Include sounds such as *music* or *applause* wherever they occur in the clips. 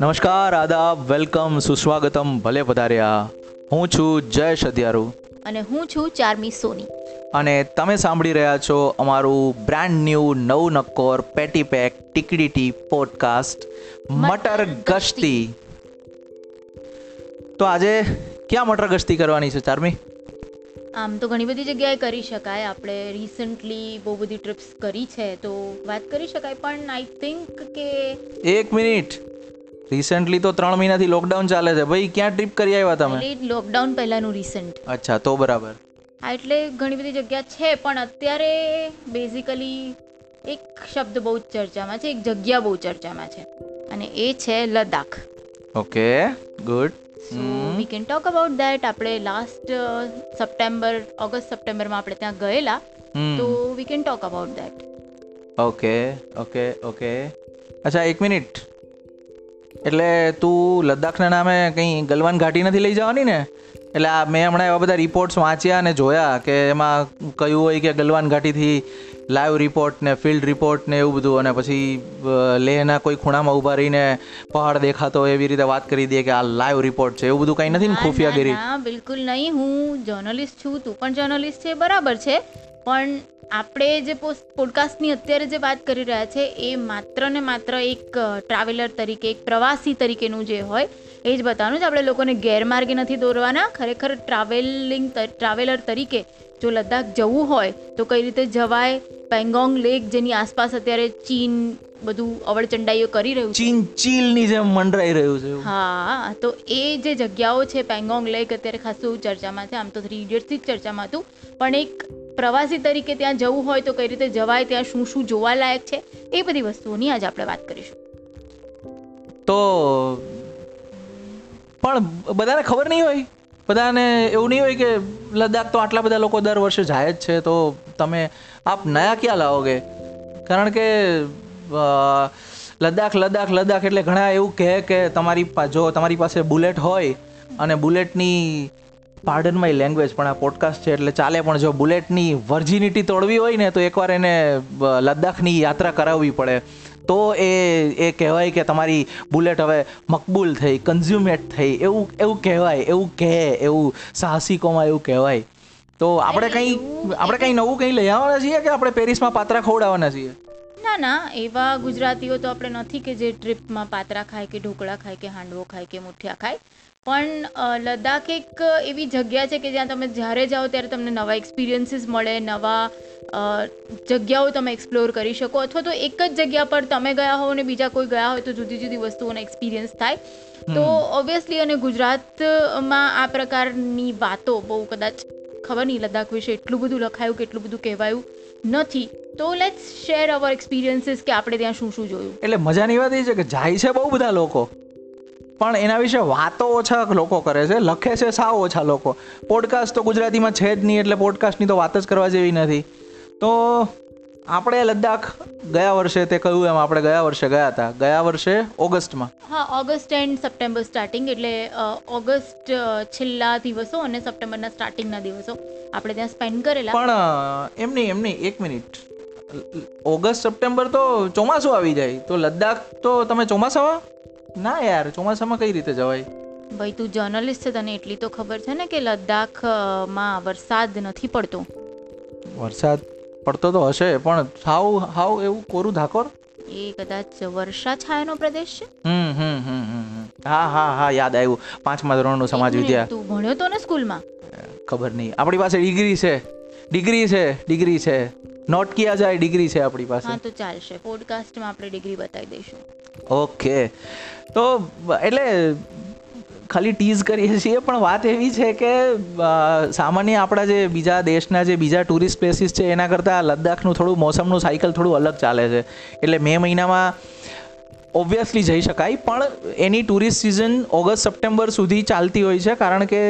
નમસ્કાર આદાબ વેલકમ સુસ્વાગતમ ભલે પધાર્યા. હું છું જય સધિયારુ અને હું છું ચારમી સોની. અને તમે સાંભળી રહ્યા છો અમારું બ્રાન્ડ ન્યૂ નવ નક્કોર પેટી પેક ટીકડીટી પોડકાસ્ટ મટર ગશ્તી તો આજે ક્યાં મટર ગશ્તી કરવાની છે ચારમી? આમ તો ઘણી બધી જગ્યાએ કરી શકાય. આપણે રિસન્ટલી બહુ બધી ટ્રીપ્સ કરી છે તો વાત કરી શકાય. પણ આઈ થિંક કે એક મિનિટ. રિસેન્ટલી તો ત્રણ મહિનાથી લોકડાઉન ચાલે છે. ભાઈ ક્યાં ટ્રીપ કરી આવ્યા તમે? એટલે લોકડાઉન પહેલાનું રિસેન્ટ અચ્છા તો બરાબર. હા એટલે ઘણી બધી જગ્યા છે પણ અત્યારે બેઝિકલી એક શબ્દ બહુ જ ચર્ચામાં છે એક જગ્યા બહુ ચર્ચામાં છે. અને એ છે Ladakh. Okay good so we can talk about that આપણે લાસ્ટ સપ્ટેમ્બર ઓગસ્ટ સપ્ટેમ્બરમાં આપણે ત્યાં ગયેલા. તો we can talk about that okay okay okay. અચ્છા એક મિનિટ. એટલે તું લદ્દાખના નામે કંઈ ગલવાન ઘાટી નથી લઈ જવાની ને? એટલે આ મેં હમણાં એવા બધા રિપોર્ટ્સ વાંચ્યા અને જોયા કે એમાં કયું હોય કે ગલવાન ઘાટીથી લાઈવ રિપોર્ટ ને ફિલ્ડ રિપોર્ટ ને એવું બધું અને પછી લેહના કોઈ ખૂણામાં ઊભા રહીને પહાડ દેખાતો એવી રીતે વાત કરી દે કે આ લાઈવ રિપોર્ટ છે. એવું બધું કંઈ નથી ને ખુફિયાગીરી બિલકુલ નહીં. હું જર્નલિસ્ટ છું તું પણ જર્નલિસ્ટ છે બરાબર છે. પણ આપણે જે પોડકાસ્ટની અત્યારે જે વાત કરી રહ્યા છે એ માત્ર ને માત્ર એક ટ્રાવેલર તરીકે એક પ્રવાસી તરીકેનું જે હોય એ જ બતાવવાનું છે. આપણે લોકોને ગેરમાર્ગે નથી દોરવાના. ખરેખર ટ્રાવેલિંગ ટ્રાવેલર તરીકે જો લદ્દાખ જવું હોય તો કઈ રીતે જવાય? પેંગોંગ લેક જેની આસપાસ અત્યારે ચીન બધું અવળચંડાઈઓ કરી રહ્યું છે. ચીન ચીલની જેમ મંડરાઈ રહ્યું છે. હા તો એ જે જગ્યાઓ છે પેંગોંગ લેક અત્યારે ખાસું ચર્ચામાં છે. આમ તો થ્રી ઇડિયટ્સથી જ ચર્ચામાં હતું. પણ એક પ્રવાસી તરીકે ત્યાં જવું હોય તો કઈ રીતે જવાય, ત્યાં શું શું જોવાલાયક છે, એ બધી વસ્તુઓની આજે આપણે વાત કરીશું. તો પણ બધાને ખબર નહીં હોય. બધાને એવું નહીં હોય કે લદ્દાખ તો આટલા બધા લોકો દર વર્ષે જાય જ છે, તો તમે આપ નયા ક્યાં લાવોગે? કારણ કે લદ્દાખ લદ્દાખ લદ્દાખ એટલે ઘણા એવું કહે કે તમારી જો તમારી પાસે બુલેટ હોય અને બુલેટની પાર્ડન માય લેંગ્વેજ પણ આ પોડકાસ્ટ છે એટલે ચાલે પણ જો બુલેટની વર્જિનિટી તોડવી હોય ને તો એકવાર એને લદ્દાખની યાત્રા કરાવવી પડે. તો એ એ કહેવાય કે તમારી બુલેટ હવે મકબૂલ થઈ કન્ઝ્યુમેટ થઈ એવું એવું કહેવાય એવું કહે એવું સાહસિકોમાં એવું કહેવાય. તો આપણે કંઈ આપણે કંઈ નવું કંઈ લઈ આવવાના છીએ કે આપણે પેરિસમાં પાત્રા ખવડાવવાના છીએ? ના ના એવા ગુજરાતીઓ તો આપણે નથી કે જે ટ્રીપમાં પાત્રા ખાય કે ઢોકળા ખાય કે હાંડવો ખાય કે મુઠિયા ખાય. પણ લદ્દાખ એક એવી જગ્યા છે કે જ્યાં તમે જ્યારે જાઓ ત્યારે તમને નવા એક્સપિરિયન્સીસ મળે નવા જગ્યાઓ તમે એક્સપ્લોર કરી શકો. અથવા તો એક જ જગ્યા પર તમે ગયા હો અને બીજા કોઈ ગયા હોય તો જુદી જુદી વસ્તુઓનો એક્સપિરિયન્સ થાય. તો ઓબ્વિયસલી અને ગુજરાતમાં આ પ્રકારની વાતો બહુ કદાચ ખબર નહીં લદ્દાખ વિશે એટલું બધું લખાયું કે એટલું બધું કહેવાયું નથી. તો લેટ્સ શેર અવર એક્સપિરિયન્સીસ કે આપણે ત્યાં શું શું જોયું. એટલે મજાની વાત એ છે કે જાય છે બહુ બધા લોકો. પણ એના વિશે વાતો ઓછા લોકો કરે છે લખે છે સાવ ઓછા લોકો. પોડકાસ્ટ તો ગુજરાતીમાં છે જ નહીં એટલે પોડકાસ્ટની તો વાત જ કરવા જેવી નથી. તો આપણે લદ્દાખ ગયા વર્ષે તે કહ્યું એમ? આપણે ગયા વર્ષે ગયા હતા. ગયા વર્ષે ઓગસ્ટમાં. હા ઓગસ્ટ એન્ડ સપ્ટેમ્બર સ્ટાર્ટિંગ એટલે ઓગસ્ટ છેલ્લા દિવસો અને સપ્ટેમ્બરના સ્ટાર્ટિંગના દિવસો. આપણે ત્યાં સ્પેન્ડ કરેલા. પણ એમ નહીં એમ નહીં એક મિનિટ. ઓગસ્ટ સપ્ટેમ્બર તો ચોમાસું આવી જાય. તો લદ્દાખ તો તમે ચોમાસામાં? ના યાર ચોમાસામાં કઈ રીતે જવાય? ભાઈ તું જર્નલિસ્ટ છે તને એટલી તો ખબર છે ને કે લદ્દાખમાં વરસાદ નથી પડતો? વરસાદ પડતો તો હશે પણ હાવ હાવ એવું કોરું ધાકોર? એ કદાચ વર્ષા છાયાનો પ્રદેશ છે? હમ હમ હમ હમ હમ. હા હા હા યાદ આવ્યું. પાંચમા ધોરણનું સમાજ વિદ્યા. તું ભણ્યો તો ને સ્કૂલમાં? ખબર નહીં. આપણી પાસે ડિગ્રી છે. ડિગ્રી છે ડિગ્રી છે. નોટ કિયા જાય ડિગ્રી છે આપણી પાસે. હા તો ચાલશે. પોડકાસ્ટમાં આપણે ડિગ્રી બતાવી દઈશું. ઓકે. તો એટલે ખાલી ટીઝ કરીએ છીએ, પણ વાત એવી છે કે સામાન્ય આપણા જે બીજા દેશના જે બીજા ટુરિસ્ટ પ્લેસીસ છે, એના કરતાં લદ્દાખનું થોડું, મોસમનું સાયકલ થોડું અલગ ચાલે છે. એટલે મે મહિનામાં ઓબ્વિયસલી જઈ શકાય, પણ એની ટુરિસ્ટ સિઝન ઓગસ્ટ, સપ્ટેમ્બર સુધી ચાલતી હોય છે, કારણ કે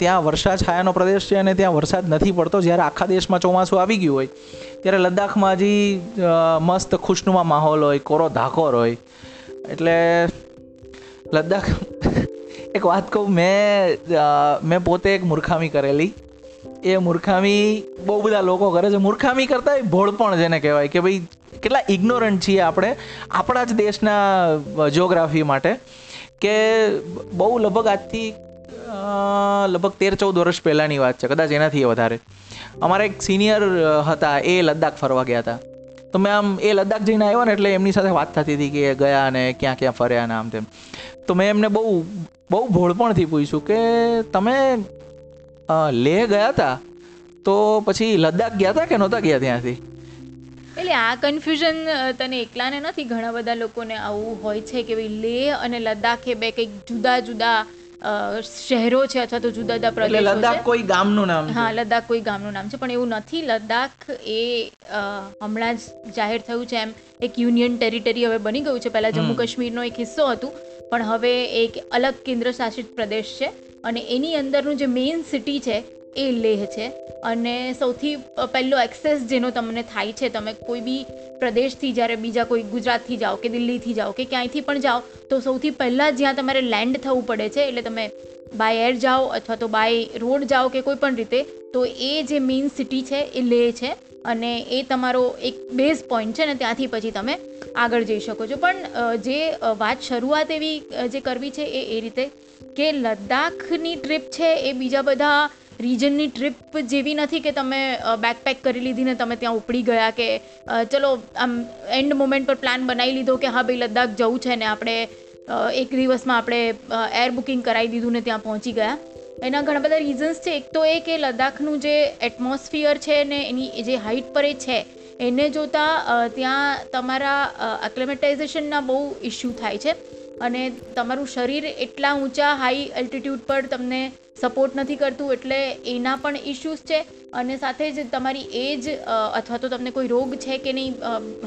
ત્યાં વર્ષા છાયાનો પ્રદેશ છે અને ત્યાં વરસાદ નથી પડતો. જ્યારે આખા દેશમાં ચોમાસું આવી ગયું હોય, ત્યારે લદ્દાખમાં હજી મસ્ત ખુશનુમા માહોલ હોય, કોરો ધાકોર હોય એટલે લદ્દાખ, એક વાત કહું, મેં મેં પોતે એક મૂર્ખામી કરેલી. એ મૂર્ખામી બહુ બધા લોકો કરે છે. મૂર્ખામી કરતાં ભોળપણ જેને કહેવાય કે ભાઈ, કેટલા ઇગ્નોરન્ટ છીએ આપણે, આપણા જ દેશના જિયોગ્રાફી માટે કે બહુ લગભગ આજથી લગભગ તેર ચૌદ વર્ષ પહેલાંની વાત છે. કદાચ એનાથી વધારે. અમારા એક સિનિયર હતા. એ લદ્દાખ ફરવા ગયા હતા. તો મેં આમ એ લદ્દાખ જઈને આવ્યો ને એટલે એમની સાથે વાત થતી હતી કે એ ગયા ને ક્યાં ક્યાં ફર્યા ને આમ તેમ. તો મેં એમને બહુ બહુ ભોળપણથી પૂછ્યું કે તમે લેહ ગયા હતા તો પછી લદ્દાખ ગયા હતા કે નહોતા ગયા ત્યાંથી? એટલે આ કન્ફ્યુઝન તને એકલાને નથી ઘણા બધા લોકોને આવું હોય છે કે ભાઈ લેહ અને લદ્દાખ એ બે કંઈક જુદા જુદા શહેરો છે અથવા તો જુદા જુદા પ્રદેશો છે. લદ્દાખ કોઈ ગામનું નામ હા લદ્દાખ કોઈ ગામનું નામ છે પણ એવું નથી. લદ્દાખ એ હમણાં જ જાહેર થયું છે એમ. એક યુનિયન ટેરિટરી હવે બની ગયું છે. પહેલાં જમ્મુ કાશ્મીરનો એક હિસ્સો હતું પણ હવે એક અલગ કેન્દ્ર શાસિત પ્રદેશ છે. અને એની અંદરનું જે મેઇન સિટી છે એ લેહ છે. અને સૌથી પહેલો એક્સેસ જેનો તમને થાય છે, તમે કોઈ બી પ્રદેશથી જ્યારે બીજા કોઈ ગુજરાતથી જાઓ કે દિલ્હીથી જાઓ કે ક્યાંયથી પણ જાઓ, તો સૌથી પહેલાં જ્યાં તમારે લેન્ડ થવું પડે છે, એટલે તમે બાય એર જાઓ અથવા તો બાય રોડ જાઓ કે કોઈ પણ રીતે, તો એ જે મેઇન સિટી છે, એ લેહ છે. અને એ તમારો એક બેઝ પોઈન્ટ છે ને ત્યાંથી પછી તમે આગળ જઈ શકો છો. પણ જે વાત શરૂઆત એવી જે કરવી છે એ એ રીતે કે લદ્દાખની ટ્રીપ છે એ બીજા બધા રિજનની ટ્રીપ જેવી નથી કે તમે બેકપેક કરી લીધીને તમે ત્યાં ઉપડી ગયા કે ચલો, આમ એન્ડ મોમેન્ટ પર પ્લાન બનાવી લીધો કે હા ભાઈ લદ્દાખ જવું છે ને આપણે એક દિવસમાં આપણે એર બુકિંગ કરાવી દીધું ને ત્યાં પહોંચી ગયા. એના ઘણા બધા રીઝન્સ છે. એક તો એ કે લદ્દાખનું જે એટમોસ્ફિયર છે ને એની જે હાઇટ પર એ છે, એને જોતાં ત્યાં તમારા એક્લેમેટાઇઝેશનના બહુ ઇશ્યુ થાય છે. અને તમારું શરીર એટલા ઊંચા હાઈ એલ્ટિટ્યૂડ પર તમને સપોર્ટ નથી કરતું, એટલે એના પણ ઇશ્યુઝ છે. અને સાથે જ તમારી એજ અથવા તો તમને કોઈ રોગ છે કે નહીં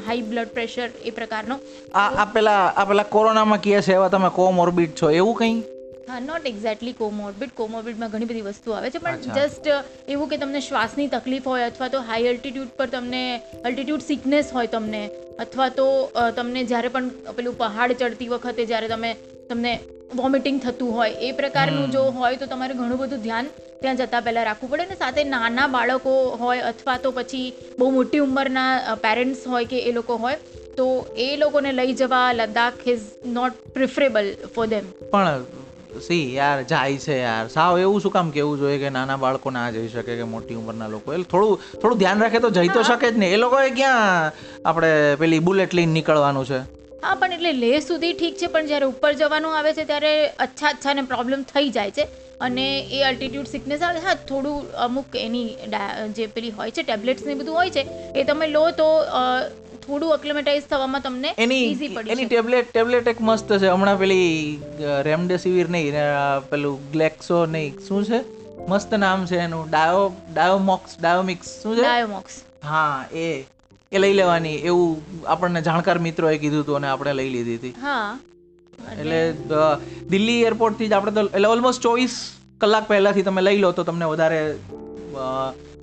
હાઈ બ્લડ પ્રેશર એ પ્રકારનો. આ પેલા આ પેલા કોરોનામાં કહે છે? એવા તમે કોમોર્બિડ છો? એવું કંઈ? હા નોટ એક્ઝેક્ટલી કોમોર્બિડ કોમોર્બિડમાં ઘણી બધી વસ્તુ આવે છે પણ જસ્ટ એવું કે તમને શ્વાસની તકલીફ હોય અથવા તો હાઈ અલ્ટિટ્યૂડ પર તમને અલ્ટિટ્યૂડ સિકનેસ હોય તમને અથવા તો તમને જ્યારે પણ પેલું પહાડ ચડતી વખતે જ્યારે તમે તમને વોમિટિંગ થતું હોય એ પ્રકારનું જો હોય તો તમારે ઘણું બધું ધ્યાન ત્યાં જતાં પહેલાં રાખવું પડે. ને સાથે નાના બાળકો હોય અથવા તો પછી બહુ મોટી ઉંમરના પેરેન્ટ્સ હોય કે એ લોકો હોય તો એ લોકોને લઈ જવા Ladakh is not preferable for them પણ સી યાર જાય છે યાર. સાવ એવું શું કામ કેવું જોઈએ કે નાના બાળકો ના જઈ શકે કે મોટી ઉંમરના લોકો? એટલે થોડું થોડું ધ્યાન રાખે તો જઈ તો શકે જ ને. એ લોકોએ ક્યાં આપણે પેલી બુલેટ લઈને નીકળવાનું છે? હા પણ એટલે લેહ સુધી ઠીક છે પણ જ્યારે ઉપર જવાનું આવે છે ત્યારે અચ્છા અચ્છા ને પ્રોબ્લેમ થઈ જાય છે. અને એ અલ્ટિટ્યૂડ સિકનેસ આવે હા થોડું અમુક એની જે પેલી હોય છે ટેબ્લેટ્સ ને બધું હોય છે એ તમે લો તો થોડું અક્લેમેટાઇઝ થવામાં તમને એની એની ટેબ્લેટ ટેબ્લેટ એક મસ્ત છે. હમણાં પેલી રેમડેસિવિર નહીં પેલું ગ્લેક્સો નહીં શું છે? મસ્ત નામ છે એનું. ડાયો ડાયોમોક્સ ડાયોમિક્સ શું છે? ડાયોમોક્સ. હા એ એ લઈ લેવાની. એવું આપણને જાણકાર મિત્રોએ કીધું હતું અને આપણે લઈ લીધી હતી. હા. એટલે દિલ્હી એરપોર્ટથી જ આપણે તો એટલે ઓલમોસ્ટ ચોવીસ કલાક પહેલાથી તમે લઈ લો તો તમને વધારે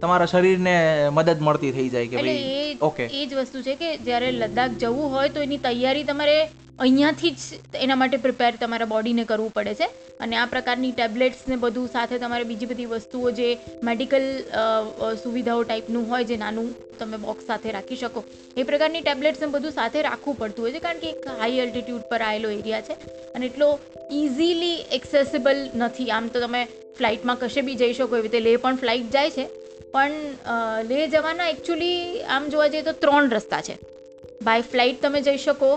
તમારા શરીરને મદદ મળતી થઈ જાય કે ભાઈ એ ઓકે એ જ વસ્તુ છે કે જ્યારે લદ્દાખ જવું હોય તો એની તૈયારી તમારે અહીંયાથી જ એના માટે પ્રિપેર તમારા બોડીને કરવું પડે છે. અને આ પ્રકારની ટેબ્લેટ્સ ને બધું સાથે તમારે બીજી બધી વસ્તુઓ જે મેડિકલ સુવિધાઓ ટાઈપનું હોય જે નાનું તમે બોક્સ સાથે રાખી શકો. એ પ્રકારની ટેબ્લેટ્સ ને બધું સાથે રાખવું પડતું હોય છે કારણ કે એક હાઈ અલ્ટિટ્યૂડ પર આવેલો એરિયા છે અને એટલો ઇઝીલી એક્સેસિબલ નથી. આમ તો તમે ફ્લાઇટમાં કશે બી જઈ શકો એવી રીતે લે પણ ફ્લાઇટ જાય છે. પણ લેહ જવાના એકચ્યુઅલી આમ જોવા જઈએ તો ત્રણ રસ્તા છે. બાય ફ્લાઇટ તમે જઈ શકો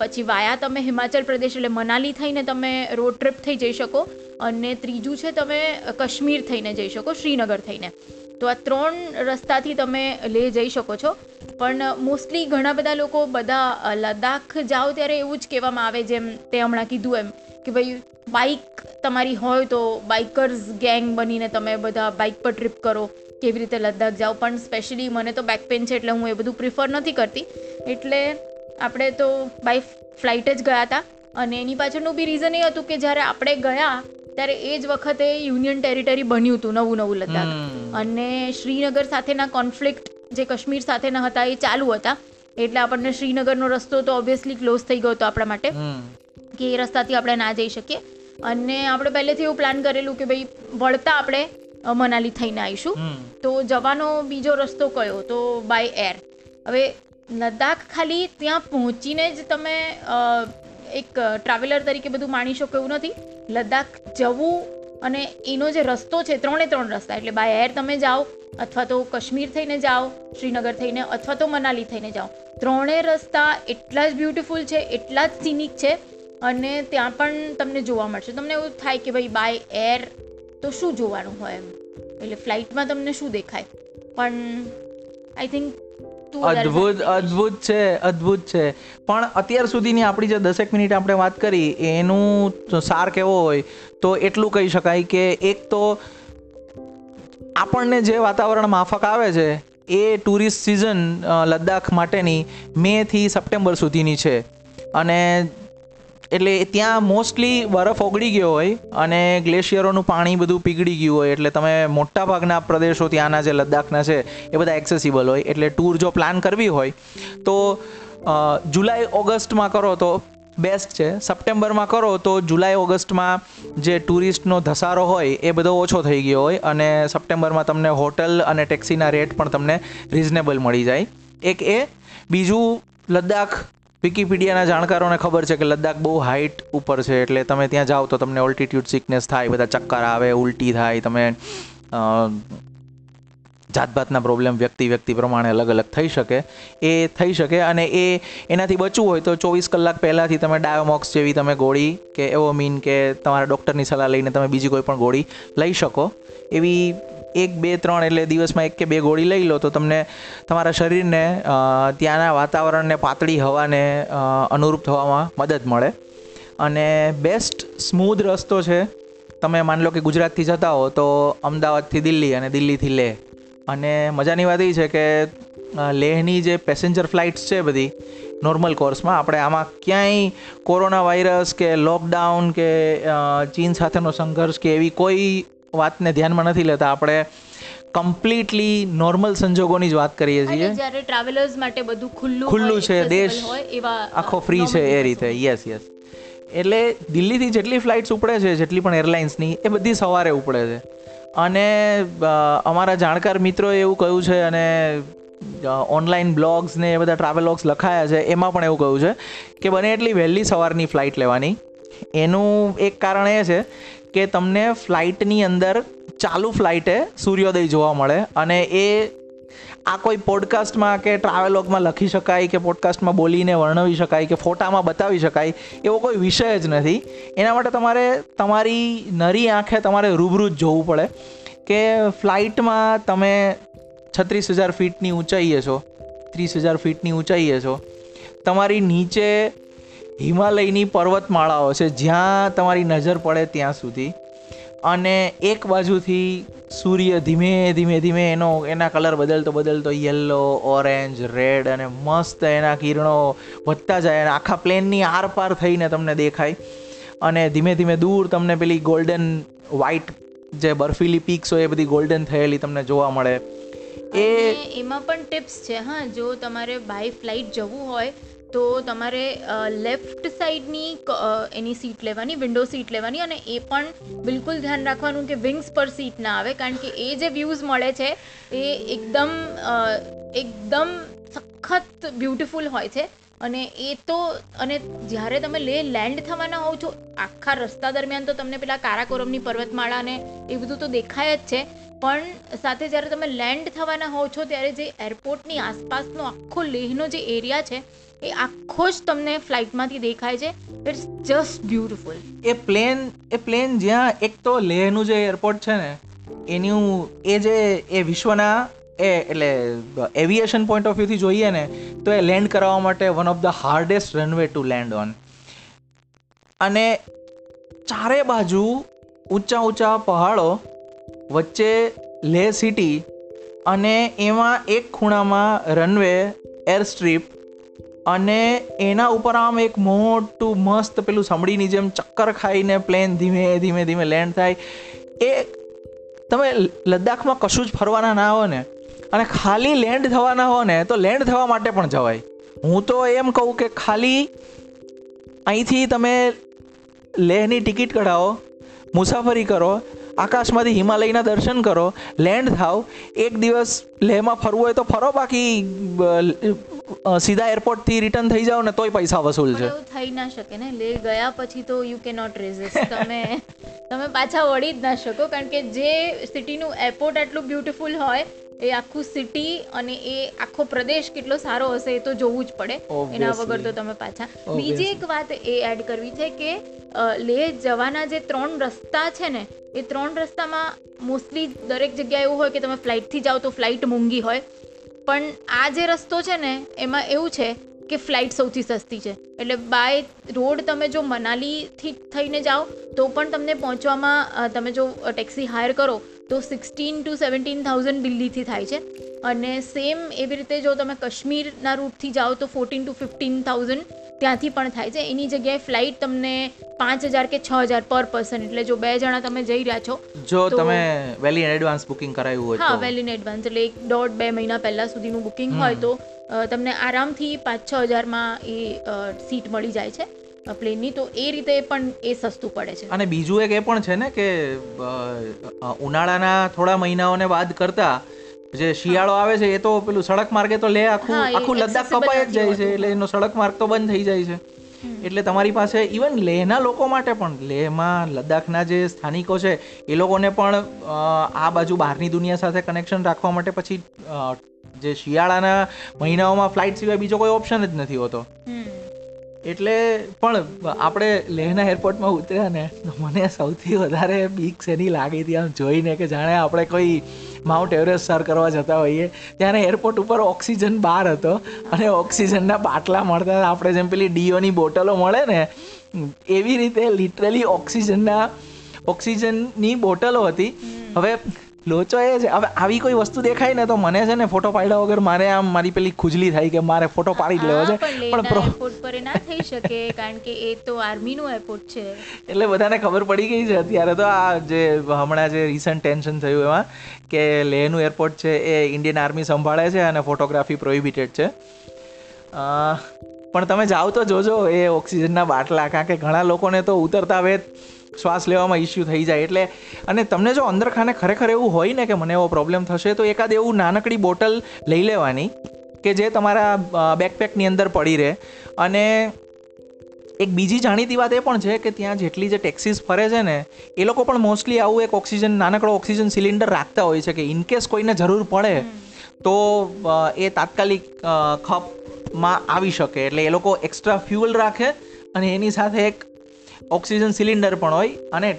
પછી વાયા તમે હિમાચલ પ્રદેશ એટલે મનાલી થઈને તમે રોડ ટ્રીપ થઈ જઈ શકો અને ત્રીજું છે તમે કાશ્મીર થઈને જઈ શકો, શ્રીનગર થઈને. તો આ ત્રણ રસ્તાથી તમે લેહ જઈ શકો છો. પણ મોસ્ટલી ઘણા બધા લોકો બધા લદ્દાખ જાઓ ત્યારે એવું જ કહેવામાં આવે જેમ તે હમણાં કીધું એમ. કે ભાઈ બાઇક તમારી હોય તો બાઇકર્સ ગેંગ બનીને તમે બધા બાઇક પર ટ્રીપ કરો કેવી રીતે લદ્દાખ જાઓ. પણ સ્પેશિયલી મને તો બેક પેન છે એટલે હું એ બધું પ્રિફર નથી કરતી. એટલે આપણે તો બાય ફ્લાઇટ જ ગયા હતા. અને એની પાછળનું બી રીઝન એ હતું કે જ્યારે આપણે ગયા ત્યારે એ જ વખતે યુનિયન ટેરિટરી બન્યું હતું નવું નવું લદ્દાખ. અને શ્રીનગર સાથેના કોન્ફ્લિક્ટ જે કાશ્મીર સાથેના હતા એ ચાલુ હતા. એટલે આપણને શ્રીનગરનો રસ્તો તો ઓબ્વિયસલી ક્લોઝ થઈ ગયો હતો આપણા માટે. કે એ રસ્તાથી આપણે ના જઈ શકીએ. અને આપણે પહેલેથી એવું પ્લાન કરેલું કે ભાઈ વળતા આપણે મનાલી થઈને આવીશું તો જવાનો બીજો રસ્તો કયો? તો બાય એર હવે લદ્દાખ ખાલી ત્યાં પહોંચીને જ તમે એક ટ્રાવેલર તરીકે બધું માણી શકો એવું નથી. લદ્દાખ જવું અને એનો જે રસ્તો છે ત્રણે ત્રણ રસ્તા એટલે બાય એર તમે જાઓ અથવા તો કાશ્મીર થઈને જાઓ શ્રીનગર થઈને અથવા તો મનાલી થઈને જાઓ. ત્રણેય રસ્તા એટલા જ બ્યુટિફુલ છે એટલા જ સિનિક છે અને ત્યાં પણ તમને જોવા મળશે. તમને એવું થાય કે ભાઈ બાય એર તો શું જોવાનું હોય એમ? એટલે ફ્લાઇટમાં તમને શું દેખાય? પણ આઈ થિંક અદ્ભુત અદ્ભુત છે અદ્ભુત છે. પણ અત્યાર સુધીની આપણી જે દસેક મિનિટ આપણે વાત કરી એનું સાર કેવો હોય તો એટલું કહી શકાય કે એક તો આપણને જે વાતાવરણ માફક આવે છે એ ટુરિસ્ટ સિઝન લદ્દાખ માટેની મેથી સપ્ટેમ્બર સુધીની છે. અને એટલે ત્યાં મોસ્ટલી બરફ ઓગળી ગયો હોય અને ગ્લેશિયરોનું પાણી બધું પીગળી ગયું હોય, એટલે તમે મોટા ભાગના પ્રદેશો ત્યાંના જે લદ્દાખના છે, એ બધા એક્સેસિબલ હોય. એટલે ટૂર જો પ્લાન કરવી હોય, તો જુલાઈ, ઓગસ્ટમાં કરો તો બેસ્ટ છે. સપ્ટેમ્બરમાં કરો તો જુલાઈ, ઓગસ્ટમાં જે ટુરિસ્ટનો ધસારો હોય, એ બધો ઓછો થઈ ગયો હોય અને સપ્ટેમ્બરમાં તમને હોટલ અને ટેક્સીના રેટ પણ તમને રિઝનેબલ મળી જાય. એક એ. બીજું, લદ્દાખ વિકીપીડિયાના જાણકારોને ખબર છે કે લદ્દાખ બહુ હાઇટ ઉપર છે, એટલે તમે ત્યાં જાઓ તો તમને ઓલ્ટિટ્યૂડ સિકનેસ થાય, બધા ચક્કર આવે, ઉલટી થાય, તમે જાતભાતના પ્રોબ્લેમ વ્યક્તિ વ્યક્તિ પ્રમાણે અલગ અલગ થઈ શકે. એ થઈ શકે અને એ એનાથી બચવું હોય તો ચોવીસ કલાક પહેલાંથી તમે ડાયોમોક્સ જેવી તમે ગોળી કે એવો મીન કે તમારા ડૉક્ટરની સલાહ લઈને તમે બીજી કોઈ પણ ગોળી લઈ શકો. એવી એક, બે, ત્રણ એટલે દિવસમાં એક કે બે ગોળી લઈ લો, તો તમને તમારા શરીરને ત્યાંના વાતાવરણને, પાતળી હવાને અનુરૂપ થવામાં મદદ મળે. અને બેસ્ટ સ્મૂધ રસ્તો છે, તમે માની લો કે ગુજરાતથી જતા હો, તો અમદાવાદથી દિલ્હી અને દિલ્હીથી લેહ. અને મજાની વાત એ છે કે લેહની જે પેસેન્જર ફ્લાઇટ્સ છે બધી નોર્મલ કોર્સમાં આપણે આમાં ક્યાંય કોરોના વાયરસ કે લોકડાઉન કે ચીન સાથેનો સંઘર્ષ કે એવી કોઈ વાતને ધ્યાનમાં નથી લેતા. આપણે કમ્પ્લીટલી નોર્મલ સંજોગોની જ વાત કરીએ છીએ. જ્યારે ટ્રાવેલર્સ માટે બધું ખુલ્લું ખુલ્લું છે, દેશ એવા આખો ફ્રી છે એ રીતે. યસ યસ એટલે દિલ્હીથી જેટલી ફ્લાઇટ્સ ઉપડે છે જેટલી પણ એરલાઇન્સની એ બધી સવારે ઉપડે છે. અને અમારા જાણકાર મિત્રોએ એવું કહ્યું છે અને ઓનલાઈન બ્લોગ્સ ને એ બધા ટ્રાવેલોગ્સ લખાયા છે એમાં પણ એવું કહ્યું છે કે બને એટલી વહેલી સવારની ફ્લાઇટ લેવાની. એનું એક કારણ એ છે કે તમને ફ્લાઇટની અંદર ચાલુ ફ્લાઇટે સૂર્યોદય જોવા મળે. અને એ આ કોઈ પોડકાસ્ટમાં કે ટ્રાવેલોગમાં લખી શકાય કે પોડકાસ્ટમાં બોલીને વર્ણવી શકાય કે ફોટામાં બતાવી શકાય એવો કોઈ વિષય જ નથી. એના માટે તમારે તમારી નરી આંખે તમારે રૂબરૂ જ જોવું પડે કે ફ્લાઇટમાં તમે છત્રીસ હજાર ફીટની ઊંચાઈએ છો, ત્રીસ હજાર ફીટની ઊંચાઈએ છો. તમારી નીચે હિમાલયની પર્વતમાળાઓ છે, જ્યાં તમારી નજર પડે ત્યાં સુધી. અને એક બાજુથી સૂર્ય ધીમે ધીમે ધીમે એનો, એના કલર બદલતો બદલતો યલો ઓરેન્જ રેડ અને મસ્ત એના કિરણો વધતા જાય અને આખા પ્લેનની આરપાર થઈને તમને દેખાય. અને ધીમે ધીમે દૂર તમને પેલી ગોલ્ડન વ્હાઇટ જે બર્ફીલી પીક્સ હોય એ બધી ગોલ્ડન થયેલી તમને જોવા મળે. એ એમાં પણ ટિપ્સ છે, હા, જો તમારે બાય ફ્લાઇટ જવું હોય તો તમારે લેફ્ટ સાઈડની એની સીટ લેવાની વિન્ડો સીટ લેવાની અને એ પણ બિલકુલ ધ્યાન રાખવાનું કે વિંગ્સ પર સીટ ના આવે. કારણ કે એ જે વ્યૂઝ મળે છે, એ એકદમ એકદમ સખત બ્યુટીફુલ હોય છે. અને એ તો, અને જ્યારે તમે લે લેન્ડ થવાના હોવ છો, આખા રસ્તા દરમિયાન તો તમને પેલા કારાકોરમની પર્વતમાળા ને એ બધું તો દેખાય જ છે. પણ સાથે જ્યારે તમે લેન્ડ થવાના હોવ છો, ત્યારે જે એરપોર્ટની આસપાસનો આખો લેહનો જે એરિયા છે એ આખો જ તમને ફ્લાઇટમાંથી દેખાય છે. ઇટ્સ જસ્ટ બ્યુટિફુલ એ પ્લેન એ પ્લેન જ્યાં એક તો લેહનું જે એરપોર્ટ છે ને, એનું એ જે, એ વિશ્વના, એ એટલે એવિએશન પોઈન્ટ ઓફ વ્યૂથી જોઈએ ને, તો એ લેન્ડ કરાવવા માટે one of the hardest runway to land on અને ચારે બાજુ ઊંચા ઊંચા પહાડો, વચ્ચે લેહ સિટી અને એમાં એક ખૂણામાં રનવે એર સ્ટ્રીપ અને એના ઉપર આમ એક મોટું મસ્ત પેલું સાંભળીની જેમ ચક્કર ખાઈને પ્લેન ધીમે ધીમે ધીમે લેન્ડ થાય. એ તમે લદ્દાખમાં કશું જ ફરવાના ના હો ને અને ખાલી લેન્ડ થવાના હો ને તો લેન્ડ થવા માટે પણ જવાય. હું તો એમ કહું કે ખાલી અહીંથી તમે લેહની ટિકિટ કઢાવો, મુસાફરી કરો, આકાશમાંથી હિમાલયના દર્શન કરો લેન્ડ થાવ, એક દિવસ લેહમાં ફરવું હોય તો ફરો બાકી અ, એરપોર્ટથી રિટર્ન થઈ જાઓ ને તોય પૈસા વસૂલ છે. એવું થઈ ના શકે ને. લે ગયા પછી તો યુ કે નોટ રેઝિસ્ટ તમે તમે પાછા વળી જ ના શકો કારણ કે જે સિટીનું એરપોર્ટ આટલું બ્યુટીફુલ હોય એ આખું સિટી અને એ આખો પ્રદેશ કેટલો સારો હશે એ તો જોવું જ પડે. એના વગર તો તમે પાછા. બીજી એક વાત એ એડ કરવી છે કે લે લેહ જવાના જે ત્રણ રસ્તા છે ને એ ત્રણ રસ્તામાં મોસ્ટલી દરેક જગ્યાએ એવું હોય કે તમે ફ્લાઇટથી જાઓ તો ફ્લાઇટ મોંઘી હોય. પણ આ જે રસ્તો છે ને, એમાં એવું છે કે ફ્લાઇટ સૌથી સસ્તી છે. એટલે બાય રોડ તમે જો મનાલીથી થઈને જાઓ, તો પણ તમને પહોંચવામાં તમે જો ટેક્સી હાયર કરો, તો સિક્સટીન ટુ સેવન્ટીન થાઉઝન્ડ દિલ્હીથી થાય છે. અને સેમ એવી રીતે જો તમે કાશ્મીરના રૂટથી જાઓ, તો ફોર્ટીન ટુ ફિફ્ટીન થાઉઝન્ડ ત્યાંથી પણ થાય છે. એની જગ્યાએ ફ્લાઇટ તમને પાંચ હજાર કે છ હજાર પર પર્સન એટલે જો બે જણા તમે જઈ રહ્યા છો જો તમે વેલી એડવાન્સ બુકિંગ કરાવ્યું હોય હા વેલી ઇન એડવાન્સ એટલે એક દોઢ બે મહિના પહેલાં સુધીનું બુકિંગ હોય તો તમને આરામથી પાંચ છ હજારમાં એ સીટ મળી જાય છે પ્લેનની. તો એ રીતે પણ એ સસ્તું પડે છે. અને બીજું એક એ પણ છે ને કે ઉનાળાના થોડા મહિનાઓને બાદ કરતા જે શિયાળો આવે છે એ તો પેલું સડક માર્ગે તો લે આખું આખું લદ્દાખ કપાઈ જ જાય છે એટલે એનો સડક માર્ગ તો બંધ થઈ જાય છે. એટલે તમારી પાસે ઇવન લેહના લોકો માટે પણ લેહમાં લદ્દાખના જે સ્થાનિકો છે એ લોકોને પણ આ બાજુ બહારની દુનિયા સાથે કનેક્શન રાખવા માટે પછી જે શિયાળાના મહિનાઓમાં ફ્લાઇટ સિવાય બીજો કોઈ ઓપ્શન જ નથી હોતો. એટલે પણ આપણે લેહના એરપોર્ટમાં ઉતર્યા ને મને સૌથી વધારે બીક શેની લાગી હતી આમ જોઈને કે જાણે આપણે કોઈ માઉન્ટ એવરેસ્ટ સર કરવા જતા હોઈએ. ત્યારે એરપોર્ટ ઉપર ઓક્સિજન બહાર હતો અને ઓક્સિજનના બાટલા મળતા આપણે જેમ પેલી ડીઓની બોટલો મળે ને એવી રીતે લિટરલી ઓક્સિજનના ઓક્સિજનની બોટલો હતી. હવે લોચો એ છે. હવે આવી કોઈ વસ્તુ દેખાય ને તો મને છે ને ફોટો પાડ્યા વગર મારે આમ મારી પેલી ખુજલી થાય કે મારે ફોટો પાડી જ લેવો છે. પણ એરપોર્ટ પર ના થઈ શકે કારણ કે એ તો આર્મીનું એરપોર્ટ છે. એટલે બધાને ખબર પડી ગઈ છે અત્યારે તો આ જે હમણાં જે રિસન્ટ ટેન્શન થયું એમાં કે લેહનું એરપોર્ટ છે એ ઇન્ડિયન આર્મી સંભાળે છે અને ફોટોગ્રાફી પ્રોહિબિટેડ છે. પણ તમે જાઓ તો જોજો એ ઓક્સિજનના બાટલા કારણ કે ઘણા લોકોને તો ઉતરતા વેત શ્વાસ લેવામાં ઇસ્યુ થઈ જાય એટલે અને તમને જો અંદર ખાને ખરેખર એવું હોય ને કે મને એવો પ્રોબ્લેમ થશે તો એકાદ એવું નાનકડી બોટલ લઈ લેવાની કે જે તમારા બેકપેકની અંદર પડી રહે. અને એક બીજી જાણીતી વાત એ પણ છે કે ત્યાં જેટલી જે ટેક્સીસ ફરે છે ને એ લોકો પણ મોસ્ટલી આવું એક ઓક્સિજન નાનકડો ઓક્સિજન સિલિન્ડર રાખતા હોય છે કે ઇનકેસ કોઈને જરૂર પડે તો એ તાત્કાલિક ખપમાં આવી શકે. એટલે એ લોકો એક્સ્ટ્રા ફ્યુઅલ રાખે અને એની સાથે એક ઓક્સિજન સિલિન્ડર પણ હોય અને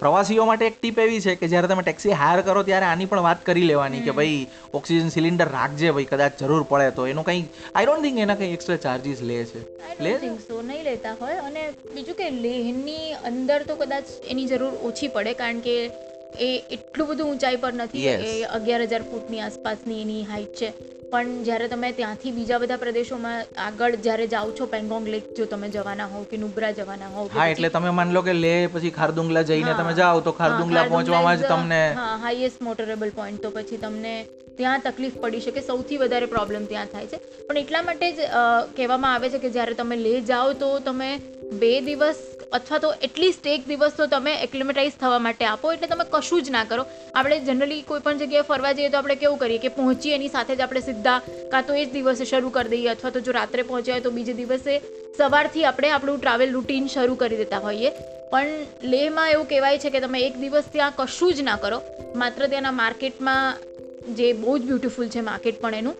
પ્રવાસીઓ માટે એક ટીપ એવી છે કે જ્યારે તમે ટેક્સી હાયર કરો ત્યારે આની પણ વાત કરી લેવાની કે ભાઈ ઓક્સિજન સિલિન્ડર રાખજે ભાઈ કદાચ જરૂર પડે તો. એનું કંઈ આઈ ડોન્ટ થિંક એના કંઈ એક્સ્ટ્રા ચાર્જીસ લે છે. લે? સો નહીં લેતા હોય. અને બીજું કે લેહની અંદર તો કદાચ એની જરૂર ઓછી પડે કારણ કે એ એટલું બધું ઊંચાઈ પર નથી. એ અગિયાર હજાર ફૂટની આસપાસની એની હાઈટ છે. પણ જ્યારે તમે ત્યાંથી બીજા બધા પ્રદેશોમાં આગળ જ્યારે જાઓ છો પેંગોંગ લેક જો તમે જવાના હોવ કે નુબ્રા જવાના હોવ હા એટલે તમે માન લો કે લે પછી ખારદુંગલા જઈને તમે જાઓ તો ખારદુંગલા હા, પહોંચવામાં જ તમને હા હાઈએસ્ટ મોટરેબલ પોઈન્ટ. તો પછી તમને ત્યાં તકલીફ પડી શકે, સૌથી વધારે પ્રોબ્લેમ ત્યાં થાય છે. પણ એટલા માટે જ કહેવામાં આવે છે કે જ્યારે તમે લે જાઓ તો તમે બે દિવસ અથવા તો એટલીસ્ટ એક દિવસ તો તમે એક્લિમેટાઇઝ થવા માટે આપો, એટલે તમે કશું જ ના કરો. આપણે જનરલી કોઈ પણ જગ્યાએ ફરવા જઈએ તો આપણે કેવું કરીએ કે પહોંચીએ એની સાથે જ આપણે સીધા કાં તો એ જ દિવસે શરૂ કરી દઈએ અથવા તો જો રાત્રે પહોંચ્યા હોય તો બીજે દિવસે સવારથી આપણે આપણું ટ્રાવેલ રૂટીન શરૂ કરી દેતા હોઈએ. પણ લેહમાં એવું કહેવાય છે કે તમે એક દિવસ ત્યાં કશું જ ના કરો. માત્ર ત્યાંના માર્કેટમાં જે બહુ જ બ્યુટિફુલ છે માર્કેટ પણ એનું.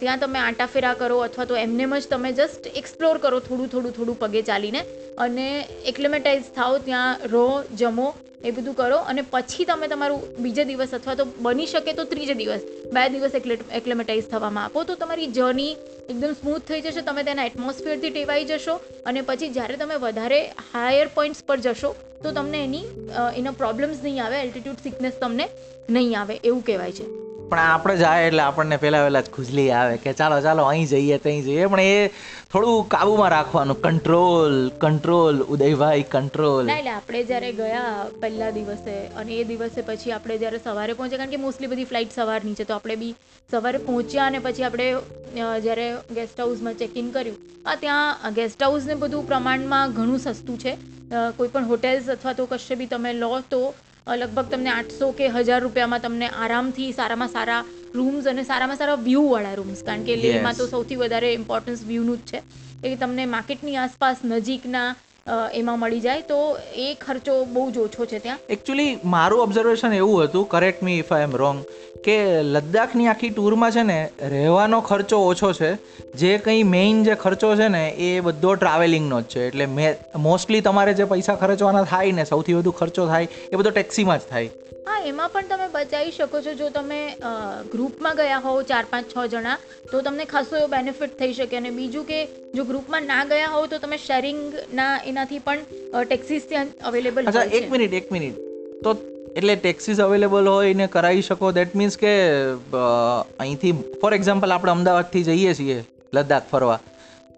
ત્યાં તમે આંટાફેરા કરો અથવા તો એમનેમ જ તમે જસ્ટ એક્સપ્લોર કરો થોડું થોડું થોડું પગે ચાલીને. અને એક્લેમેટાઇઝ થાઓ ત્યાં, રહો, જમો, એ બધું કરો. અને પછી તમે તમારું બીજે દિવસ અથવા તો બની શકે તો ત્રીજે દિવસ, બે દિવસ એક્લેમેટાઇઝ થવામાં આપો. તો તમારી જર્ની એકદમ સ્મૂથ થઈ જશે, તમે તેના એટમોસ્ફિયરથી ટેવાઈ જશો. અને પછી જ્યારે તમે વધારે હાયર પોઈન્ટ્સ પર જશો, તો તમને એની એના પ્રોબ્લેમ્સ નહીં આવે એલ્ટિટ્યૂડ સિકનેસ તમને નહીં આવે, એવું કહેવાય છે. પણ આપણે જાય એટલે આપણને પહેલા વહેલા જ ખુજલી આવે કે ચાલો ચાલો, અહીં જઈએ, ત્યાં જઈએ. પણ એ થોડું કાબુમાં રાખવાનું. Control control, Udaybhai, control. એટલે આપણે જ્યારે ગયા પહેલા દિવસે અને એ દિવસે પછી આપણે જ્યારે સવારે પહોંચ્યા, કારણ કે મોસ્ટલી બધી ફ્લાઇટ સવારની છે તો આપણે બી સવારે પહોંચ્યા અને પછી આપણે જ્યારે ગેસ્ટ હાઉસમાં ચેક ઇન કર્યું, આ ત્યાં ગેસ્ટ હાઉસને બધું પ્રમાણમાં ઘણું સસ્તું છે. કોઈ પણ હોટેલ્સ અથવા તો કશે બી તમે લો તો લગભગ તમને આઠસો કે હજાર રૂપિયામાં તમને આરામથી સારામાં સારા રૂમ્સ અને સારામાં સારા વ્યૂ વાળા રૂમ્સ કારણ કે લેહમાં તો સૌથી વધારે ઇમ્પોર્ટન્સ વ્યૂનું જ છે. એ તમને માર્કેટની આસપાસ નજીકના એમાં મળી જાય, તો એ ખર્ચો બહુ જ ઓછો છે ત્યાં. એકચ્યુઅલી મારું ઓબ્ઝર્વેશન એવું હતું correct me if I am wrong કે લદ્દાખની આખી ટૂરમાં છે ને, રહેવાનો ખર્ચો ઓછો છે. જે કંઈ મેઇન જે ખર્ચો છે ને, એ બધો ટ્રાવેલિંગનો જ છે. એટલે મેં મોસ્ટલી તમારે જે પૈસા ખર્ચવાના થાય ને, સૌથી વધુ ખર્ચો થાય, એ બધો ટેક્સીમાં જ થાય. હા એમાં પણ તમે બચાવી શકો છો. જો તમે ગ્રુપમાં ગયા હોવ ચાર પાંચ છ જણા તો તમને ખાસો એવો બેનિફિટ થઈ શકે. અને બીજું કે જો ગ્રુપમાં ના ગયા હોવ તો તમે શેરિંગના એનાથી પણ ટેક્સીસ ત્યાં અવેલેબલ અચ્છા એક મિનિટ એક મિનિટ. તો એટલે ટેક્સીસ અવેલેબલ હોય ને કરાવી શકો. દેટ મીન્સ કે અહીંથી ફોર એક્ઝામ્પલ આપણે અમદાવાદથી જઈએ છીએ લદ્દાખ ફરવા.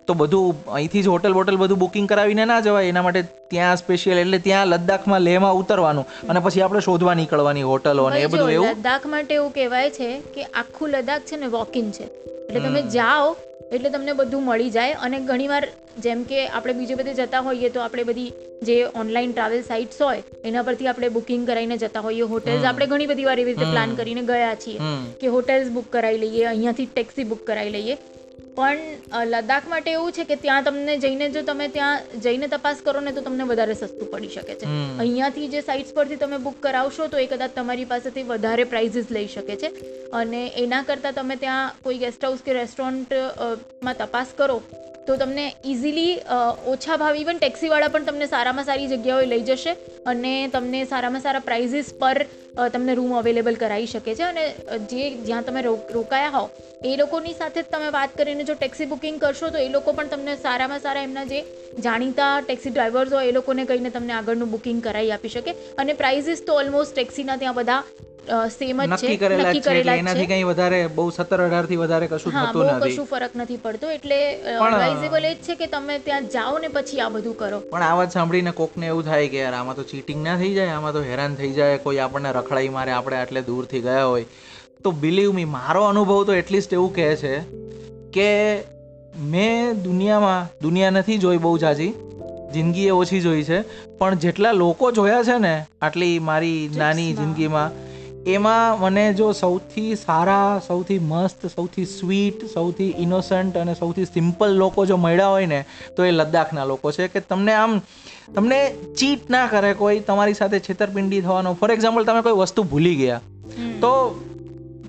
તો બધું અહીંથી જ હોટલ બોટલ બધું બુકિંગ કરાવીને ના જવાય. એના માટે ત્યાં સ્પેશિયલ એટલે ત્યાં લદ્દાખમાં લેહમાં ઉતરવાનું અને પછી આપણે શોધવા નીકળવાની હોટલો અને એ બધું એવું. લદ્દાખ માટે એવું કહેવાય છે કે આખું લદ્દાખ છે ને વોકિંગ છે. એટલે તમે જાઓ એટલે તમને બધું મળી જાય અને ઘણીવાર જેમ કે આપણે બીજે બધે જતા હોઈએ તો આપણે બધી જે ઓનલાઈન ટ્રાવેલ સાઇટ્સ હોય એના પરથી આપણે બુકિંગ કરાવીને જતા હોઈએ. હોટેલ્સ આપણે ઘણી બધી વાર એવી રીતે પ્લાન કરીને ગયા છીએ કે હોટેલ્સ બુક કરાવી લઈએ અહીંયાથી ટેક્સી બુક કરાવી લઈએ. પણ લદ્દાખ માટે એવું છે કે ત્યાં તમને જઈને જો તમે ત્યાં જઈને તપાસ કરો ને તો તમને વધારે સસ્તું પડી શકે છે. અહીંયાથી જે સાઇટ્સ પરથી તમે બુક કરાવશો તો એ કદાચ તમારી પાસેથી વધારે પ્રાઇઝીસ લઈ શકે છે. અને એના કરતાં તમે ત્યાં કોઈ ગેસ્ટ હાઉસ કે રેસ્ટોરન્ટમાં તપાસ કરો તો તમને ઇઝીલી ઓછા ભાવ ઇવન ટેક્સીવાળા પણ તમને સારામાં સારી જગ્યાઓએ લઈ જશે અને તમને સારામાં સારા પ્રાઇઝીસ પર તમને રૂમ અવેલેબલ કરાવી શકે છે અને જે જ્યાં તમે રોકાયા હો એ લોકોની સાથે જ તમે વાત કરીને જો ટેક્સી બુકિંગ કરશો તો એ લોકો પણ તમને સારામાં સારા એમના જે જાણીતા ટેક્સી ડ્રાઈવર્સ હોય એ લોકોને કહીને તમને આગળનું બુકિંગ કરાવી આપી શકે અને પ્રાઇઝીસ તો ઓલમોસ્ટ ટેક્સીના ત્યાં બધા સેમ જ છે નક્કી કરેલા જ છે એટલે એનાથી કંઈ વધારે બહુ સત્તર અઢારથી વધારે કશું થતું નથી. કશું ફરક નથી પડતો એટલે એડવાઇઝેબલ એ જ છે કે તમે ત્યાં જાઓ ને પછી આ બધું કરો. પણ આ વાત સાંભળીને કોકને એવું થાય કે યાર આમાં તો ચીટિંગ ના થઈ જાય આમાં તો હેરાન થઈ જાય કોઈ આપણને રખડાઈ મારે આપણે આટલે દૂરથી ગયા હોય. તો બિલીવ મી મારો અનુભવ તો એટલીસ્ટ એવું કહે છે કે મેં દુનિયામાં દુનિયા નથી જોઈ બહુ જાજી જિંદગી એ ઓછી જોઈ છે પણ જેટલા લોકો જોયા છે ને આટલી મારી નાની જિંદગીમાં એમાં મને જો સૌથી સારા સૌથી મસ્ત સૌથી સ્વીટ સૌથી ઇનોસન્ટ અને સૌથી સિમ્પલ લોકો જો મળ્યા હોય ને તો એ લદ્દાખના લોકો છે કે તમને આમ તમને ચીટ ના કરે કોઈ તમારી સાથે છેતરપિંડી થવાનો. ફોર એક્ઝામ્પલ તમે કોઈ વસ્તુ ભૂલી ગયા. તો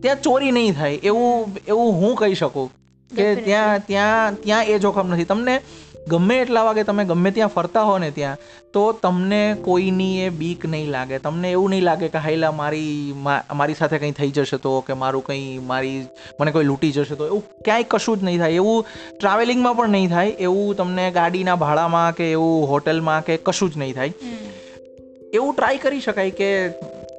ત્યાં ચોરી નહીં થાય. એવું એવું હું કહી શકું કે ત્યાં ત્યાં ત્યાં એ જોખમ નથી. તમને ગમે એટલા વાગે તમે ગમે ત્યાં ફરતા હો ને ત્યાં તો તમને કોઈની એ બીક નહીં લાગે. તમને એવું નહીં લાગે કે હાઈલા મારી મારી સાથે કંઈ થઈ જશે તો કે મારું કંઈ મારી મને કોઈ લૂંટી જશે તો એવું ક્યાંય કશું જ નહીં થાય. એવું ટ્રાવેલિંગમાં પણ નહીં થાય એવું તમને ગાડીના ભાડામાં કે એવું હોટલમાં કે કશું જ નહીં થાય. એવું ટ્રાય કરી શકાય કે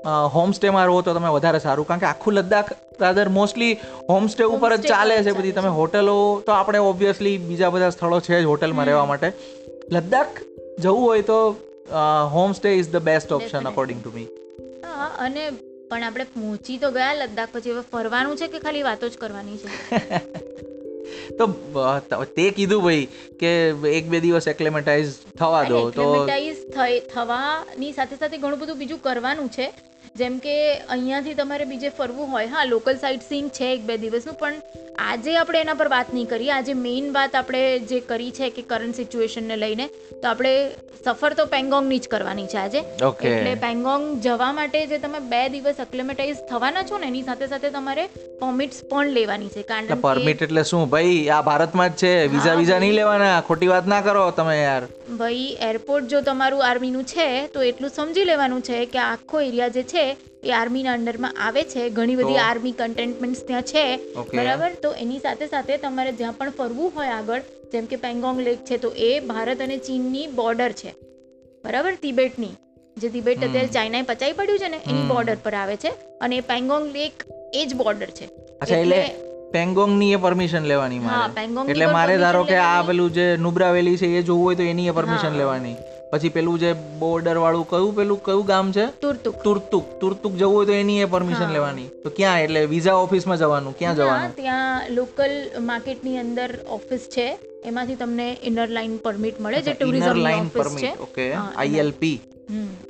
હોમસ્ટેમાં રહો તો તમે વધારે સારું. કારણ કે આખું લદ્દાખ દાદર મોસ્ટલી હોમસ્ટે ઉપર જ ચાલે છે બધી. તમે હોટલો તો આપણે ઓબ્વિયસલી બીજા બધા સ્થળો છે જ હોટલમાં રહેવા માટે. લદ્દાખ જવું હોય તો homestay is the best option according to me હા અને પણ આપણે પહોંચી તો ગયા લદ્દાખ પછી હવે ફરવાનું છે કે ખાલી વાતો જ કરવાની છે? *laughs* તો તે કીધું ભાઈ કે એક બે દિવસ એક્લેમેટાઇઝ થવા દો તો થવાની સાથે સાથે ઘણું બધું બીજું કરવાનું છે. જેમ કે અહીંયાથી તમારે બીજે ફરવું હોય હા લોકલ સાઇટ સીન છે એક બે દિવસનું પણ આજે આપણે એના પર વાત નહીં કરીએ આજે મેઇન વાત આપણે જે કરી છે કે કરંટ સિચ્યુએશનને લઈને તો આપણે સફર તો પેંગોંગની જ કરવાની છે આજે. એટલે પેંગોંગ જવા માટે જે તમે બે દિવસ અક્લેમેટાઇઝ થવાના છો ને એની સાથે સાથે તમારે પરમિટ્સ પણ લેવાની છે. કારણ કે પરમિટ એટલે શું? ભાઈ આ ભારતમાં જ છે. વિઝા વિઝા નહીં લેવાના. ખોટી વાત ના કરો તમે યાર. ભાઈ એરપોર્ટ જો તમારું આર્મીનું છે તો એટલું સમજી લેવાનું છે કે આખો એરિયા જે છે એ આર્મીના અંડરમાં આવે છે. ઘણી બધી આર્મી કન્ટેન્ટમેન્ટ્સ ત્યાં છે. બરાબર? તો એની સાથે સાથે તમારે જ્યાં પણ ફરવું હોય આગળ જેમ કે પેંગોંગ લેક છે તો એ ભારત અને ચીનની બોર્ડર છે. બરાબર? તિબેટની. જે તિબેટ અત્યારે ચાઇનાએ પચાવી પડ્યું છે ને એની બોર્ડર પર આવે છે. અને પેંગોંગ લેક એ જ બોર્ડર છે. અચ્છા એટલે પેંગોંગની એ પરમિશન લેવાની મારે. એટલે મારે ધારો કે આ. પેલું જે નુબ્રા વેલી છે એ જોવું હોય તો એની એ પરમિશન લેવાની. પછી પેલું જે બોર્ડર વાળું કયું પેલું કયું ગામ છે? તુર્તુક. તુર્તુક. તુર્તુક જવું હોય તો એની એ પરમિશન લેવાની. તો ક્યાં? એટલે વિઝા ઓફિસમાં જવાનું. ક્યાં જવાનું? ત્યાં લોકલ માર્કેટની અંદર ઓફિસ છે. એમાંથી તમને ઇનર લાઇન પરમિટ મળે જે ટુરિઝમ લાઇન ઓફિસ છે. Okay ILP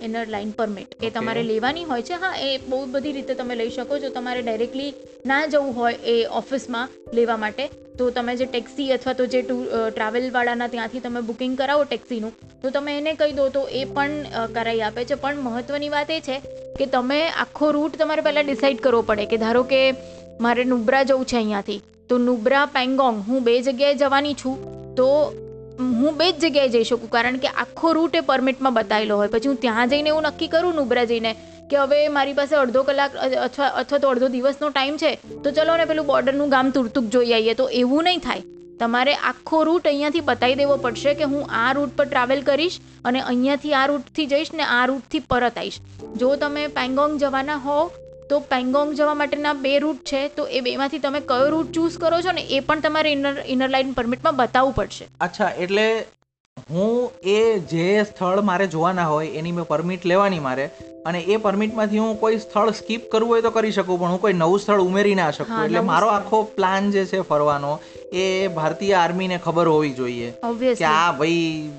inner line permit એ તમારે લેવાની હોય છે. હા એ બહુ બધી રીતે તમે લઈ શકો છો. તમારે ડાયરેક્ટલી ના જવું હોય એ ઓફિસમાં લેવા માટે. તો તમે જે ટેક્સી અથવા તો જે ટુ ટ્રાવેલવાળાના ત્યાંથી તમે બુકિંગ કરાવો ટેક્સીનું તો તમે એને કહી દો તો એ પણ કરાવી આપે છે. પણ મહત્ત્વની વાત એ છે કે તમે આખો રૂટ તમારે પહેલાં ડિસાઇડ કરવો પડે કે ધારો કે મારે નુબ્રા જવું છે અહીંયાથી. તો નુબ્રા પેંગોંગ હું બે જગ્યાએ જવાની છું. તો હું બે જ જગ્યાએ જઈ શકું, કારણ કે આખો રૂટ એ પરમિટમાં બતાવેલો હોય. પછી હું ત્યાં જઈને એવું નક્કી કરું નુબ્રા જઈને કે હવે મારી પાસે અડધો કલાક અથવા અથવા તો અડધો દિવસનો ટાઈમ છે, તો ચલો ને પેલું બોર્ડરનું ગામ તુરતુક જોઈ આવીએ. તો એવું નહીં થાય. તમારે આખો રૂટ અહીંયાથી બતાવી દેવો પડશે કે હું આ રૂટ પર ટ્રાવેલ કરીશ અને અહીંયાથી આ રૂટથી જઈશ ને આ રૂટથી પરત આવીશ. જો તમે પેંગોંગ જવાના હોવ તો પેંગોંગ જવા માટેના બે રૂટ છે તો એ બેમાંથી તમે કયો રૂટ ચૂઝ કરો છો ને એ પણ તમારે ઇનર ઇનર લાઇન પરમિટમાં બતાવવું પડશે. અચ્છા એટલે હું એ જે સ્થળ મારે જોવાના હોય એની મેં પરમિટ લેવાની મારે અને એ પરમિટમાંથી હું કોઈ સ્થળ સ્કીપ કરવું હોય તો કરી શકું પણ હું કોઈ નવું સ્થળ ઉમેરી ના શકું. એટલે મારો આખો પ્લાન જે છે ફરવાનો એ ભારતીય આર્મીને ખબર હોવી જોઈએ. કે આ ભાઈ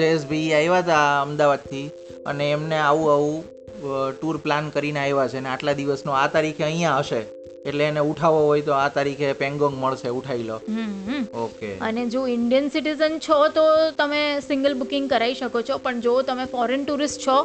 જયેશભાઈ આવ્યા હતા અમદાવાદથી અને એમને આવું આવું ટૂર પ્લાન કરીને આવ્યા છે અને આટલા દિવસનો આ તારીખે અહીંયા હશે. એટલે એને ઉઠાવવો હોય તો આ તારીખે પેંગોંગ મળશે ઉઠાવી લો. ઓકે. અને જો ઇન્ડિયન સિટીઝન છો તો તમે સિંગલ બુકિંગ કરાવી શકો છો પણ જો તમે ફોરેન ટુરિસ્ટ છો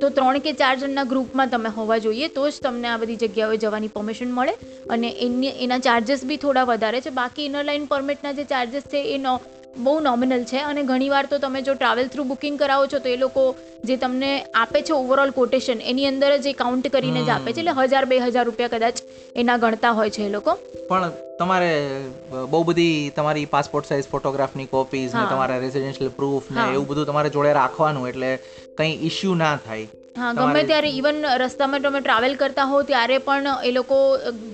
તો ત્રણ કે ચાર જણના ગ્રુપમાં તમે હોવા જોઈએ તો જ તમને આ બધી જગ્યાઓએ જવાની પરમિશન મળે. અને એની એના ચાર્જિસ બી થોડા વધારે છે. બાકી ઇનર લાઇન પરમિટના જે ચાર્જિસ છે એ નો બહુ નોમિનલ છે અને ઘણીવાર તો તમે જો ટ્રાવેલ થ્રુ બુકિંગ કરાવો છો તો એ લોકો જે તમને આપે છે ઓવરઓલ કોટેશન એની અંદર જ એ કાઉન્ટ કરીને જ આપે છે. એટલે હજાર બે હજાર રૂપિયા કદાચ એના ગણતા હોય છે એ લોકો. પણ તમારે બહુ બધી તમારી પાસપોર્ટ સાઇઝ ફોટોગ્રાફની કોપીઝ ને. તમારા રેસિડેન્શિયલ પ્રૂફ ને એવું બધું તમારે જોડે રાખવાનું એટલે કંઈ ઇશ્યુ ના થાય. હા ગમે ત્યારે ઇવન રસ્તામાં તમે ટ્રાવેલ કરતા હો ત્યારે પણ એ લોકો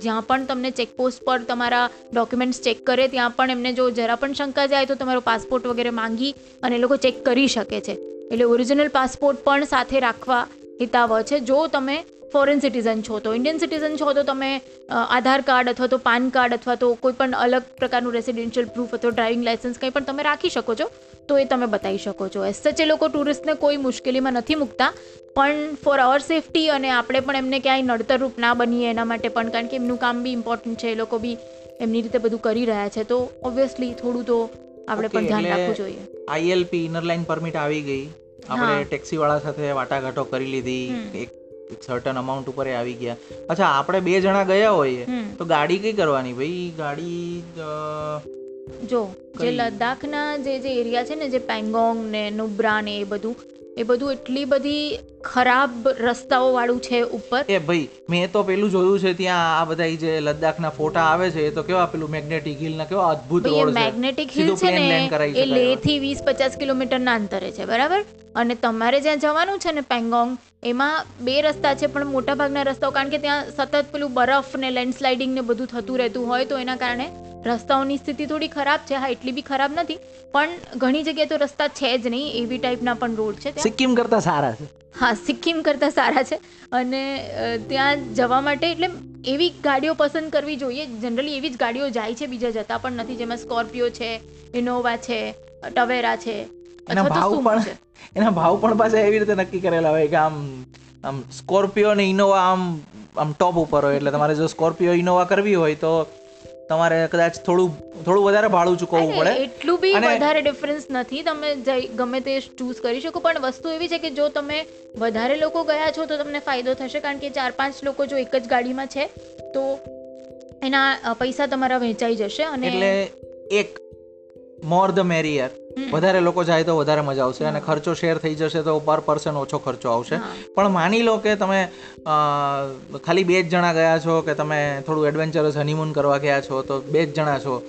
જ્યાં પણ તમને ચેકપોસ્ટ પર તમારા ડોક્યુમેન્ટ્સ ચેક કરે ત્યાં પણ એમને જો જરા પણ શંકા જાય તો તમારો પાસપોર્ટ વગેરે માંગી અને એ લોકો ચેક કરી શકે છે. એટલે ઓરિજિનલ પાસપોર્ટ પણ સાથે રાખવા હિતાવ છે. જો તમે ફોરેન સિટીઝન છો તો ઇન્ડિયન સિટીઝન છો તો તમે આધાર કાર્ડ અથવા તો પાન કાર્ડ અથવા તો કોઈ પણ અલગ પ્રકારનું રેસિડેન્શિયલ પ્રૂફ અથવા ડ્રાઇવિંગ લાઇસન્સ કંઈ પણ તમે રાખી શકો છો તો એ તમે બતાવી શકો છો. એસ સચ એ લોકો ટુરિસ્ટને કોઈ મુશ્કેલીમાં નથી મૂકતા. પણ ફોર અવર સેફટી અને આપણે પણ એમને ક્યાંય નડતરરૂપ ના બનીએ એના માટે પણ કારણ કે એમનું કામ બી ઇમ્પોર્ટન્ટ છે એ લોકો બી એમની રીતે બધું કરી રહ્યા છે. તો ઓબ્વિયસલી થોડું તો આપણે પણ ધ્યાન રાખવું જોઈએ. આઈએલપી ઇનર લાઇન પરમિટ આવી ગઈ. આપણે ટેક્સી વાળા સાથે વાટાઘાટો કરી લીધી. એક સર્ટન અમાઉન્ટ ઉપર આવી ગયા. અચ્છા આપણે બે જણા ગયા હોઈએ તો ગાડી કઈ કરવાની ભાઈ? ગાડી જો જે લદ્દાખના જે જે એરિયા છે ને જે પેંગોંગ ને નુબ્રા ને એ બધું એ બધું એટલી બધી ખરાબ રસ્તાઓ વાળું છે ઉપર. એ ભાઈ મેં તો પેલું જોયું છે ત્યાં આ બધા જે લદ્દાખના ફોટા આવે છે એ તો કેવા પેલું મેગ્નેટિક હિલ ના કેવા અદ્ભુત રોડ છે. મેગ્નેટિક હિલ છે ને એ લે થી વીસ પચાસ કિલોમીટરના અંતરે છે બરાબર? અને તમારે જ્યાં જવાનું છે ને પેંગોંગ એમાં બે રસ્તા છે પણ મોટા ભાગના રસ્તાઓ કારણ કે ત્યાં સતત પેલું બરફ ને લેન્ડસ્લાઇડિંગ ને બધું થતું રહેતું હોય તો એના કારણે રસ્તાઓની સ્થિતિ થોડી ખરાબ છે. હા એટલી બી ખરાબ નથી પણ ઘણી જગ્યાએ તો રસ્તા છે જ નહીં એવી ટાઈપના પણ રોડ છે સિક્કિમ કરતા સારા છે. હા સિક્કિમ કરતાં સારા છે. અને ત્યાં જવા માટે એટલે એવી ગાડીઓ પસંદ કરવી જોઈએ. જનરલી એવી જ ગાડીઓ જાય છે બીજા જતા પણ નથી જેમાં સ્કોર્પિયો છે ઇનોવા છે ટવેરા છે એના ભાવ પણ એના ભાવ પણ પાછા એવી રીતે નક્કી કરેલા હોય કે આમ આમ સ્કોર્પિયો ને ઇનોવા આમ આમ ટોપ ઉપર હોય. એટલે તમારે જો સ્કોર્પિયો ઇનોવા કરવી હોય તો તમારે કદાચ થોડું થોડું વધારે ભાડું ચૂકવવું પડે. એટલું બી વધારે ડિફરન્સ નથી. તમે ગમે તે ચૂઝ કરી શકો પણ વસ્તુ એવી છે કે જો તમે વધારે લોકો ગયા છો તો તમને ફાયદો થશે. કારણ કે ચાર પાંચ લોકો જો એક જ ગાડીમાં છે તો એના પૈસા તમારા વહેંચાઈ જશે અને એટલે એક મોર ધ મેરિયર વધારે લોકો જાય તો વધારે મજા આવશે અને ખર્ચો શેર થઈ જશે તો પર પર્સન ઓછો ખર્ચો આવશે. પણ માની લો કે તમે ખાલી બે જ જણા ગયા છો કે તમે થોડું એડવેન્ચરસ હનીમૂન કરવા ગયા છો તો બે જ જણા છો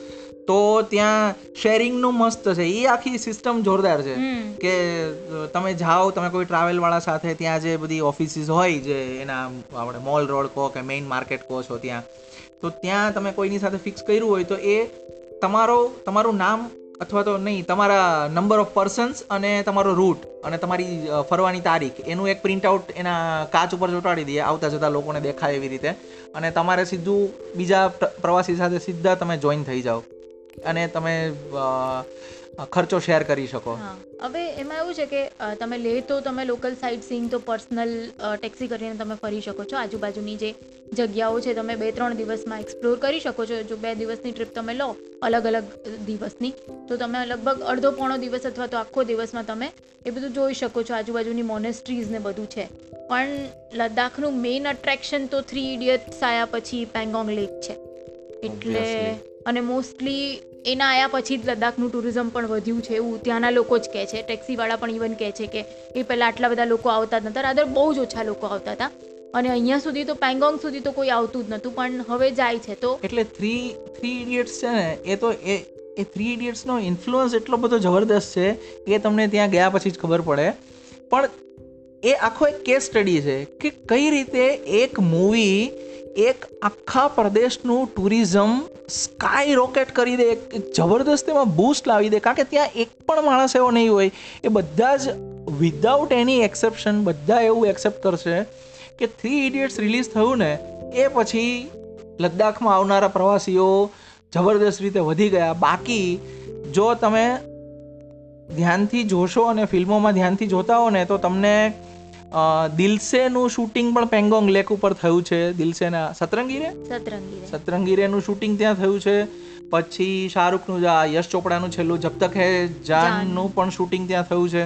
તો ત્યાં શેરિંગનું મસ્ત છે. એ આખી સિસ્ટમ જોરદાર છે. કે તમે જાઓ તમે કોઈ ટ્રાવેલ વાળા સાથે ત્યાં જે બધી ઓફિસીસ હોય જે એના આપણે મોલ રોડ કહો કે મેઇન માર્કેટ કહો છો ત્યાં તો ત્યાં તમે કોઈની સાથે ફિક્સ કર્યું હોય તો એ તમારો તમારું નામ અથવા તો નહીં, તમારા નંબર ઓફ પર્સન્સ અને તમારો રૂટ અને તમારી ફરવાની તારીખ, એનું એક પ્રિન્ટ આઉટ એના કાચ ઉપર ચોંટાડી દઈએ, આવતા જતા લોકોને દેખાય એવી રીતે. અને તમારે સીધું બીજા પ્રવાસી સાથે સીધા તમે જોઈન થઈ જાઓ. અને તમે ખર્ચો શેર કરી શકો. હવે એમાં એવું છે કે તમે લે તો તમે લોકલ સાઇટ સીન તો પર્સનલ ટેક્સી કરીને તમે ફરી શકો છો. આજુબાજુની જે જગ્યાઓ છે તમે બે ત્રણ દિવસમાં એક્સપ્લોર કરી શકો છો. જો બે દિવસની ટ્રીપ તમે લો, અલગ અલગ દિવસની, તો તમે લગભગ અડધો પોણો દિવસ અથવા તો આખો દિવસમાં તમે એ બધું જોઈ શકો છો. આજુબાજુની મોનેસ્ટ્રીઝ ને બધું છે. પણ લદ્દાખનું મેઇન અટ્રેક્શન તો થ્રી ઇડિયટ્સ આયા પછી પેંગોંગ લેક છે. એટલે અને મોસ્ટલી એના આયા પછી જ લદ્દાખનું ટુરિઝમ પણ વધ્યું છે એવું ત્યાંના લોકો જ કહે છે. ટેક્સીવાળા પણ ઇવન કહે છે કે એ પહેલાં આટલા બધા લોકો આવતા જ નહોતા રાદર બહુ જ ઓછા લોકો આવતા હતા. અને અહીંયા સુધી તો પેંગોંગ સુધી તો કોઈ આવતું જ નહોતું પણ હવે જાય છે તો. એટલે થ્રી થ્રી ઇડિયટ્સ છે ને એ તો એ એ થ્રી ઇડિયટ્સનો ઇન્ફ્લુઅન્સ એટલો બધો જબરદસ્ત છે એ તમને ત્યાં ગયા પછી જ ખબર પડે. પણ એ આખો એક કેસ સ્ટડી છે કે કઈ રીતે એક મૂવી એક આખા પ્રદેશનું ટુરિઝમ સ્કાય રોકેટ કરી દે, એક જબરદસ્ત એમાં બૂસ્ટ લાવી દે. કારણ કે ત્યાં એક પણ માણસ એવો નહીં હોય. એ બધા જ વિધાઉટ એની એક્સેપ્શન બધા એવું એક્સેપ્ટ કરશે કે થ્રી ઇડિયટ્સ રિલીઝ થયું ને, એ પછી લદ્દાખમાં આવનારા પ્રવાસીઓ જબરદસ્ત રીતે વધી ગયા. બાકી જો તમે ધ્યાનથી જોશો અને ફિલ્મોમાં ધ્યાનથી જોતા હો ને, તો તમને દિલસેનું શૂટિંગ પણ પેંગોંગ લેક ઉપર થયું છે. દિલસેના સતરંગીરે સતરંગીરે સતરંગી રહે. સતરંગી રેનું શૂટિંગ ત્યાં થયું છે. પછી શાહરૂખનું જે આ યશ ચોપડાનું છેલ્લું જબ તક હે જાનનું પણ શૂટિંગ ત્યાં થયું છે.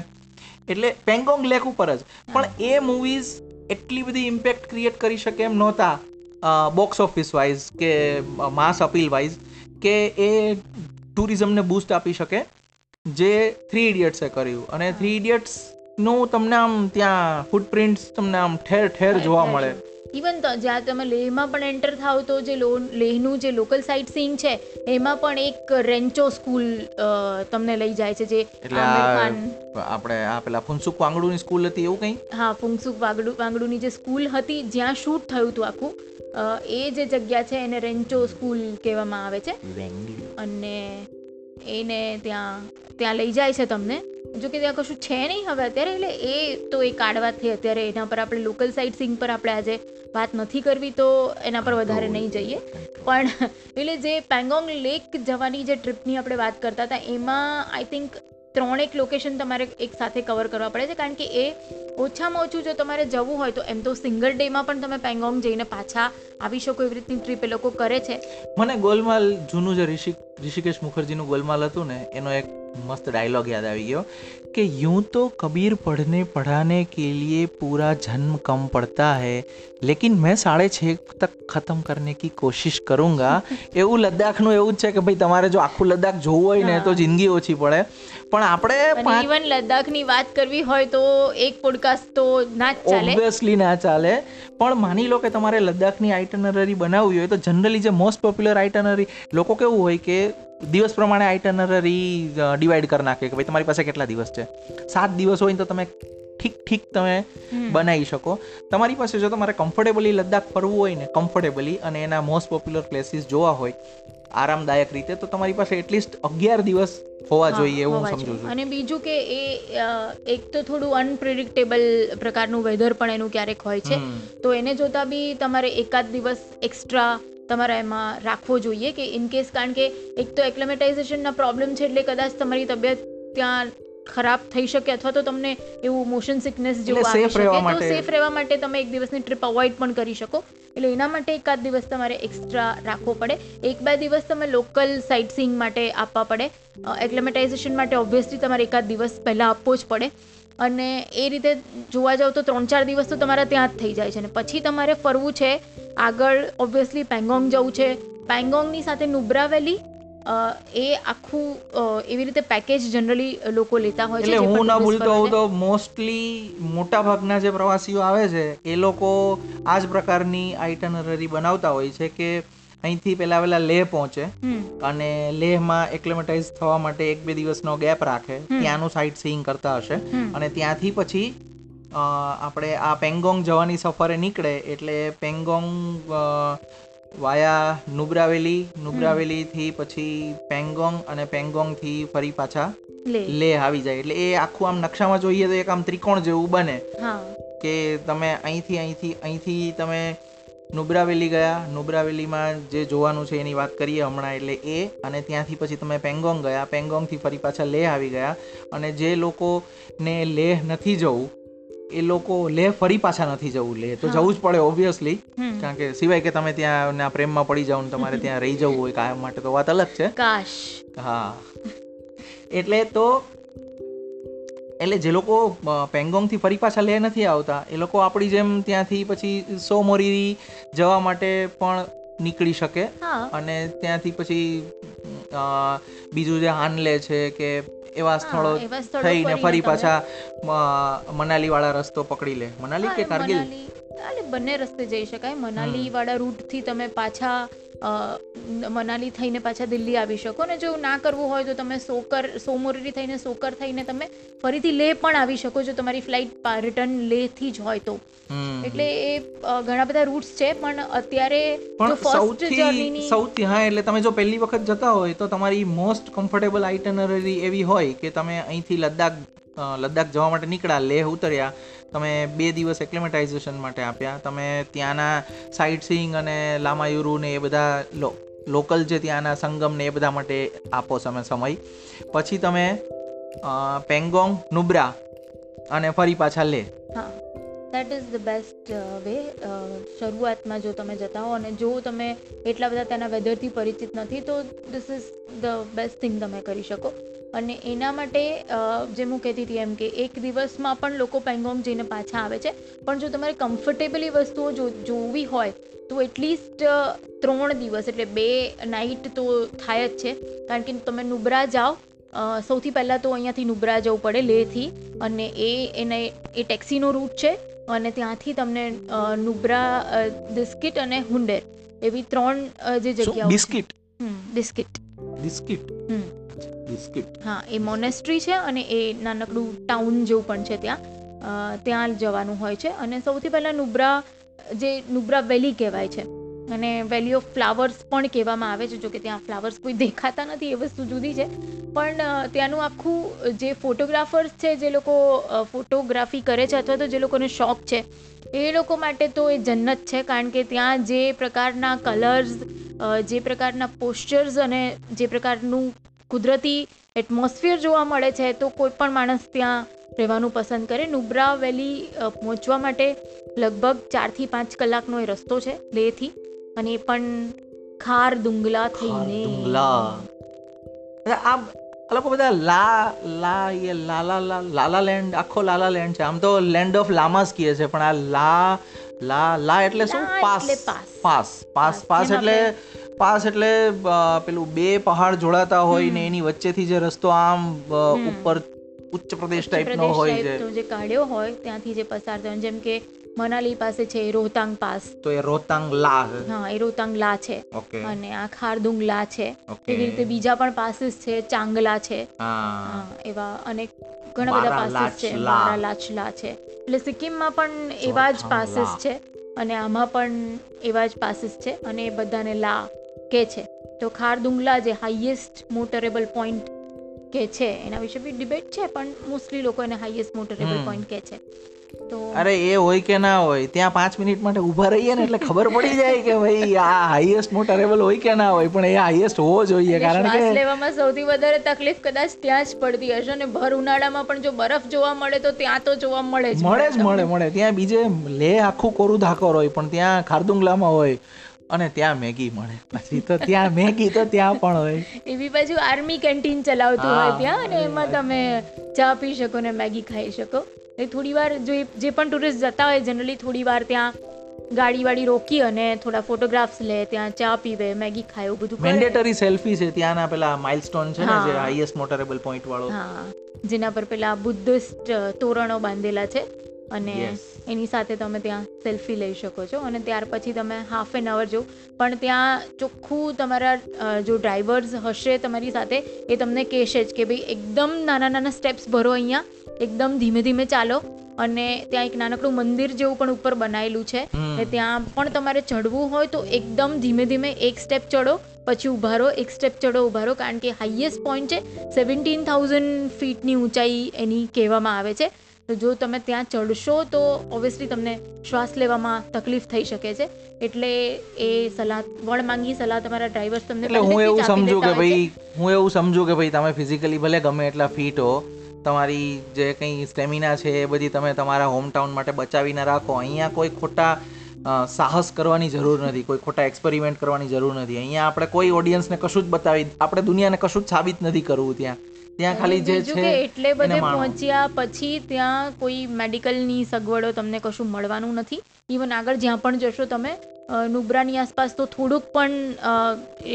એટલે પેંગોંગ લેક ઉપર જ. પણ એ મૂવીઝ એટલી બધી ઇમ્પેક્ટ ક્રિએટ કરી શકે એમ નહોતા બોક્સ ઓફિસ વાઇઝ કે માસ અપીલ વાઇઝ કે એ ટુરિઝમને બૂસ્ટ આપી શકે. જે થ્રી ઇડિયટ્સે કર્યું. અને થ્રી ઇડિયટ્સનું તમને આમ ત્યાં ફૂટપ્રિન્ટ્સ તમને આમ ઠેર ઠેર જોવા મળે. ઇવન તો જ્યાં તમે લેહમાં પણ એન્ટર થાવ તો જે લો લેહનું જે લોકલ સાઇટ સીન છે એમાં પણ એક રેન્ચો સ્કૂલ તમને લઈ જાય છે જે આપણે આ પેલા ફુનસુક વાંગડુની સ્કૂલ હતી એવું કંઈ? હા ફુંગસુક વાગડુ વાંગડુની જે સ્કૂલ હતી જ્યાં શૂટ થયું હતું આખું એ જે જગ્યા છે એને રેન્ચો સ્કૂલ કહેવામાં આવે છે. અને એને ત્યાં ત્યાં લઈ જાય છે તમને. જો કે ત્યાં કશું છે નહીં હવે અત્યારે, એટલે એ તો એ કાઢવાથી અત્યારે એના પર આપણે લોકલ સાઇટ સીંગ પર આપણે આજે વાત નથી કરવી તો એના પર વધારે નહીં જઈએ. પણ એટલે જે પેંગોંગ લેક જવાની જે ટ્રીપની આપણે વાત કરતા હતા, એમાં આઈ થિંક ત્રણેક લોકેશન તમારે એક સાથે કવર કરવા પડે છે. કારણ કે એ ઓછામાં ઓછું જો તમારે જવું હોય તો એમ તો સિંગલ ડેમાં પણ તમે પેંગોંગ જઈને પાછા આવી શકો એવી રીતની ટ્રીપ એ લોકો કરે છે. મને ગોલમાલ જૂનું જે ઋષિ ઋષિકેશ મુખર્જીનું ગોલમાલ હતું ને એનો એક મસ્ત ડાયલોગ યાદ આવી ગયો કે यूं तो कबीर पढ़ने पढ़ाने के लिए पूरा जन्म कम पड़ता है लेकिन मैं साढ़े छः तक खत्म करने की कोशिश करूंगा *laughs* એવું લદ્દાખનું એવું જ છે કે ભાઈ તમારે જો આખું લદ્દાખ જોવું હોય ને તો જિંદગી ઓછી પડે પણ આપણે અને પાંચ ઇવન લદ્દાખની વાત કરવી હોય તો એક પોડકાસ્ટ તો ના જ ચાલે ઓબ્વિયસલી ના ચાલે પણ માની લો કે તમારે લદ્દાખની આઇટનરી બનાવવી હોય તો જનરલી જે મોસ્ટ પોપ્યુલર આઇટનરી લોકો કેવું હોય કે દિવસ પ્રમાણે આઇટનરી ડિવાઈડ કરી નાખે કે ભાઈ તમારી પાસે કેટલા દિવસ છે? સાત દિવસ હોય તો તમે ઠીક ઠીક તમે બનાવી શકો. તમારી પાસે જો તમારે કમ્ફર્ટેબલી લદ્દાખ ફરવું હોય ને કમ્ફર્ટેબલી અને એના મોસ્ટ પોપ્યુલર પ્લેસીસ જોવા હોય આરામદાયક રીતે તો તમારી પાસે એટલીસ્ટ અગિયાર દિવસ હોવા જોઈએ એવું હું સમજુ છું. અને બીજું કે એ એક તો થોડું અનપ્રિડિક્ટેબલ પ્રકારનું વેધર પણ એનું ક્યારેક હોય છે. તો એને જોતા બી તમારે એકાદ દિવસ એક્સ્ટ્રા તમારે એમાં રાખવો જોઈએ કે ઇનકેસ કારણ કે એક તો એક્લેમેટાઇઝેશનના પ્રોબ્લેમ છે એટલે કદાચ તમારી તબિયત ત્યાં ખરાબ થઈ શકે અથવા તો તમને એવું મોશન સિકનેસ જેવું આવી શકે. તો સેફ રહેવા માટે તમે એક દિવસની ટ્રીપ અવોઇડ પણ કરી શકો. એટલે એના માટે એકાદ દિવસ તમારે એક્સ્ટ્રા રાખવો પડે. એક બે દિવસ તમે લોકલ સાઇટ સીઈંગ માટે આપવા પડે. એક્લેમેટાઇઝેશન માટે ઓબ્વિયસલી તમારે એકાદ દિવસ પહેલાં આપવો જ પડે. અને એ રીતે જોવા જાવ તો ત્રણ ચાર દિવસ તો તમારા ત્યાં જ થઈ જાય છે. અને પછી તમારે ફરવું છે આગળ ઓબ્વિયસલી પેંગોંગ જવું છે. પેંગોંગની સાથે નુબ્રા વેલી એ આખું એવી રીતે પેકેજ જનરલી લોકો લેતા હોય છે એટલે હું ના ભૂલતો હોઉં તો મોસ્ટલી મોટા ભાગના જે પ્રવાસીઓ આવે છે એ લોકો આ જ પ્રકારની આઇટનરી બનાવતા હોય છે કે અહીંથી પેલા પહેલા લેહ પહોંચે. અને લેહમાં એક્લેમેટાઇઝ થવા માટે એક બે દિવસનો ગેપ રાખે. ત્યાંનું સાઇટ સીઈંગ કરતા હશે. અને ત્યાંથી પછી આપણે આ પેંગોંગ જવાની સફરે નીકળે એટલે પેંગોંગ વાયા નુબ્રાવેલી નુબ્રાવેલીથી પછી પેંગોંગ અને પેંગોંગથી ફરી પાછા લે લેહ આવી જાય. એટલે એ આખું આમ નકશામાં જોઈએ તો એક આમ ત્રિકોણ જેવું બને કે તમે અહીંથી અહીંથી અહીંથી તમે નુબ્રા વેલી ગયા. નુબ્રા વેલીમાં જે જોવાનું છે એની વાત કરીએ હમણાં એટલે એ અને ત્યાંથી પછી તમે પેંગોંગ ગયા. પેંગોંગથી ફરી પાછા લેહ આવી ગયા. અને જે લોકોને લેહ નથી જવું એ લોકો લેહ ફરી પાછા નથી જવું લેહ. તો જવું જ પડે ઓબ્વિયસલી કારણ કે સિવાય કે તમે ત્યાં ના પ્રેમમાં પડી જાઓ ને તમારે ત્યાં રહી જવું હોય કાયમ માટે તો વાત અલગ છે. કાશ. હા. એટલે તો એટલે જે લોકો પેંગોંગથી ફરી પાછા લે નથી આવતા એ લોકો આપણી જેમ ત્યાંથી પછી સોમોરી જવા માટે પણ નીકળી શકે અને ત્યાંથી પછી બીજું જે હાનલે છે કે એવા સ્થળો થઈને ફરી પાછા મનાલી વાળા રસ્તો પકડી લે. મનાલી કે કારગિલ? એટલે બંને રસ્તે જઈ શકાય. મનાલી વાળા રૂટથી તમે પાછા મનાલી થઈને પાછા દિલ્હી આવી શકો. ને જો ના કરવું હોય તો તમે સોકર સોમોરી થઈને સોકર થઈને તમે ફરીથી લેહ પણ આવી શકો જો તમારી ફ્લાઇટ રિટર્ન લેહથી જ હોય તો. એટલે એ ઘણા બધા રૂટ્સ છે પણ અત્યારે સૌથી સૌથી હા એટલે તમે જો પહેલી વખત જતા હોય તો તમારી મોસ્ટ કમ્ફર્ટેબલ આઇટનરી એવી હોય કે તમે અહીંથી લદ્દાખ લદ્દાખ જવા માટે નીકળ્યા, લેહ ઉતર્યા, તમે બે દિવસ એક્લેમેટાઇઝેશન માટે આપ્યા, તમે ત્યાંના સાઇટ સીઈંગ અને લામાયુરુ ને એ બધા લો લોકલ જે ત્યાંના સંગમ ને એ બધા માટે આપો તમે સમય. પછી તમે પેંગોંગ, નુબ્રા અને ફરી પાછા લેહ. હા that is the best way શરૂઆતમાં જો તમે જતા હો અને જો તમે એટલા બધા તેના વેધરથી પરિચિત નથી, તો this is the best thing તમે કરી શકો. અને એના માટે જેમ હું કહેતી હતી એમ કે એક દિવસમાં પણ લોકો પેંગોંગ જઈને પાછા આવે છે. પણ જો તમારે કમ્ફર્ટેબલી વસ્તુઓ જો જોવી હોય તો એટલીસ્ટ ત્રણ દિવસ એટલે બે નાઇટ તો થાય જ છે. કારણ કે તમે નુબ્રા જાઓ સૌથી પહેલાં તો અહીંયાથી નુબ્રા જવું પડે લેહથી અને એ એને એ ટેક્સીનો રૂટ છે અને ત્યાંથી તમને નુબ્રા બિસ્કિટ અને હુંડેર એવી ત્રણ જે જગ્યાઓ biscuit? Biscuit. Biscuit? Hmm. Biscuit. હા, એ મોનેસ્ટ્રી છે અને એ નાનકડું ટાઉન જેવું પણ છે ત્યાં. ત્યાં જવાનું હોય છે. અને સૌથી પહેલાં નુબ્રા, જે નુબ્રા વેલી કહેવાય છે. અને વેલી ઓફ ફ્લાવર્સ પણ કહેવામાં આવે છે, જોકે ત્યાં ફ્લાવર્સ કોઈ દેખાતા નથી, એ વસ્તુ જુદી છે. પણ ત્યાંનું આખું, જે ફોટોગ્રાફર્સ છે, જે લોકો ફોટોગ્રાફી કરે છે અથવા તો જે લોકોને શોખ છે, એ લોકો માટે તો એ જન્નત છે, કારણ કે ત્યાં જે પ્રકારના કલર્સ જે પ્રકારના પોસ્ચર્સ અને જે પ્રકારનું કુદરતી એટમોસ્ફિયર જોવા મળે છે તો કોઈ પણ માણસ ત્યાં રહેવાનું પસંદ કરે. નુબ્રા વેલી પહોંચવા માટે લગભગ ચારથી પાંચ કલાકનો એ રસ્તો છે લેહથી. અને એ પણ ખાર દુંગલા થઈને. આ લોકો બધા લા લા એ લાલા લાલા લેન્ડ આખો લાલા લેન્ડ છે. આમ તો લેન્ડ ઓફ લામાસ કહે છે પણ આ લા લા લા એટલે શું? પાસ. પાસ. પાસ. પાસ એટલે પાસ એટલે પેલું બે પહાડ જોડાતા હોય ને એની વચ્ચેથી જે રસ્તો આમ ઉપર ઉચ્ચ પ્રદેશ ટાઈપનો હોય છે જે. કાઢ્યો હોય ત્યાંથી જે પસાર થયો. જેમ કે મનાલી પાસે છે રોહતાંગ પાસ. તો એ રોહતાંગ લા હા એ રોહતાંગ લા છે. અને આ ખારદુંગ લા છે. એવી રીતે બીજા પણ પાસીસ છે ચાંગલા છે. એવા અનેક ઘણા બધા પાસીસ છે. બારાલાચલા. બારાલાચલા છે. એટલે સિક્કિમમાં પણ એવા જ પાસીસ છે. અને આમાં પણ એવા જ પાસીસ છે. અને એ બધાને લા. કે છે? તો ખારદુંગલા જે હાઈએસ્ટ મોટરેબલ પોઈન્ટ કે છે એના વિશે બી ડિબેટ છે પણ મોસ્ટલી લોકો એને હાઈએસ્ટ મોટરેબલ પોઈન્ટ કે છે. તો અરે એ હોય કે ના હોય ત્યાં પાંચ મિનિટ માટે ઊભા રહીએ ને એટલે ખબર પડી જાય કે ભાઈ આ હાઈએસ્ટ મોટરેબલ હોય કે ના હોય પણ એ હાઈએસ્ટ હોવો જોઈએ કારણ કે લેવામાં સૌથી વધારે તકલીફ કદાચ ત્યાં જ પડતી હશે અને ભર ઉનાળામાં પણ જો બરફ જોવા મળે તો ત્યાં તો જોવા મળે જ મળે જ મળે. મળે ત્યાં બીજે લે આખું કોરું ધાકોર હોય પણ ત્યાં ખારદુંગલામાં હોય અને ત્યાં મેગી મળે. પછી તો ત્યાં મેગી તો ત્યાં પણ હોય. એવી બાજુ આર્મી કેન્ટીન ચલાવતું હોય ત્યાં અને એમાં તમે ચા પી શકો ને મેગી ખાઈ શકો. એ થોડી વાર જો જે પણ ટુરિસ્ટ જતા હોય જનરલી થોડી વાર ત્યાં ગાડી વાડી રોકી અને થોડા ફોટોગ્રાફ્સ લે ત્યાં ચા પીવે મેગી ખાય એવું બધું મેન્ડેટરી સેલ્ફી છે ત્યાંના પેલા માઇલસ્ટોન છે ને જે હાઈએસ્ટ મોટરેબલ પોઈન્ટ વાળો. હા. જેના પર પેલા બુદ્ધિસ્ટ તોરણો બાંધેલા છે. અને એની સાથે તમે ત્યાં સેલ્ફી લઈ શકો છો અને ત્યાર પછી તમે હાફ એન અવર જો પણ ત્યાં ચોખ્ખું તમારા જો ડ્રાઈવર્સ હશે તમારી સાથે એ તમને કહેશે જ કે ભાઈ એકદમ નાના નાના સ્ટેપ્સ ભરો અહીંયા એકદમ ધીમે ધીમે ચાલો. અને ત્યાં એક નાનકડું મંદિર જેવું પણ ઉપર બનાવેલું છે. એ ત્યાં પણ તમારે ચડવું હોય તો એકદમ ધીમે ધીમે એક સ્ટેપ ચડો પછી ઊભા રહો એક સ્ટેપ ચડો ઊભા રહો કારણ કે હાઈએસ્ટ પોઈન્ટ છે સેવન્ટીન થાઉઝન્ડ ફીટની ઊંચાઈ એની કહેવામાં આવે છે. તો જો તમે ત્યાં ચડશો તો ઓબ્વિયસલી તમને શ્વાસ લેવામાં તકલીફ થઈ શકે છે. એટલે એ સલાહ વળ માંગી સલાહ તમારા ડ્રાઈવર્સ તમને એટલે હું એવું સમજુ કે. ભાઈ હું એવું સમજુ કે ભાઈ તમે ફિઝિકલી ભલે ગમે એટલા ફિટ હો તમારી જે કંઈ સ્ટેમિના છે એ બધી તમે તમારા હોમટાઉન માટે બચાવીને રાખો. અહીંયા કોઈ ખોટા સાહસ કરવાની જરૂર નથી કોઈ ખોટા એક્સપેરિમેન્ટ કરવાની જરૂર નથી. અહીંયા આપણે કોઈ ઓડિયન્સને કશું જ બતાવી આપણે દુનિયાને કશું જ સાબિત નથી કરવું ત્યાં. ત્યાં ખાલી જે છે એટલે બધે પહોંચ્યા પછી ત્યાં કોઈ મેડિકલની સગવડો તમને કશું મળવાનું નથી. ઇવન આગળ જ્યાં પણ જશો તમે નુબ્રાની આસપાસ તો થોડુંક પણ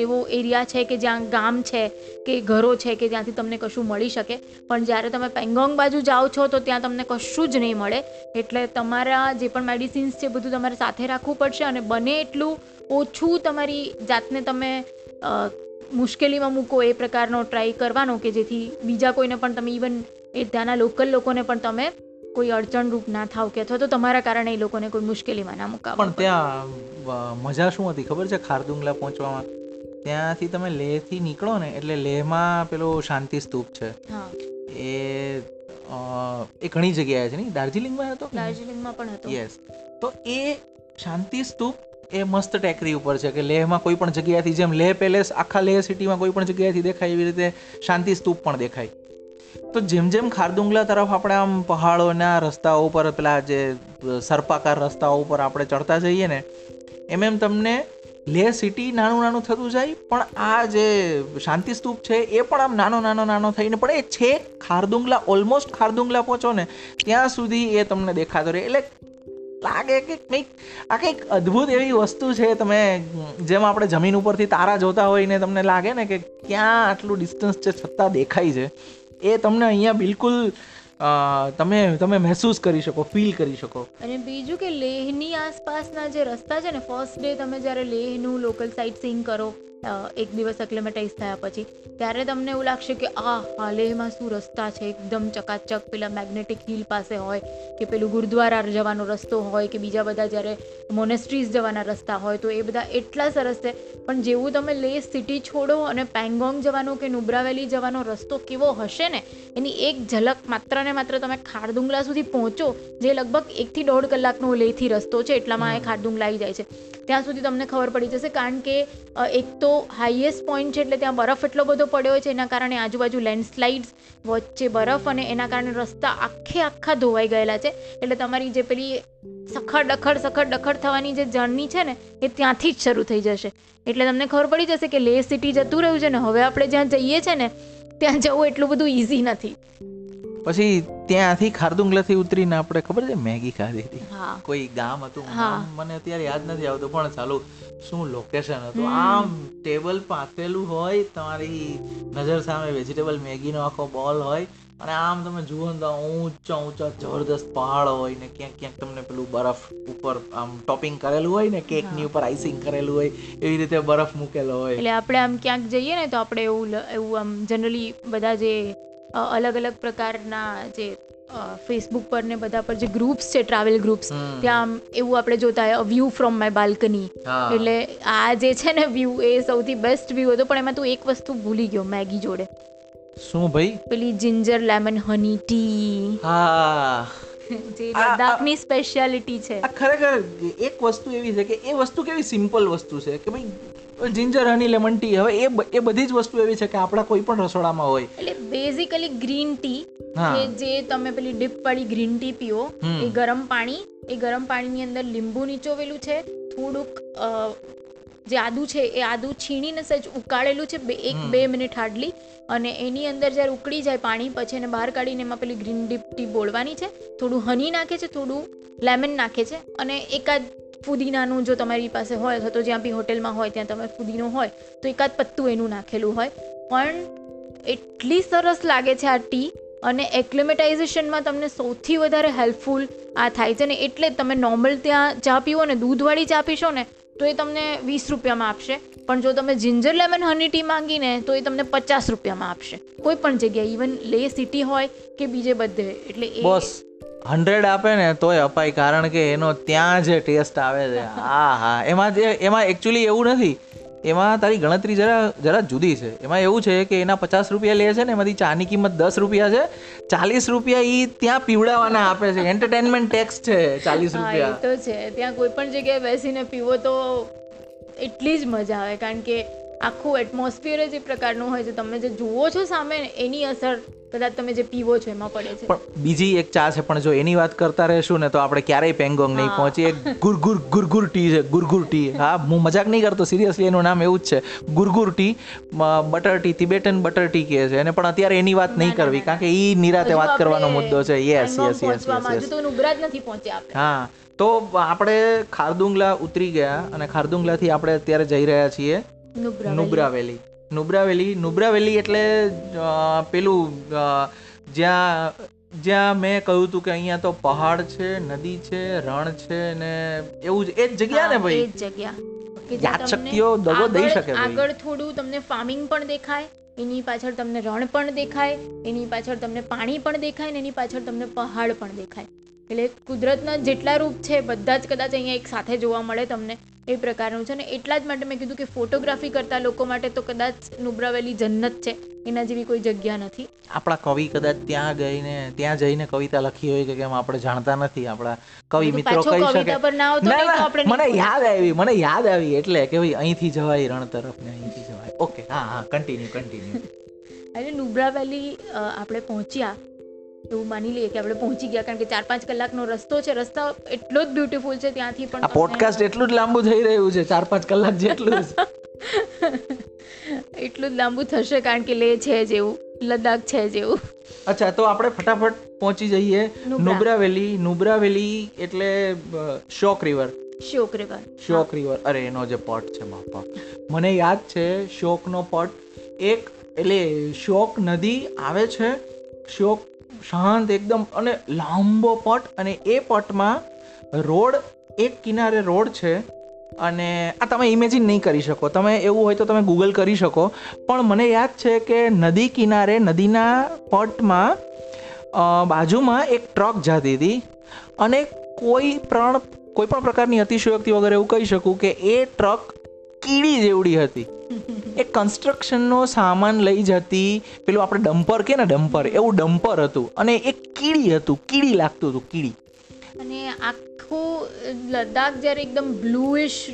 એવો એરિયા છે કે જ્યાં ગામ છે કે ઘરો છે કે જ્યાંથી તમને કશું મળી શકે. પણ જ્યારે તમે પેંગોંગ બાજુ જાઓ છો તો ત્યાં તમને કશું જ નહીં મળે. એટલે તમારા જે પણ મેડિસિન્સ છે બધું તમારે સાથે રાખવું પડશે અને બને એટલું ઓછું તમારી જાતને તમે મુશ્કેલીમાં મૂકો એ પ્રકારનો ટ્રાય કરવાનો કે જેથી બીજા કોઈને પણ તમે ઇવન એ ત્યાંના લોકલ લોકોને પણ તમે કોઈ અડચણરૂપ ના થાવ કે અથવા તો તમારા કારણે એ લોકોને કોઈ મુશ્કેલીમાં ના મુકાવો પણ ત્યાં મજા શું હતી? ખબર છે ખારદુંગલા પહોંચવામાં? ત્યાંથી તમે લેહથી નીકળો ને એટલે લેહમાં પેલો શાંતિ સ્તૂપ છે. હા. એ એ ઘણી જગ્યાએ છે નહીં? દાર્જિલિંગમાં હતો? દાર્જિલિંગમાં પણ હતો. યસ તો એ શાંતિ સ્તૂપ એ મસ્ત ટેકરી ઉપર છે કે લેહમાં કોઈ પણ જગ્યાથી જેમ લેહ પેલેસ, આખા લેહ સિટીમાં કોઈ પણ જગ્યાએથી દેખાય એવી રીતે શાંતિ સ્તૂપ પણ દેખાય. તો જેમ જેમ ખારદુંગલા તરફ આપણે આમ પહાડોના રસ્તાઓ ઉપર, પેલા જે સર્પાકાર રસ્તાઓ ઉપર આપણે ચડતા જઈએ ને, એમ એમ તમને લેહ સિટી નાનું નાનું થતું જાય, પણ આ જે શાંતિ સ્તૂપ છે એ પણ આમ નાનો નાનો નાનો થઈને, પણ એ છે ખારદુંગલા, ઓલમોસ્ટ ખારદુંગલા પહોંચો ને, ત્યાં સુધી એ તમને દેખાતો રહે. એટલે લાગે કે કંઈક, આ કંઈક અદ્ભુત એવી વસ્તુ છે તમે, જેમ આપણે જમીન ઉપરથી તારા જોતા હોય ને તમને લાગે ને કે ક્યાં આટલું ડિસ્ટન્સ છે છતાં દેખાય છે. એ તમને અહીંયા બિલકુલ તમે તમે મહેસૂસ કરી શકો ફીલ કરી શકો. અને બીજું કે લેહની આસપાસના જે રસ્તા છે ને ફર્સ્ટ ડે તમે જ્યારે લેહનું લોકલ સાઇટ સીંગ કરો એક દિવસ એક્લેમેટાઇઝ થયા પછી, ત્યારે તમને એવું લાગશે કે, આ લેહમાં શું રસ્તા છે? એકદમ ચકાચક, પેલા મેગ્નેટિક હિલ પાસે હોય કે પેલું ગુરુદ્વારા જવાનો રસ્તો હોય કે બીજા બધા જ્યારે મોનેસ્ટ્રીઝ જવાના રસ્તા હોય, તો એ બધા એટલા સરસ છે. પણ જેવું તમે લેહ સિટી છોડો અને પેંગોંગ જવાનો કે નુબ્રા વેલી જવાનો રસ્તો કેવો હશે ને, એની એક ઝલક માત્ર ને માત્ર તમે ખારદુંગલા સુધી પહોંચો જે લગભગ એકથી દોઢ કલાકનો લેહથી રસ્તો છે એટલામાં એ ખારદુંગલા આવી જાય છે. ત્યાં સુધી તમને ખબર પડી જશે કારણ કે એક તો હાઈએસ્ટ પોઈન્ટ છે એટલે ત્યાં બરફ એટલો બધો પડ્યો છે એના કારણે આજુબાજુ લેન્ડસ્લાઇડ્સ વચ્ચે બરફ અને એના કારણે રસ્તા આખે આખા ધોવાઈ ગયેલા છે. એટલે તમારી જે પેલી સખડ ડખડ સખડ ડખડ થવાની જે જર્ની છે ને એ ત્યાંથી જ શરૂ થઈ જશે. એટલે તમને ખબર પડી જશે કે લેહ સિટી જતું રહ્યું છે ને હવે આપણે જ્યાં જઈએ છે ને ત્યાં જવું એટલું બધું ઇઝી નથી. પછી ત્યાંથી ખારદુંગલાથી ઉતરીને આપણે ખબર છે મેગી ખાધી હતી? કોઈ ગામ હતું. મને અત્યારે યાદ નથી આવતું પણ ચાલુ શું લોકેશન હતું? આમ ટેબલ પાથરેલું હોય તમારી નજર સામે વેજીટેબલ મેગીનો આખો બોલ હોય અને આમ તમે જુઓ ને તો ઊંચા ઊંચા જબરદસ્ત પહાડ હોય ને ક્યાંક ક્યાંક તમને પેલું બરફ ઉપર આમ ટોપિંગ કરેલું હોય ને કેકની ઉપર આઈસિંગ કરેલું હોય એવી રીતે બરફ મૂકેલો હોય. એટલે આપણે આમ ક્યાંક જઈએ ને તો આપણે એવું એવું આમ જનરલી બધા જે અલગ અલગ પ્રકારના જે ફેસબુક પર ને બધા પર જે ગ્રુપ્સ છે ટ્રાવેલ ગ્રુપ્સ ત્યાં એવું આપણે જોતા હોય વ્યૂ ફ્રોમ માય બાલ્કની એટલે આ જે છે ને વ્યૂ એ સૌથી બેસ્ટ વ્યૂ હતો પણ એમાં તું એક વસ્તુ ભૂલી ગયો મેગી જોડે. શું ભાઈ? પેલી જિંજર લેમન હની ટી હા. *laughs* જે લદ્દાખની સ્પેશિયાલિટી છે. આ ખરેખર એક વસ્તુ એવી છે કે એ વસ્તુ કેવી સિમ્પલ વસ્તુ છે કે ભાઈ જિંજર હની લેમન ટી હવે એ એ બધી જ વસ્તુ એવી છે કે આપણા કોઈ પણ રસોડામાં હોય. એટલે બેઝિકલી ગ્રીન ટી કે જે તમે પેલી ડીપ વાળી ગ્રીન ટી પીઓ એ ગરમ પાણી એ ગરમ પાણીની અંદર લીંબુ નીચોવેલું છે થોડુંક જે આદુ છે એ આદુ છીણીને સહેજ ઉકાળેલું છે બે એક બે મિનિટ હાર્ડલી. અને એની અંદર જ્યારે ઉકળી જાય પાણી પછી એને બહાર કાઢીને એમાં પેલી ગ્રીન ડીપ ટી બોળવાની છે. થોડું હની નાખે છે થોડું લેમન નાખે છે. અને એકાદ ફુદીનાનું જો તમારી પાસે હોય અથવા તો જ્યાં બી હોટેલમાં હોય, ત્યાં તમારે ફુદીનો હોય, તો એકાદ પત્તું એનું નાખેલું હોય. પણ એટલી સરસ લાગે છે આ ટી અને એક્લિમેટાઇઝેશનમાં તમને સૌથી વધારે હેલ્પફુલ આ થાય છે. ને એટલે તમે નોર્મલ ત્યાં ચા પીવો ને, દૂધવાળી ચા પીશો ને, તો એ તમને વીસ રૂપિયામાં આપશે. પણ જો તમે જિંજર લેમન હની ટી માંગીને, તો એ તમને પચાસ રૂપિયામાં આપશે. કોઈ પણ જગ્યાએ, ઇવન લે સિટી હોય કે બીજે બધે. એટલે બોસ. હંડ્રેડ આપે ને તોય અપાય કારણ કે એનો ત્યાં જે ટેસ્ટ આવે છે. હા હા. એમાં જે એમાં એકચ્યુઅલી એવું નથી. એમાં તારી ગણતરી જરા જરા જુદી છે. એમાં એવું છે કે એના પચાસ રૂપિયા લે છે ને એમાંથી ચાની કિંમત દસ રૂપિયા છે. ચાલીસ રૂપિયા એ ત્યાં પીવડાવવાના આપે છે. એન્ટરટેનમેન્ટ ટેક્સ છે ચાલીસ રૂપિયા. તો છે. ત્યાં કોઈ પણ જગ્યાએ બેસીને પીવો તો એટલી જ મજા આવે કારણ કે આખું એટમોસ્ફિયર જ એ પ્રકારનું હોય છે. તમે જે જુઓ છો સામે એની અસર કદાચ તમે જે પીવો છો એમાં પડે છે. પણ બીજી એક ચા છે પણ જો એની વાત કરતા રહેશું ને તો આપણે ક્યારેય પેંગોંગ નહીં. પહોંચી એક ગુરગુર ગુરગુર ટી છે ગુરગુર ટી. હા હું મજાક નહીં કરતો સિરિયસલી એનું નામ એવું જ છે. Gurgur tea butter tea Tibetan butter tea કહે છે. અને પણ અત્યારે એની વાત નહીં કરવી કારણ કે એ નિરાતે વાત કરવાનો મુદ્દો છે. યસ યસ યસ યસ નથી પહોંચ્યા હા. તો આપણે ખારદુંગલા ઉતરી ગયા અને ખારદુંગલાથી આપણે અત્યારે જઈ રહ્યા છીએ નુબ્રા વેલી નુબ્રા વેલી નુબ્રા વેલી એટલે પેલું જ્યાં જ્યાં મેં કહ્યું હતું કે અહીંયા તો પહાડ છે નદી છે રણ છે ને એવું જ એ જ જગ્યા ને ભાઈ? એ જ જગ્યા. યાદશક્તિઓ દગો દઈ શકે આગળ થોડું તમને ફાર્મિંગ પણ દેખાય એની પાછળ તમને રણ પણ દેખાય એની પાછળ તમને પાણી પણ દેખાય ને એની પાછળ તમને પહાડ પણ દેખાય. એટલે કુદરતના જેટલા રૂપ છે બધા જ કદાચ અહીંયા એક સાથે જોવા મળે તમને. એ પ્રકારનું છે ને એટલા જ માટે મેં કીધું કે ફોટોગ્રાફી કરતા લોકો માટે તો કદાચ નુબ્રાવેલી જન્નત છે. એના જેવી કોઈ જગ્યા નથી. આપણા કવિ કદાચ ત્યાં ગઈને ત્યાં જઈને કવિતા લખી હોય કે કેમ આપણે જાણતા નથી આપણા કવિ મિત્રો કહી શકે. મને યાદ આવી મને યાદ આવી એટલે કે ભાઈ અહીંથી જવાય રણ તરફ ને અહીંથી જવાય. ઓકે હા હા કન્ટિન્યુ કન્ટિન્યુ એટલે નુબ્રા વેલી આપણે પહોંચ્યા. એવું માની લઈએ કે આપણે પહોંચી ગયા કારણ કે ચાર પાંચ કલાકનો રસ્તો છે રસ્તો એટલો જ બ્યુટીફુલ છે ત્યાંથી પણ આ પોડકાસ્ટ એટલું જ લાંબુ થઈ રહ્યું છે ચાર પાંચ કલાક જેટલું *laughs* એટલું જ લાંબુ થશે કારણ કે લે છે જેવું લદ્દાખ છે જેવું. અચ્છા તો આપણે ફટાફટ પહોંચી જઈએ. નુબ્રા. નુબ્રાવેલી નુબ્રા વેલી એટલે Shyok river. Shyok river Shyok river. અરે એનો જે પટ છે બાપા. મને યાદ છે શોકનો પટ. એક એટલે શોક નદી આવે છે શોક શાંત એકદમ અને લાંબો પટ અને એ પટમાં રોડ, એક કિનારે રોડ છે અને આ તમે ઇમેજિન નહીં કરી શકો. તમે એવું હોય તો તમે ગૂગલ કરી શકો. પણ મને યાદ છે કે નદી કિનારે, નદીના પટમાં બાજુમાં એક ટ્રક જતી હતી અને કોઈ પણ કોઈ પણ પ્રકારની અતિશયોક્તિ વગર એવું કહી શકું કે એ ટ્રક કીડી જેવડી હતી. એ કન્સ્ટ્રક્શનનો સામાન લઈ જતી, પેલું આપણે ડમ્પર કે ને ડમ્પર, એવું ડમ્પર હતું. અને એ કીડી હતું, કીડી લાગતું હતું, કીડી. અને આખું લદ્દાખ જ્યારે એકદમ બ્લુઇશ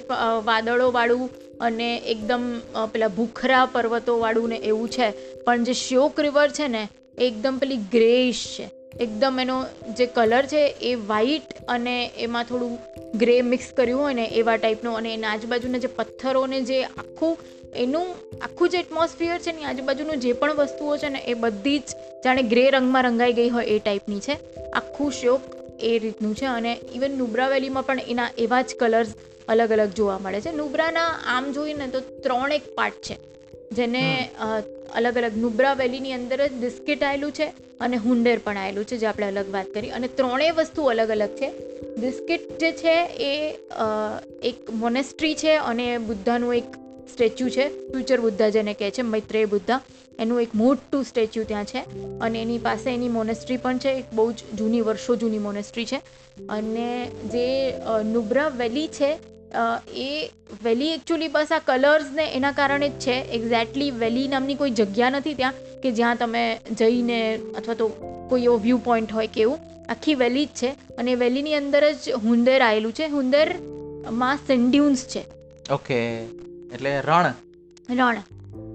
વાદળોવાળું અને એકદમ પેલા ભૂખરા પર્વતોવાળું ને એવું છે. પણ જે શ્યોક રિવર છે ને એકદમ પેલી ગ્રેઇશ છે. એકદમ એનો જે કલર છે એ વ્હાઈટ અને એમાં થોડું ગ્રે મિક્સ કર્યું હોય ને એવા ટાઈપનું અને એના આજુબાજુના જે પથ્થરોને જે આખું, એનું આખું જે એટમોસ્ફિયર છે ને આજુબાજુનું જે પણ વસ્તુઓ છે ને એ બધી જ જાણે ગ્રે રંગમાં રંગાઈ ગઈ હોય એ ટાઈપની છે. આખું શોક એ રીતનું છે અને ઇવન નુબ્રા વેલીમાં પણ એના એવા જ કલર્સ અલગ અલગ જોવા મળે છે. નુબ્રાના આમ જોઈને તો ત્રણ એક પાર્ટ છે. જેને અલગ અલગ નુબ્રા વેલીની અંદર જ બિસ્કિટ આવેલું છે અને હુંડેર પણ આવેલું છે જે આપણે અલગ વાત કરી. અને ત્રણેય વસ્તુ અલગ અલગ છે. બિસ્કિટ જે છે એ એક મોનેસ્ટ્રી છે અને બુદ્ધાનું એક સ્ટેચ્યુ છે. ફ્યુચર બુદ્ધા જેને કહે છે મૈત્રેય બુદ્ધા. એનું એક મોટું સ્ટેચ્યુ ત્યાં છે. અને એની પાસે એની મોનેસ્ટ્રી પણ છે એક બહુ જ જૂની વર્ષો જૂની મોનેસ્ટ્રી છે. અને જે નુબ્રા વેલી છે એ વેલી એકચ્યુઅલી બસ આ કલર્સ ને એના કારણે જ છે. એક્ઝેક્ટલી વેલી નામની કોઈ જગ્યા નથી ત્યાં કે જ્યાં તમે જઈને અથવા તો કોઈ એવો વ્યૂ પોઈન્ટ હોય કે એવું. આખી વેલી જ છે અને વેલીની અંદર જ હુંદેર આવેલું છે. હુંદેરમાં સેન્ડ્યુન્સ છે. ઓકે એટલે રણ. રણ.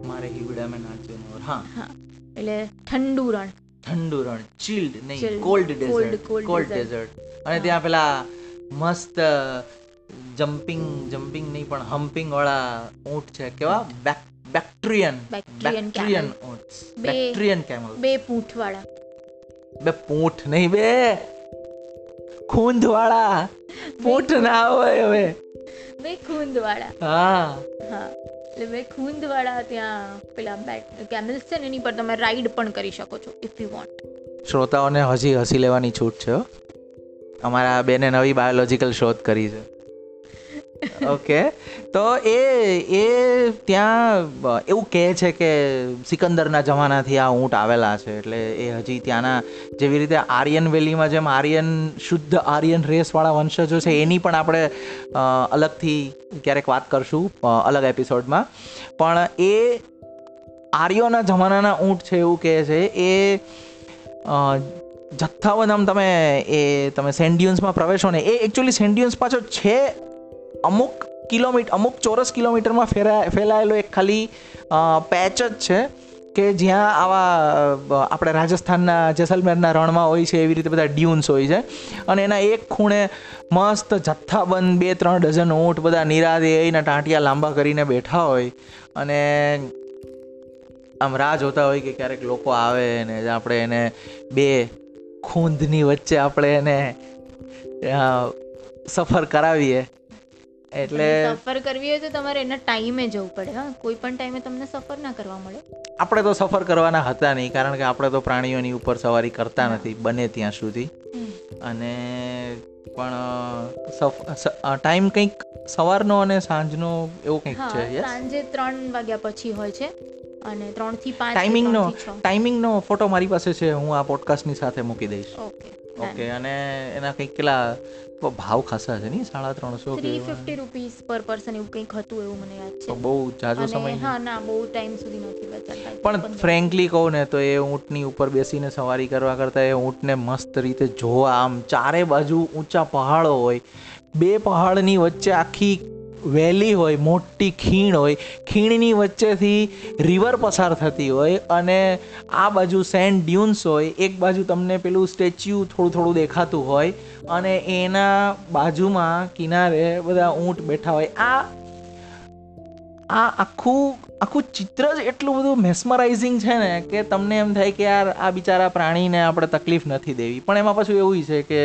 મારે હિવડા મેં નાચ્યો મોર હા. હા એટલે ઠંડુ રણ. ઠંડુ રણ ચિલ્ડ નહીં કોલ્ડ ડેઝર્ટ કોલ્ડ ડેઝર્ટ અને ત્યાં પેલા મસ્ત જમ્પિંગ જમ્પિંગ નહીં પણ હમ્પિંગ વાળા ઊંટ છે. કેવા? બેક્ટ્રિયન બેક્ટ્રિયન ઊંટ. બેક્ટ્રિયન કેમલ બે પૂંઠવાળા. બે પૂંઠ નહીં બે. ખૂંદ વાળા પૂંઠ ના હોય હવે. બે ખૂંદવાળા. હા. હા. એટલે બે ખૂંદવાળા ત્યાં પેલા બેટ કેમલ્સ છે ને એની પર તમે રાઈડ પણ કરી શકો છો ઇફ યુ વોન્ટ શ્રોતાઓને હજી હસી લેવાની છૂટ છે. અમારા બેને નવી બાયોલોજીકલ શોધ કરી છે. ઓકે તો એ એ ત્યાં, એવું કહે છે કે સિકંદરના જમાનાથી આ ઊંટ આવેલા છે. એટલે એ હજી ત્યાંના જેવી રીતે આર્યન વેલીમાં જેમ આર્યન, શુદ્ધ આર્યન રેસવાળા વંશજો છે, એની પણ આપણે અલગથી ક્યારેક વાત કરશું અલગ એપિસોડમાં. પણ એ આર્યોના જમાનાના ઊંટ છે એવું કહે છે. એ જથ્થાબંધ આમ તમે એ, તમે સેન્ડ્યુન્સમાં પ્રવેશો ને, એ એકચ્યુઅલી સેન્ડ્યુન્સ પાછો છે અમુક કિલોમીટર અમુક ચોરસ કિલોમીટરમાં ફેરા, ફેલાયેલો એક ખાલી પેચ જ છે કે જ્યાં આવા આપણે રાજસ્થાનના જેસલમેરના રણમાં હોય છે, એવી રીતે બધા ડ્યુન્સ હોય છે. અને એના એક ખૂણે મસ્ત જથ્થાબંધ બે, ત્રણ ડઝન ઊંટ બધા નિરાદે એના ટાંટિયા લાંબા કરીને બેઠા હોય. અને આમ રાહ જોતા હોય કે ક્યારેક લોકો આવે ને આપણે એને બે ખૂંદની વચ્ચે આપણે એને સફર કરાવીએ. એટલે સફર કરવી હોય તો તમારે એના ટાઈમે જવું પડે હા? કોઈ પણ ટાઈમે તમને સફર ના કરવા મળે. આપણે તો સફર કરવાના હતા નહીં કારણ કે આપણે તો પ્રાણીઓની ઉપર સવારી કરતા નથી બને ત્યાં સુધી. અને પણ ટાઈમ કંઈક સવારનો અને સાંજનો એવો કંઈક છે સાંજે ત્રણ વાગ્યા પછી હોય છે અને ત્રણથી પાંચ ટાઈમિંગનો ટાઈમિંગનો ફોટો મારી પાસે છે હું આ પોડકાસ્ટની સાથે મૂકી દઈશ. ઓકે ઓકે અને એના કંઈક કેટલા ભાવ ખાસા છે નહીં? સાડા ત્રણસો three fifty rupees per person એવું કંઈક હતું એવું મને યાદ છે. બહુ જાજો સમય હા ના બહુ ટાઈમ સુધી નથી બચાતા. પણ ફ્રેન્કલી કહું ને તો એ ઊંટની ઉપર બેસીને સવારી કરવા કરતાં એ ઊંટને મસ્ત રીતે જોવા આમ ચારે બાજુ ઊંચા પહાડો હોય બે પહાડની વચ્ચે આખી વેલી હોય, મોટી ખીણ હોય, ખીણની વચ્ચેથી રિવર પસાર થતી હોય અને આ બાજુ સેન્ડ ડ્યુન્સ હોય, એક બાજુ તમને પેલું સ્ટેચ્યુ થોડું થોડું દેખાતું હોય અને એના બાજુમાં કિનારે બધા ઊંટ બેઠા હોય. આ આ આખું આખું ચિત્ર જ એટલું બધું મેસ્મરાઇઝિંગ છે ને કે તમને એમ થાય કે યાર, આ બિચારા પ્રાણીને આપણે તકલીફ નથી દેવી. પણ એમાં પાછું એવું છે કે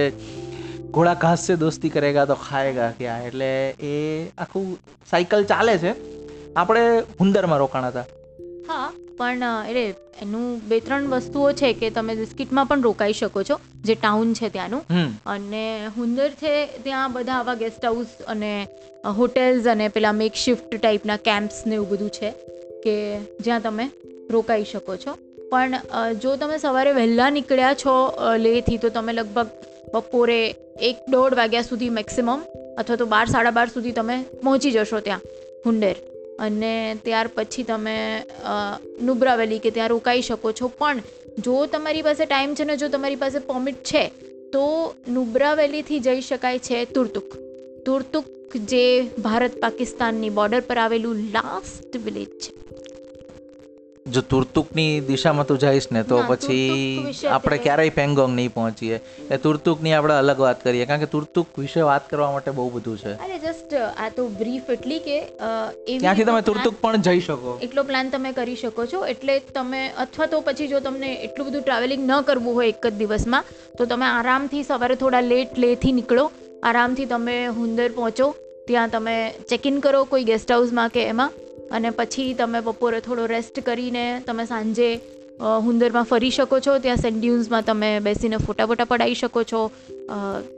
ઘોડા ઘાસ સે દોસ્તી કરેગા તો ખાએગા ક્યાં? એટલે એ આખું સાયકલ ચાલે છે. આપણે હુંદરમાં રોકાણ હતા હા પણ એટલે એનું બે ત્રણ વસ્તુઓ છે કે તમે બિસ્કિટમાં પણ રોકાઈ શકો છો જે ટાઉન છે ત્યાંનું. અને હુંદર છે ત્યાં બધા આવા ગેસ્ટ હાઉસ અને હોટેલ્સ અને પેલા મેક શિફ્ટ ટાઈપના કેમ્પ્સ ને એવું બધું છે કે જ્યાં તમે રોકાઈ શકો છો. પણ જો તમે સવારે વહેલા નીકળ્યા છો લેહથી તો તમે લગભગ બપોરે એક દોઢ વાગ્યા સુધી મેક્સિમમ અથવા તો બાર, સાડા બાર સુધી તમે પહોંચી જશો ત્યાં, હુંડેર. અને ત્યાર પછી તમે નુબ્રા વેલી કે ત્યાં રોકાઈ શકો છો. પણ જો તમારી પાસે ટાઈમ છે ને, જો તમારી પાસે પરમિટ છે, તો નુબ્રા વેલીથી જઈ શકાય છે તુર્તુક. તુર્તુક જે ભારત પાકિસ્તાનની બોર્ડર પર આવેલું લાસ્ટ વિલેજ છે. જો તુર્તુકની દિશામાં તું જઈશ ને તો પછી આપણે ક્યારેય પેંગોંગ નહીં પહોંચીએ. એ તુર્તુકની આપણે અલગ વાત કરીએ કારણ કે તુર્તુક વિશે વાત કરવા માટે બહુ બધું છે. અરે જસ્ટ આ તો બ્રીફ એટલી કે ત્યાંથી તમે તુર્તુક પણ જઈ શકો. એટલો પ્લાન તમે કરી શકો છો. એટલે તમે અથવા તો પછી જો તમને એટલું બધું ટ્રાવેલિંગ ન કરવું હોય એક જ દિવસમાં તો તમે આરામથી સવારે થોડા લેટ લેથી નીકળો. આરામથી તમે હુંદર પહોંચો. ત્યાં તમે ચેક ઇન કરો કોઈ ગેસ્ટ હાઉસમાં કે એમાં. અને પછી તમે બપોરે થોડો રેસ્ટ કરીને તમે સાંજે હુંદરમાં ફરી શકો છો. ત્યાં સેન્ડ્યુન્સમાં તમે બેસીને ફોટા બોટા પડાવી શકો છો.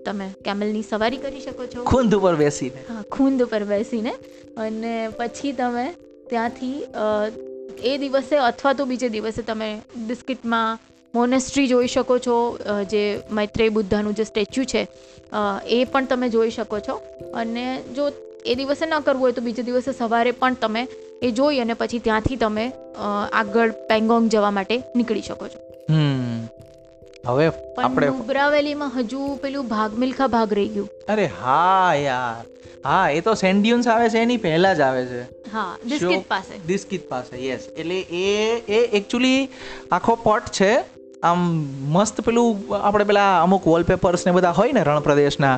તમે કેમલની સવારી કરી શકો છો. ખૂંદ ઉપર બેસીને. હા ખૂંદ ઉપર બેસીને. અને પછી તમે ત્યાંથી એ દિવસે અથવા તો બીજે દિવસે તમે બિસ્કિટમાં મોનેસ્ટ્રી જોઈ શકો છો જે મૈત્રેય બુદ્ધાનું જે સ્ટેચ્યુ છે એ પણ તમે જોઈ શકો છો. અને જો એ દિવસે ન કરવું હોય તો બીજે દિવસે સવારે પણ તમે એ જોઈ અને પછી ત્યાંથી તમે આગળ પેંગોંગ જવા માટે નીકળી શકો છો. હવે પણ આપણે નુબ્રા વેલીમાં હજુ પેલું ભાગ મિલ્ખા ભાગ રહી ગયું. અરે હા યાર. હા એ તો સેન્ડ્યુન્સ આવે છે એની પહેલા જ આવે છે. હા બિસ્કિટ પાસે. દિસ્કિત પાસે યસ એટલે એ એ એકચ્યુઅલી આખો પોટ છે આમ મસ્ત પેલું આપણે પેલા અમુક વોલપેપર્સ ને બધા હોય ને રણપ્રદેશના,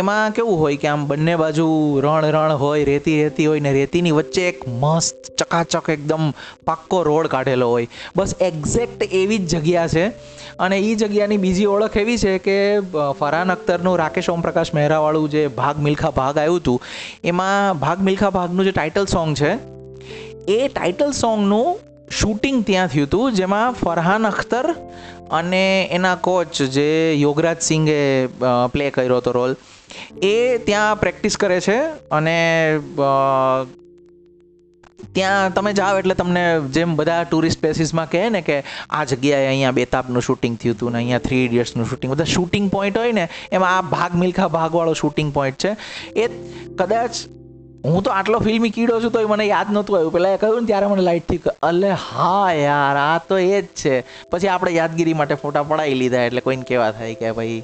એમાં કેવું હોય કે આમ બંને બાજુ રણ રણ હોય, રેતી રેતી હોય ને રેતીની વચ્ચે એક મસ્ત ચકાચક એકદમ પાક્કો રોડ કાઢેલો હોય. બસ એક્ઝેક્ટ એવી જ જગ્યા છે. અને એ જગ્યાની બીજી ઓળખ એવી છે કે ફરાન અખ્તરનું રાકેશ ઓમપ્રકાશ મહેરાવાળું જે ભાગ મિલ્ખા ભાગ આવ્યું હતું, એમાં ભાગ મિલ્ખા ભાગનું જે ટાઇટલ સોંગ છે, એ ટાઇટલ સોંગનું શૂટિંગ ત્યાં થયું હતું, જેમાં ફરહાન અખ્તર અને એના કોચ જે યોગરાજ સિંઘે પ્લે કર્યો હતો રોલ એ ત્યાં પ્રેક્ટિસ કરે છે અને ત્યાં તમે જાઓ એટલે તમને જેમ બધા ટુરિસ્ટ પ્લેસીસમાં કહે ને કે આ જગ્યાએ અહીંયા બેતાબનું શૂટિંગ થયું હતું ને અહીંયા થ્રી ઇડિયટ્સનું શૂટિંગ બધા શૂટિંગ પોઈન્ટ હોય ને, એમાં આ ભાગ મિલ્ખા ભાગવાળો શૂટિંગ પોઈન્ટ છે. એ કદાચ હું તો આટલો ફિલ્મી કીડો છું તો મને યાદ નહોતું આવ્યું. પહેલાં એ કહ્યું ને ત્યારે મને લાઇટથી અલે હા યાર આ તો એ જ છે. પછી આપણે યાદગીરી માટે ફોટા પડાવી લીધા એટલે કોઈને કેવા થાય કે ભાઈ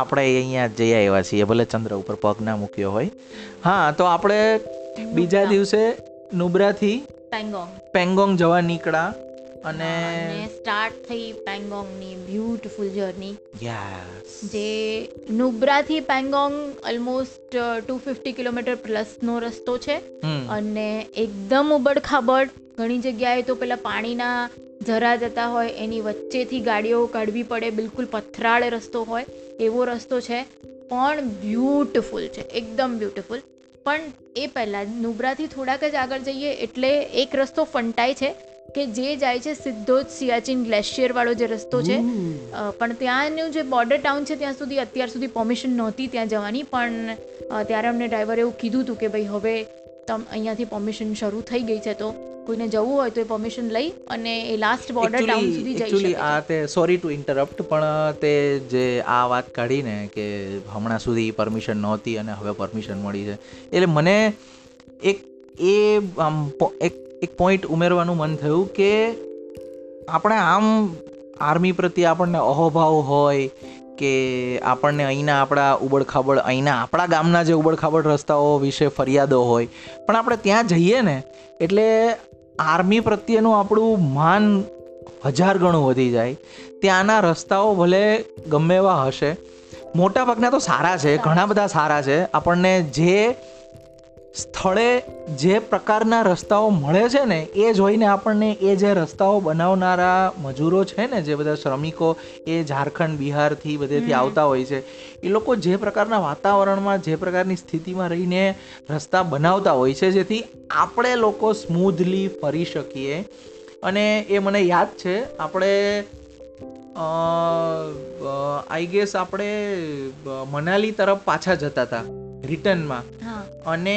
આપણે અહીંયા જઈ આવ્યા છીએ ભલે ચંદ્ર ઉપર પગ ના મૂક્યો હોય. હા તો આપણે બીજા દિવસે નુબ્રાથી પેંગોંગ. પેંગોંગ જવા નીકળ્યા. અને સ્ટાર્ટ થઈ પેંગોંગની બ્યુટીફુલ જર્ની યસ જે નુબ્રાથી Pangong almost two fifty kilometre પ્લસનો રસ્તો છે. અને એકદમ ઉબડ ખાબડ ઘણી જગ્યાએ તો પેલા પાણીના જરા જતા હોય એની વચ્ચેથી ગાડીઓ કાઢવી પડે બિલકુલ પથરાળ રસ્તો હોય એવો રસ્તો છે. પણ બ્યુટીફુલ છે એકદમ બ્યુટીફુલ પણ એ પહેલાં નુબ્રાથી થોડાક જ આગળ જઈએ એટલે એક રસ્તો ફંટાય છે. કે જે જાય છે સીધો જ સિયાચીન ગ્લેશિયર વાળો જે રસ્તો છે. પણ ત્યાંનું જે બોર્ડર ટાઉન છે ત્યાં સુધી અત્યાર સુધી પરમિશન નહોતી ત્યાં જવાની પણ ત્યારે અમને ડ્રાઈવરે એવું કીધું હતું કે ભાઈ હવે તમ અહીંયાથી પરમિશન શરૂ થઈ ગઈ છે તો કોઈને જવું હોય તો એ પરમિશન લઈ અને એ લાસ્ટ બોર્ડર ટાઉન સુધી જઈ શકે આ તે સોરી ટુ ઇન્ટરપ્ટ પણ તે જે આ વાત કાઢીને કે હમણાં સુધી પરમિશન નહોતી અને હવે પરમિશન મળી છે. એટલે મને એક એ આમ એક એક પોઈન્ટ ઉમેરવાનું મન થયું કે આપણે આમ આર્મી પ્રત્યે આપણને અહોભાવ હોય કે આપણને અહીંના આપણા ઉબડખાબડ અહીંના આપણા ગામના જે ઉબડખાબડ રસ્તાઓ વિશે ફરિયાદો હોય. પણ આપણે ત્યાં જઈએ ને, એટલે આર્મી પ્રત્યેનું આપણું માન હજાર ગણું વધી જાય. ત્યાંના રસ્તાઓ ભલે ગમે એવા હશે મોટા ભાગના તો સારા છે, ઘણા બધા સારા છે. આપણને જે સ્થળે જે પ્રકારના રસ્તાઓ મળે છે ને એ જોઈને આપણને એ જે રસ્તાઓ બનાવનારા મજૂરો છે ને જે બધા શ્રમિકો એ ઝારખંડ બિહારથી બધેથી આવતા હોય છે એ લોકો જે પ્રકારના વાતાવરણમાં જે પ્રકારની સ્થિતિમાં રહીને રસ્તા બનાવતા હોય છે જેથી આપણે લોકો સ્મૂધલી ફરી શકીએ. અને એ મને યાદ છે આપણે આઈ ગેસ આપણે મનાલી તરફ પાછા જતા હતા. રિટર્નમાં. અને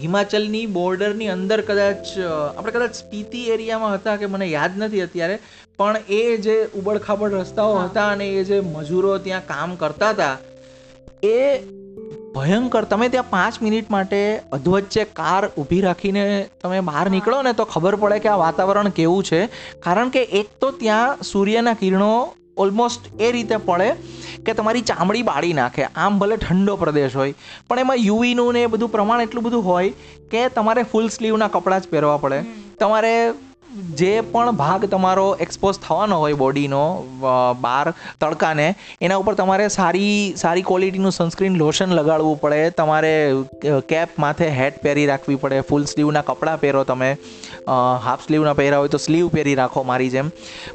હિમાચલની બોર્ડરની અંદર કદાચ આપણે કદાચ સ્પીતિ એરિયામાં હતા કે મને યાદ નથી અત્યારે પણ એ જે ઉબડખાબડ રસ્તાઓ હતા અને એ જે મજૂરો ત્યાં કામ કરતા હતા એ ભયંકર. તમે ત્યાં પાંચ મિનિટ માટે અધવચ્ચે કાર ઊભી રાખીને તમે બહાર નીકળો ને તો ખબર પડે કે આ વાતાવરણ કેવું છે. કારણ કે એક તો ત્યાં સૂર્યના કિરણો ઓલમોસ્ટ એ રીતે પડે કે તમારી ચામડી બાળી નાખે. આમ ભલે ઠંડો પ્રદેશ હોય પણ એમાં યુવીનું ને એ બધું પ્રમાણ એટલું બધું હોય કે તમારે ફૂલ સ્લીવના કપડાં જ પહેરવા પડે. તમારે જે પણ ભાગ તમારો એક્સપોઝ થવાનો હોય બોડીનો બહાર તડકાને એના ઉપર તમારે સારી સારી ક્વોલિટીનું સનસ્ક્રીન લોશન લગાડવું પડે. તમારે કેપ માથે હેટ પહેરી રાખવી પડે. ફૂલ સ્લીવના કપડાં પહેરો તમે. હાફ સ્લીવના પહેર્યા હોય તો સ્લીવ પહેરી રાખો મારી જેમ.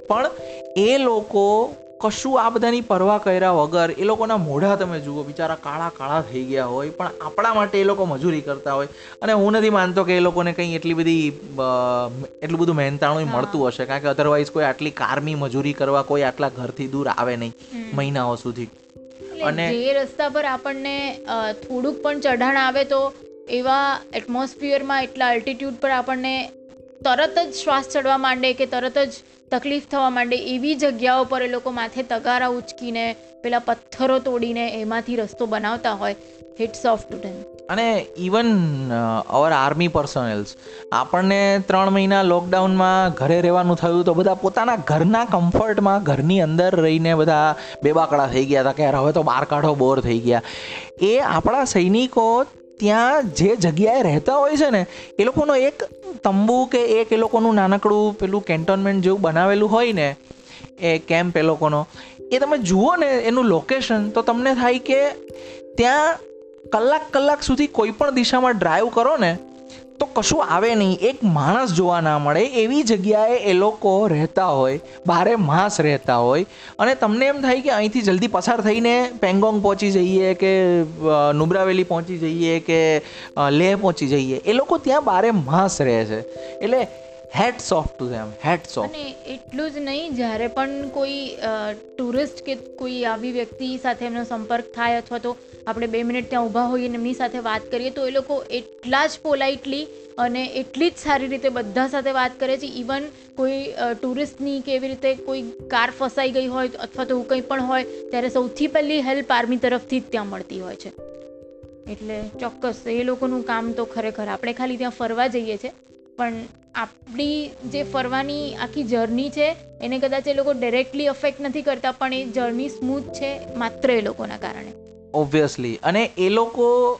પણ એ લોકો કશું આ બધાની પરવા કર્યા વગર એ લોકોના મોઢા તમે જુઓ બિચારા કાળા કાળા થઈ ગયા હોય પણ આપણા માટે એ લોકો મજૂરી કરતા હોય. અને હું નથી માનતો કે એ લોકોને કંઈ એટલી બધી એટલું બધું મહેનતાણું મળતું હશે કારણ કે અધરવાઇઝ કોઈ આટલી કારમી મજૂરી કરવા કોઈ આટલા ઘરથી દૂર આવે નહીં મહિનાઓ સુધી. અને- જે રસ્તા પર આપણને થોડુંક પણ ચઢાણ આવે તો એવા એટમોસ્ફિયરમાં એટલા અલ્ટિટ્યૂડ પર આપણને તરત જ શ્વાસ ચડવા માંડે કે તરત જ તકલીફ થવા માંડે એવી જગ્યાઓ પર એ લોકો માથે તગારા ઉચકીને, પેલા પથ્થરો તોડીને એમાંથી રસ્તો બનાવતા હોય હિટ્સ ઓફ ટુ અને ઇવન અવર આર્મી પર્સનલ્સ, આપણને ત્રણ મહિના લોકડાઉનમાં ઘરે રહેવાનું થયું તો બધા પોતાના ઘરના કમ્ફર્ટમાં ઘરની અંદર રહીને બધા બેબાકડા થઈ ગયા હતા કે યાર હવે તો બહાર કાઢો, બોર થઈ ગયા. એ આપણા સૈનિકો ત્યાં જે જગ્યાએ રહેતા હોય છે ને, એ લોકોનો એક તંબુ કે એક એ લોકોનું નાનકડું પેલું કેન્ટોનમેન્ટ જેવું બનાવેલું હોય ને, એ કેમ્પ એ લોકોનો, એ તમે જુઓ ને એનું લોકેશન તો તમને થાય કે ત્યાં કલાક કલાક સુધી કોઈ પણ દિશામાં ડ્રાઈવ કરો ને તો કશું આવે નહીં. એક માણસ જોવા ના મળે. એવી જગ્યાએ એ લોકો રહેતા હોય. બારે માસ રહેતા હોય. અને તમને એમ થાય કે અહીંથી જલ્દી પસાર થઈને પેંગોંગ પહોંચી જઈએ કે નુબ્રાવેલી પહોંચી જઈએ કે લેહ પહોંચી જઈએ. એ લોકો ત્યાં બારે માસ રહે છે. એટલે hat soft to them hat soft અને એટલું જ નહીં, જ્યારે પણ કોઈ ટુરિસ્ટ કે કોઈ આવી વ્યક્તિ સાથે એમનો સંપર્ક થાય અથવા તો આપણે બે મિનિટ ત્યાં ઊભા હોઈએ અને એમની સાથે વાત કરીએ તો એ લોકો એટલા જ પોલાઇટલી અને એટલી જ સારી રીતે બધા સાથે વાત કરે છે. ઇવન કોઈ ટુરિસ્ટની કે એવી રીતે કોઈ કાર ફસાઈ ગઈ હોય અથવા તો કંઈ પણ હોય, ત્યારે સૌથી પહેલી હેલ્પ આર્મી તરફથી જ ત્યાં મળતી હોય છે. એટલે ચોક્કસ એ લોકોનું કામ તો ખરેખર. આપણે ખાલી ત્યાં ફરવા જઈએ છીએ પણ આપણી જે ફરવાની આખી જર્ની છે, એને કદાચ એ લોકો ડાયરેક્ટલી અફેક્ટ નથી કરતા, પણ એ જર્ની સ્મૂથ છે માત્ર એ લોકોના કારણે. ઓબ્વિયસલી અને એ લોકો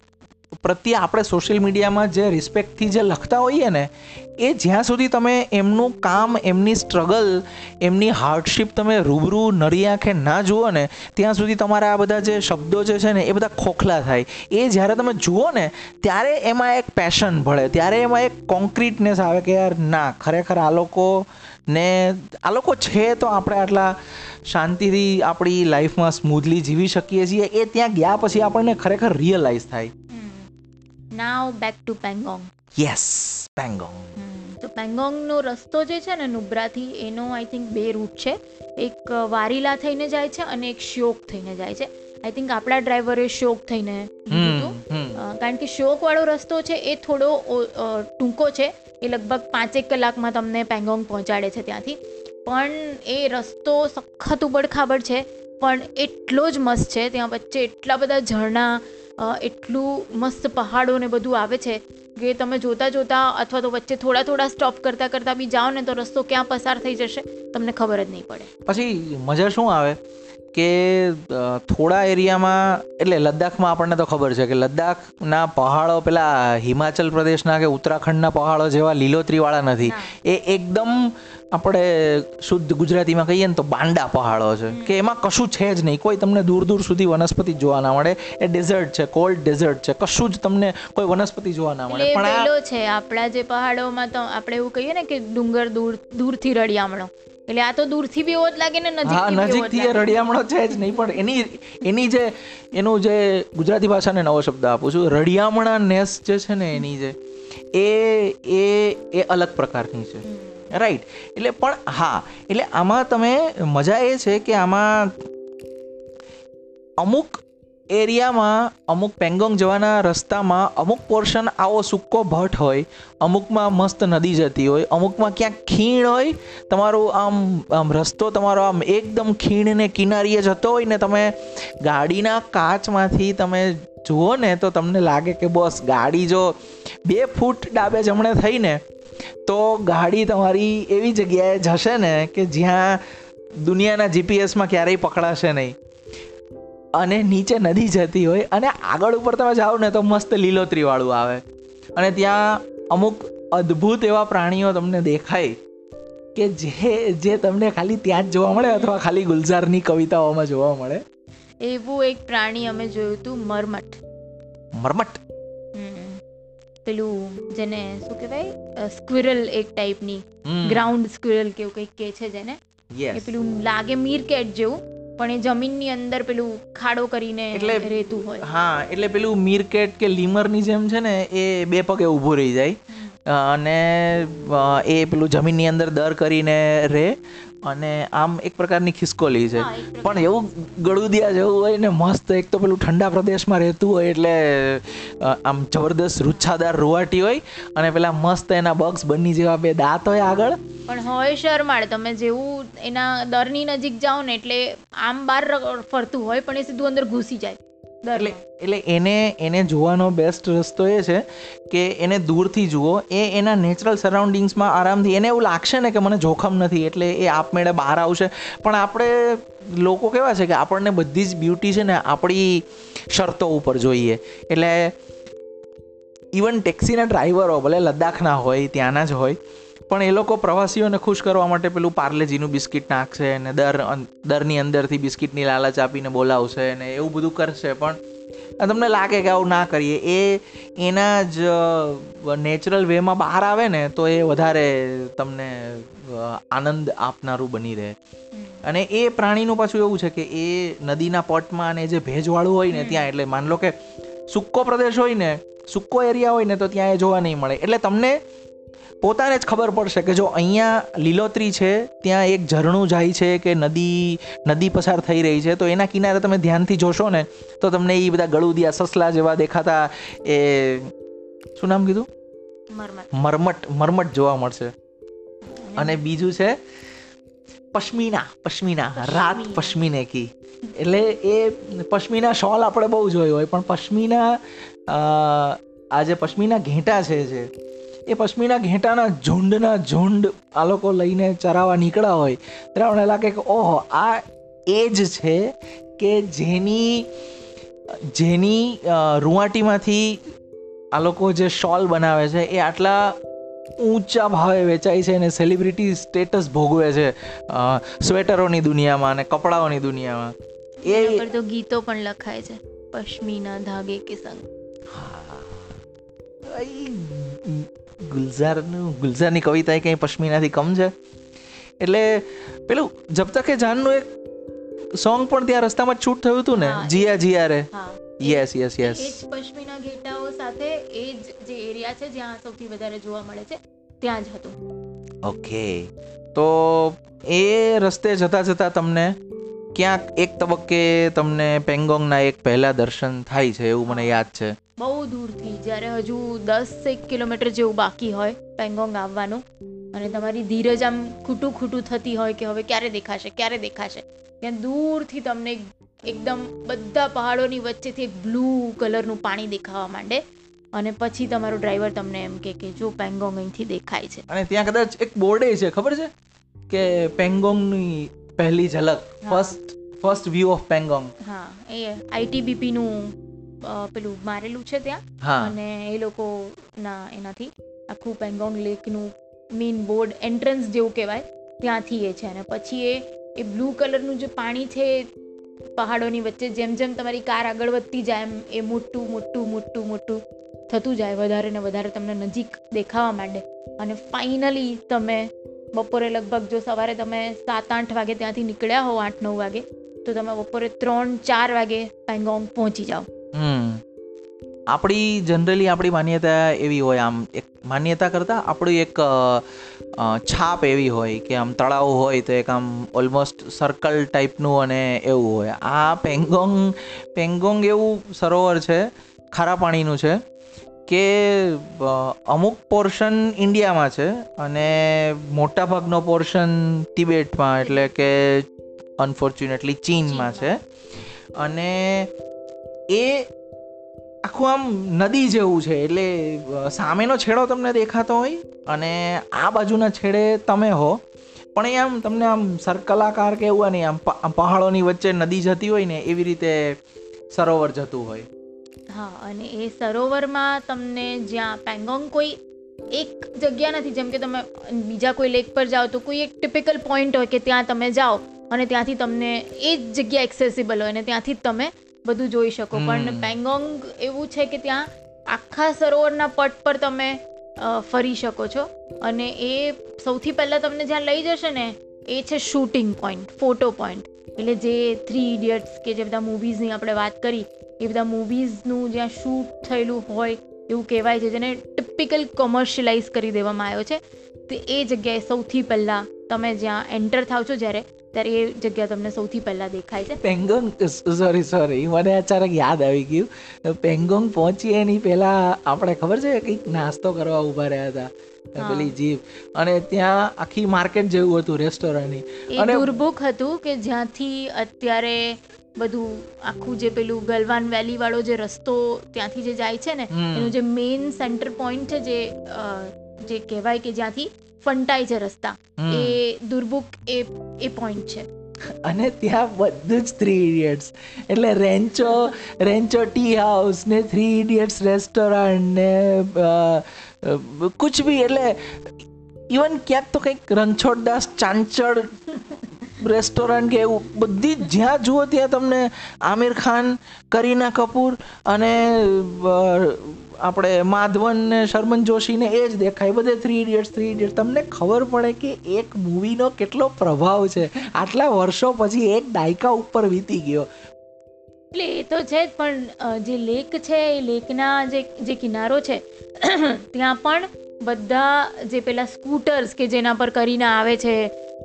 પ્રત્યે આપણે સોશિયલ મીડિયામાં જે રિસ્પેક્ટથી જે લખતા હોઈએ ને, એ જ્યાં સુધી તમે એમનું કામ, એમની સ્ટ્રગલ એમની હાર્ડશિપ તમે રૂબરૂ નરી આંખે ના જુઓ ને, ત્યાં સુધી તમારા આ બધા જે શબ્દો જે છે ને, એ બધા ખોખલા થાય. એ જ્યારે તમે જુઓ ને, ત્યારે એમાં એક પેશન ભળે, ત્યારે એમાં એક કોન્ક્રીટનેસ આવે કે યાર ના, ખરેખર આ લોકો ને આ લોકો છે તો આપણે આટલા શાંતિથી આપણી લાઈફમાં સ્મૂથલી જીવી શકીએ છીએ. એ ત્યાં ગયા પછી આપણને ખરેખર રિયલાઇઝ થાય. Now back to Pangong yes Pangong તો પેંગોંગનો રસ્તો જે છે ને નુબ્રાથી એનો આઈ થિંક બે રૂટ છે. એક વારીલા થઈને જાય છે અને એક શ્યોક થઈને જાય છે. આઈ થિંક આપણા ડ્રાઈવરે શોક થઈને કારણ કે શોક વાળો રસ્તો છે એ થોડો ટૂંકો છે. એ લગભગ પાંચેક કલાકમાં તમને પેંગોંગ પહોંચાડે છે ત્યાંથી. પણ એ રસ્તો સખત ઉબડખાબડ છે, પણ એટલો જ મસ્ત છે, ત્યાં વચ્ચે એટલા બધા ઝરણા એટલું મસ્ત પહાડો ને બધું આવે છે કે તમે જોતા જોતા અથવા તો વચ્ચે થોડા થોડા સ્ટોપ કરતા કરતા બી જાઓ ને તો રસ્તો ક્યાં પસાર થઈ જશે, તમને ખબર જ નહીં પડે. પછી મજા શું આવે? કે થોડા એરિયામાં એટલે લદ્દાખમાં આપણને તો ખબર છે કે લદ્દાખના પહાડો પેલા હિમાચલ પ્રદેશના કે ઉત્તરાખંડના પહાડો જેવા લીલોતરીવાળા નથી. એ એકદમ આપણે શુદ્ધ ગુજરાતીમાં કહીએ ને તો બાંડા પહાડો છે કે એમાં કશું છે જ નહીં. કોઈ તમને દૂર દૂર સુધી વનસ્પતિ જોવા ના મળે. એ ડેઝર્ટ છે કોલ્ડ ડેઝર્ટ છે. કશું જ તમને કોઈ વનસ્પતિ જોવા ના મળે. પણ આ છે. આપણા જે પહાડોમાં તો આપણે એવું કહીએ ને કે ડુંગર દૂર દૂરથી રળિયામણો. એટલે આ તો દૂરથી બી એવો જ લાગે ને હા નજીકથી. રડિયામણો છે જ નહીં. પણ એની એની જે એનું જે ગુજરાતી ભાષાને નવો શબ્દ આપું છું. રડિયામણા નેસ જે છે ને એની જે એ એ એ અલગ પ્રકારની છે. રાઈટ એટલે પણ હા, એટલે આમાં તમે મજા એ છે કે આમાં અમુક એરિયામાં અમુક પેંગોંગ જવાના રસ્તામાં અમુક પોર્શન આવો સૂકો ભટ્ટ હોય, અમુકમાં મસ્ત નદી જતી હોય, અમુકમાં ક્યાંક ખીણ હોય, તમારું આમ આમ રસ્તો તમારો આમ એકદમ ખીણને કિનારીએ જતો હોય ને તમે ગાડીના કાચમાંથી તમે જુઓ ને તો તમને લાગે કે બસ ગાડી જો બે ફૂટ ડાબે જમણે થઈને તો ગાડી તમારી એવી જગ્યાએ જશે ને કે જ્યાં દુનિયાના જીપીએસમાં ક્યારેય પકડાશે નહીં. અને નીચે નદી જતી હોય અને આગળ ઉપર તમે જાઓ ને તો મસ્ત લીલોતરીવાળું આવે. અને ત્યાં અમુક અદ્ભુત એવા પ્રાણીઓ તમને દેખાય કે જે જે તમને ખાલી ત્યાં જ જોવા મળે અથવા ખાલી ગુલઝારની કવિતાઓમાં જોવા મળે. એવું એક પ્રાણી અમે જોયું હતું મરમટ. મરમટ. પેલું જેને શું કહેવાય? સ્ક્વિરલ એક ટાઈપની. ગ્રાઉન્ડ સ્ક્વિરલ કેવું કંઈક કે છે જેને. એ પેલું લાગે મીરકેટ જેવું પણ એ જમીનની અંદર પેલું ખાડો કરીને એટલે- રહેતું હોય. હા એટલે પેલું મીરકેટ કે લીમરની જેમ છે ને એ બે પગે ઊભું રહી જાય. અને એ પેલું જમીનની અંદર દર કરીને રહે અને આમ એક પ્રકારની ખિસકોલી છે. પણ એવું ગળુદિયા જેવું હોય ને મસ્ત એક તો પેલું ઠંડા પ્રદેશમાં રહેતું હોય એટલે આમ જબરદસ્ત રૂચ્છાદાર રૂવાટી હોય અને પેલા મસ્ત એના બક્સ બની જેવા બે દાંત હોય આગળ. પણ હોય શરમાળ. તમે જેવું એના દરની નજીક જાઓ ને એટલે આમ બહાર ફરતું હોય પણ એ સીધું અંદર ઘૂસી જાય. એટલે એટલે એને એને જોવાનો બેસ્ટ રસ્તો એ છે કે એને દૂરથી જુઓ. એ એના નેચરલ સરાઉન્ડિંગ્સમાં આરામથી એને એવું લાગશે ને કે મને જોખમ નથી એટલે એ આપમેળે બહાર આવશે. પણ આપણે લોકો કેવા છે કે આપણને બધી જ બ્યુટી છે ને આપણી શરતો ઉપર જોઈએ. એટલે ઇવન ટેક્સીના ડ્રાઈવરો ભલે લદ્દાખના હોય ત્યાંના જ હોય પણ એ લોકો પ્રવાસીઓને ખુશ કરવા માટે પેલું પાર્લેજીનું બિસ્કિટ નાખશે અને દર દરની અંદરથી બિસ્કિટની લાલચ આપીને બોલાવશે અને એવું બધું કરશે. પણ તમને લાગે કે આવું ના કરીએ. એ એના જ નેચરલ વેમાં બહાર આવે ને તો એ વધારે તમને આનંદ આપનારું બની રહે. અને એ પ્રાણીનું પાછું એવું છે કે એ નદીના પટમાં અને જે ભેજવાળું હોય ને ત્યાં એટલે માન લો કે સૂકો પ્રદેશ હોય ને સૂકો એરિયા હોય ને તો ત્યાં એ જોવા નહીં મળે. એટલે તમને પોતાને જ ખબર પડશે કે જો અહીંયા લીલોતરી છે ત્યાં એક ઝરણું જાય છે કે નદી નદી પસાર થઈ રહી છે તો એના કિનારે તમે ધ્યાનથી જોશો ને તો તમને એ બધા ગળુદિયા સસલા જેવા દેખાતા એ શું નામ કીધું? મરમટ. મરમટ જોવા મળશે. અને બીજું છે પશ્મિના પશ્મિના રાત પશ્મિને કી. એટલે એ પશ્મિના શોલ આપણે બહુ જોયો હોય પણ પશ્મિના આ જે પશ્મિના ઘેંટા છે જે એ પશ્મિના ઘેંટાના ઝુંડના ઝુંડ આ લોકો લઈને ચરાવવા નીકળ્યા હોય. ત્યારે આપણને લાગે કે ઓહો આ એ જ છે કે જેની જેની રૂવાટીમાંથી આ લોકો જે શોલ બનાવે છે એ આટલા ઊંચા ભાવે વેચાય છે અને સેલિબ્રિટી સ્ટેટસ ભોગવે છે સ્વેટરોની દુનિયામાં અને કપડાઓની દુનિયામાં. એ પર તો ગીતો પણ લખાય છે પશ્મિના ધાગે કે સંગ. ગુલઝારનું ગુલઝારની કવિતા એ કંઈ પશ્મિનાથી કમ છે? એટલે પેલું જબ તક જાનનું એક સોંગ પણ ત્યાં રસ્તામાં છૂટ થયું હતું ને? જીયા જીયા રે. યસ યસ યસ પશ્મિના ઘેટાઓ સાથે એ જ જે એરિયા છે જ્યાં સૌથી વધારે જોવા મળે છે ત્યાં જ હતું. ઓકે. તો એ રસ્તે જતા જતા તમને ક્યાંક એક તબક્કે તમને પેંગોંગના એક પહેલા દર્શન થાય છે એવું મને યાદ છે. બહુ દૂરથી જ્યારે હજુ દસ એક કિલોમીટર જેવું બાકી હોય પેંગોંગ આવવાનું. અને તમારી ધીરજ આમ ખૂટું ખૂટું થતી હોય કે હવે ક્યારે દેખાશે ક્યારે દેખાશે. ત્યાં દૂરથી તમને એકદમ બધા પહાડોની વચ્ચેથી એક બ્લુ કલરનું પાણી દેખાવા માંડે. અને પછી તમારો ડ્રાઈવર તમને એમ કે જો પેંગોંગ અહીંથી દેખાય છે. અને ત્યાં કદાચ એક બોર્ડે છે ખબર છે? કે પેંગોંગની પહેલી ઝલક first first view of Pangong. હા એ આઈટીબીપીનું પેલું મારેલું છે ત્યાં. અને એ લોકોના એનાથી આખું પેંગોંગ લેકનું મેઇન બોર્ડ એન્ટ્રન્સ જેવું કહેવાય ત્યાંથી એ છે. અને પછી એ એ બ્લુ કલરનું જે પાણી છે પહાડોની વચ્ચે જેમ જેમ તમારી કાર આગળ વધતી જાય એમ એ મોટું મોટું મોટું મોટું થતું જાય વધારે ને વધારે તમને નજીક દેખાવા માંડે. અને ફાઇનલી તમે બપોરે લગભગ જો સવારે તમે સાત આઠ વાગે ત્યાંથી નીકળ્યા હો આઠ નવ વાગે તો તમે બપોરે ત્રણ ચાર વાગે પેંગોંગ પહોંચી જાઓ. આપણી જનરલી આપણી માન્યતા એવી હોય આમ એક માન્યતા કરતાં આપણી એક છાપ એવી હોય કે આમ તળાવ હોય તો એક આમ ઓલમોસ્ટ સર્કલ ટાઈપનું અને એવું હોય. આ પેંગોંગ પેંગોંગ એવું સરોવર છે ખારા પાણીનું છે કે અમુક પોર્શન ઇન્ડિયામાં છે અને મોટાભાગનો પોર્શન તિબેટમાં એટલે કે અનફોર્ચ્યુનેટલી ચીનમાં છે. અને એ આખું આમ નદી જેવું છે, એટલે સામેનો છેડો તમને દેખાતો હોય અને આ બાજુના છેડે તમે હો. પણ એ આમ તમને આમ સર્કલાકાર કે એવું નહીં આમ પહાડોની વચ્ચે નદી જતી હોય ને, એવી રીતે સરોવર જતું હોય. હા, અને એ સરોવરમાં તમને જ્યાં પેંગોંગ કોઈ એક જગ્યા નથી, જેમ કે તમે બીજા કોઈ લેક પર જાઓ તો કોઈ એક ટિપિકલ પોઈન્ટ હોય કે ત્યાં તમે જાઓ અને ત્યાંથી તમને એ જ જગ્યા એક્સેસિબલ હોય અને ત્યાંથી તમે બધું જોઈ શકો. પણ પેંગોંગ એવું છે કે ત્યાં આખા સરોવરના પટ પર તમે ફરી શકો છો. અને એ સૌથી પહેલાં તમને જ્યાં લઈ જશે ને એ છે શૂટિંગ પોઈન્ટ ફોટો પોઈન્ટ. એટલે જે થ્રી ઇડિયટ્સ કે જે બધા મૂવીઝની આપણે વાત કરી એ બધા મૂવીઝનું જ્યાં શૂટ થયેલું હોય એવું કહેવાય છે જેને ટિપિકલ કોમર્શિયલાઇઝ કરી દેવામાં આવ્યો છે. તે એ જગ્યાએ સૌથી પહેલાં તમે જ્યાં એન્ટર થાવ છો જ્યારે ત્યારે એ જગ્યા તમને સૌથી પહેલાં દેખાય છે. પેંગોંગ સોરી સોરી મને અચાનક યાદ આવી ગયું. પેંગોંગ પહોંચીએ એની પહેલા આપણે ખબર છે કંઈક નાસ્તો કરવા ઊભા રહ્યા હતા? પેલી જીપ અને ત્યાં આખી માર્કેટ જેવું હતું રેસ્ટોરન્ટની. અને દુર્ભુક હતું કે જ્યાંથી અત્યારે બધું આખું જે પેલું ગલવાન વેલી વાળો જે રસ્તો ત્યાંથી જે જાય છે ને એનું જે મેઇન સેન્ટર પોઈન્ટ છે જે જે કહેવાય કે જ્યાંથી ફંટાય છે રસ્તા. એ દુર્ભુક એ એ પોઈન્ટ છે. અને ત્યાં બધું જ થ્રી ઇડિયટ્સ એટલે રેન્ચો રેન્ચો ટી હાઉસ ને થ્રી ઇડિયટ્સ રેસ્ટોરન્ટ ને કુછ બી એટલે ઇવન ક્યાંક તો કંઈક રણછોડદાસ ચાંચડ રેસ્ટોરન્ટ કે એવું બધી જ્યાં જુઓ ત્યાં તમને આમિર ખાન કરીના કપૂર અને આપણે માધવન ને શર્મન જોશીને એ જ દેખાય. બધે થ્રી ઇડિયટ્સ થ્રી ઇડિયટ્સ તમને ખબર પડે કે એક મૂવીનો કેટલો પ્રભાવ છે. આટલા વર્ષો પછી એક દાયકા ઉપર વીતી ગયો. એટલે એ તો છે જ, પણ જે લેક છે, એ લેકના જે જે કિનારો છે, ત્યાં પણ બધા જે પેલા સ્કૂટર્સ કે જેના પર કરીને આવે છે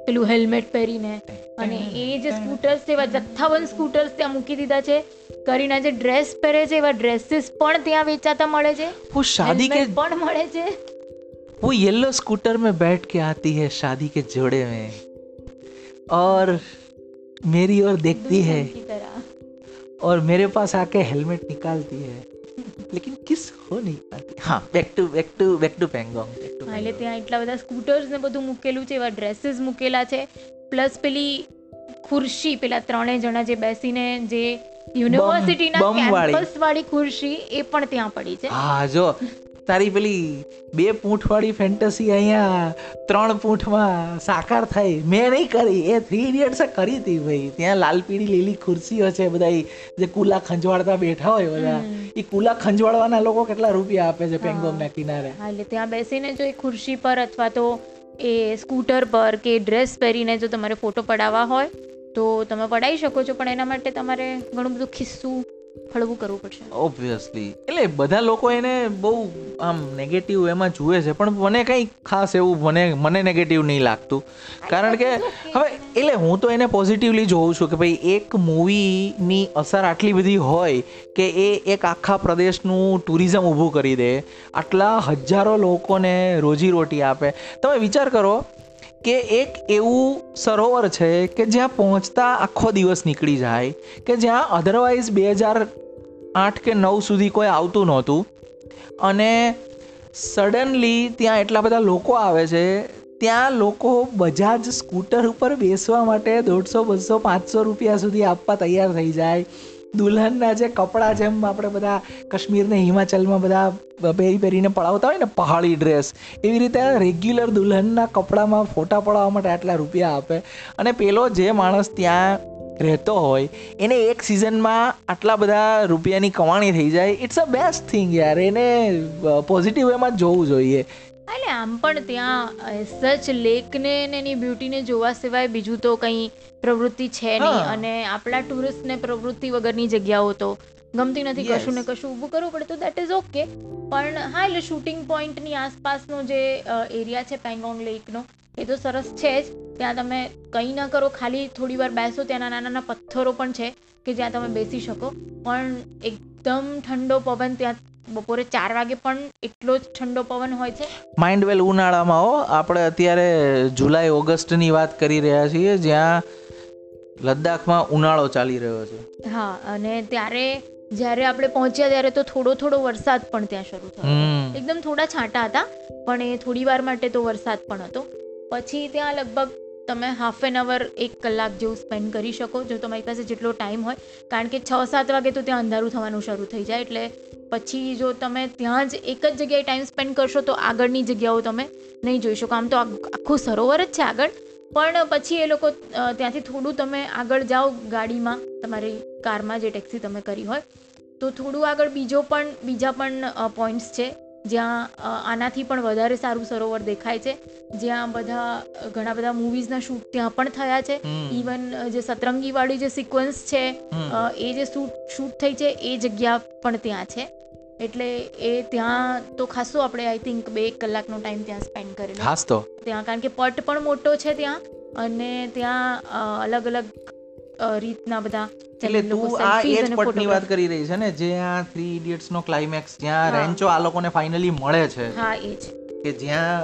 પેલું હેલ્મેટ પહેરીને અને એ જે સ્કૂટર્સ છે એવા જથ્થાબંધ સ્કૂટર્સ ત્યાં મૂકી દીધા છે કરીના જે ડ્રેસ પહેરે છે એવા ડ્રેસીસ પણ ત્યાં વેચાતા મળે છે वो शादी के હેલ્મેટ પણ મળે છે वो येलो स्कूटर में बैठ के आती है शादी के जोड़े में और मेरी ओर देखती है दुल्हन की तरह और मेरे पास आके हेलमेट निकालती है લેકિન કિસ હો નહીં પાતી હા back to back to back to Pangong એટલે ત્યાં એટલા બધા સ્કૂટર્સ ને બધું મૂકેલું છે એવા ડ્રેસીસ મૂકેલા છે પ્લસ પેલી ખુરશી પેલા ત્રણેય જણા જે બેસીને જે યુનિવર્સિટીના કેમ્પસ વાળી ખુરશી એ પણ ત્યાં પડી છે હા જો તારી પેલી બે પૂંઠવાળી ફેન્ટસી અહીંયા ત્રણ પૂંઠમાં સાકાર થઈ મેં નહીં કરી. એ થ્રી ઇડિયટ્સે કરી હતી ભાઈ. ત્યાં લાલ પીળી લીલી ખુરશીઓ છે બધા જે કુલા ખંજવાળતા બેઠા હોય બધા. એ કુલા ખંજવાળવાના લોકો કેટલા રૂપિયા આપે છે પેંગોંગના કિનારે? એટલે ત્યાં બેસીને જો એ ખુરશી પર અથવા તો એ સ્કૂટર પર કે ડ્રેસ પહેરીને જો તમારે ફોટો પડાવવા હોય તો તમે પડાવી શકો છો. પણ એના માટે તમારે ઘણું બધું ખિસ્સું હળવું કરવું પડશે. ઓબ્વિયસલી એટલે બધા લોકો એને બહુ આમ નેગેટિવ એમાં જુએ છે, પણ મને કંઈ ખાસ એવું મને મને નેગેટિવ નહીં લાગતું. કારણ કે હવે, એટલે હું તો એને પોઝિટિવલી જોઉં છું કે ભાઈ એક મૂવીની અસર આટલી બધી હોય કે એ એક આખા પ્રદેશનું ટુરિઝમ ઊભું કરી દે, આટલા હજારો લોકોને રોજીરોટી આપે. તમે વિચાર કરો કે એક એવું સરોવર છે કે જ્યાં પહોંચતા આખો દિવસ નીકળી જાય, કે જ્યાં અધરવાઇઝ બે હજાર આઠ કે નવ સુધી કોઈ આવતું નહોતું. અને સડનલી ત્યાં એટલા બધા લોકો આવે છે, ત્યાં લોકો બજાજ સ્કૂટર ઉપર બેસવા માટે દોઢસો, બસો, પાંચસો રૂપિયા સુધી આપવા તૈયાર થઈ જાય. દુલ્હનના જે કપડાં જેમ આપણે બધા કાશ્મીરને હિમાચલમાં બધા પહેરી પહેરીને પડાવતા હોય ને પહાડી ડ્રેસ એવી રીતે રેગ્યુલર દુલ્હનના કપડામાં ફોટા પડાવવા માટે આટલા રૂપિયા આપે. અને પેલો જે માણસ ત્યાં રહેતો હોય, એને એક સિઝનમાં આટલા બધા રૂપિયાની કમાણી થઈ જાય. ઇટ્સ અ બેસ્ટ થિંગ યાર, એને પોઝિટિવ એમાં જોવું જોઈએ. એટલે આમ પણ ત્યાં સચ લેકને ને એની બ્યુટીને જોવા સિવાય બીજું તો કંઈ પ્રવૃત્તિ છે નહીં. અને આપણા ટુરિસ્ટને પ્રવૃત્તિ વગરની જગ્યાઓ તો ગમતી નથી. કશું ને કશું ઊભું કરવું પડે તો દેટ ઇઝ ઓકે પણ હા એટલે શૂટિંગ પોઈન્ટની આસપાસનો જે એરિયા છે પેંગોંગ લેકનો એ તો સરસ છે જ. ત્યાં તમે કંઈ ના કરો ખાલી થોડી વાર બેસો ત્યાં નાના નાના પથ્થરો પણ છે કે જ્યાં તમે બેસી શકો. પણ એકદમ ઠંડો પવન ત્યાં બપોરે ચાર વાગે પણ એટલો જ ઠંડો પવન હોય છે. માઇન્ડ વેલ ઉનાળામાં હો આપણે અત્યારે જુલાઈ ઓગસ્ટની વાત કરી રહ્યા છીએ જ્યાં લદ્દાખમાં ઉનાળો ચાલી રહ્યો છે. હા અને ત્યારે જ્યારે આપણે પહોંચ્યા ત્યારે તો થોડો થોડો વરસાદ પણ ત્યાં શરૂ થયો એકદમ થોડા છાંટા હતા પણ એ થોડી વાર માટે તો વરસાદ પણ હતો. પછી ત્યાં લગભગ તમે હાફ એન અવર એક કલાક જેવું સ્પેન્ડ કરી શકો, જો તમારી પાસે જેટલો ટાઈમ હોય. કારણ કે છ, સાત વાગે તો ત્યાં અંધારું થવાનું શરૂ થઈ જાય, એટલે પછી જો તમે ત્યાં જ એક જ જગ્યાએ ટાઈમ સ્પેન્ડ કરશો, તો આગળની જગ્યાઓ તમે નહીં જોઈ શકો. આમ તો આખું સરોવર જ છે આગળ. પણ પછી એ લોકો ત્યાંથી થોડું તમે આગળ જાઓ ગાડીમાં, તમારી કારમાં જે ટેક્સી તમે કરી હોય, તો થોડું આગળ બીજો પણ, બીજા પણ પોઈન્ટ્સ છે. જ્યાં આનાથી પણ વધારે સારું સરોવર દેખાય છે. જ્યાં બધા ઘણા બધા મૂવીઝના શૂટ ત્યાં પણ થયા છે. ઇવન જે સતરંગીવાળી જે સિક્વન્સ છે એ જે શૂટ શૂટ થઈ છે એ જગ્યા પણ ત્યાં છે. એટલે એ ત્યાં તો ખાસો આપણે આઈ થિંક બે એક કલાકનો ટાઈમ ત્યાં સ્પેન્ડ કરેલો ખાસ તો. ત્યાં કારણ કે પટ પણ મોટો છે ત્યાં. અને ત્યાં અલગ અલગ રીતના બધા એટલે તું આ selfies એ જ અને પટની વાત કરી રહી છે ને જે આ થ્રી ઇડિયટ્સ નો ક્લાઇમેક્સ જ્યાં રેન્ચો આ લોકોને ફાઇનલી મળે છે. હા એ જ. કે જ્યાં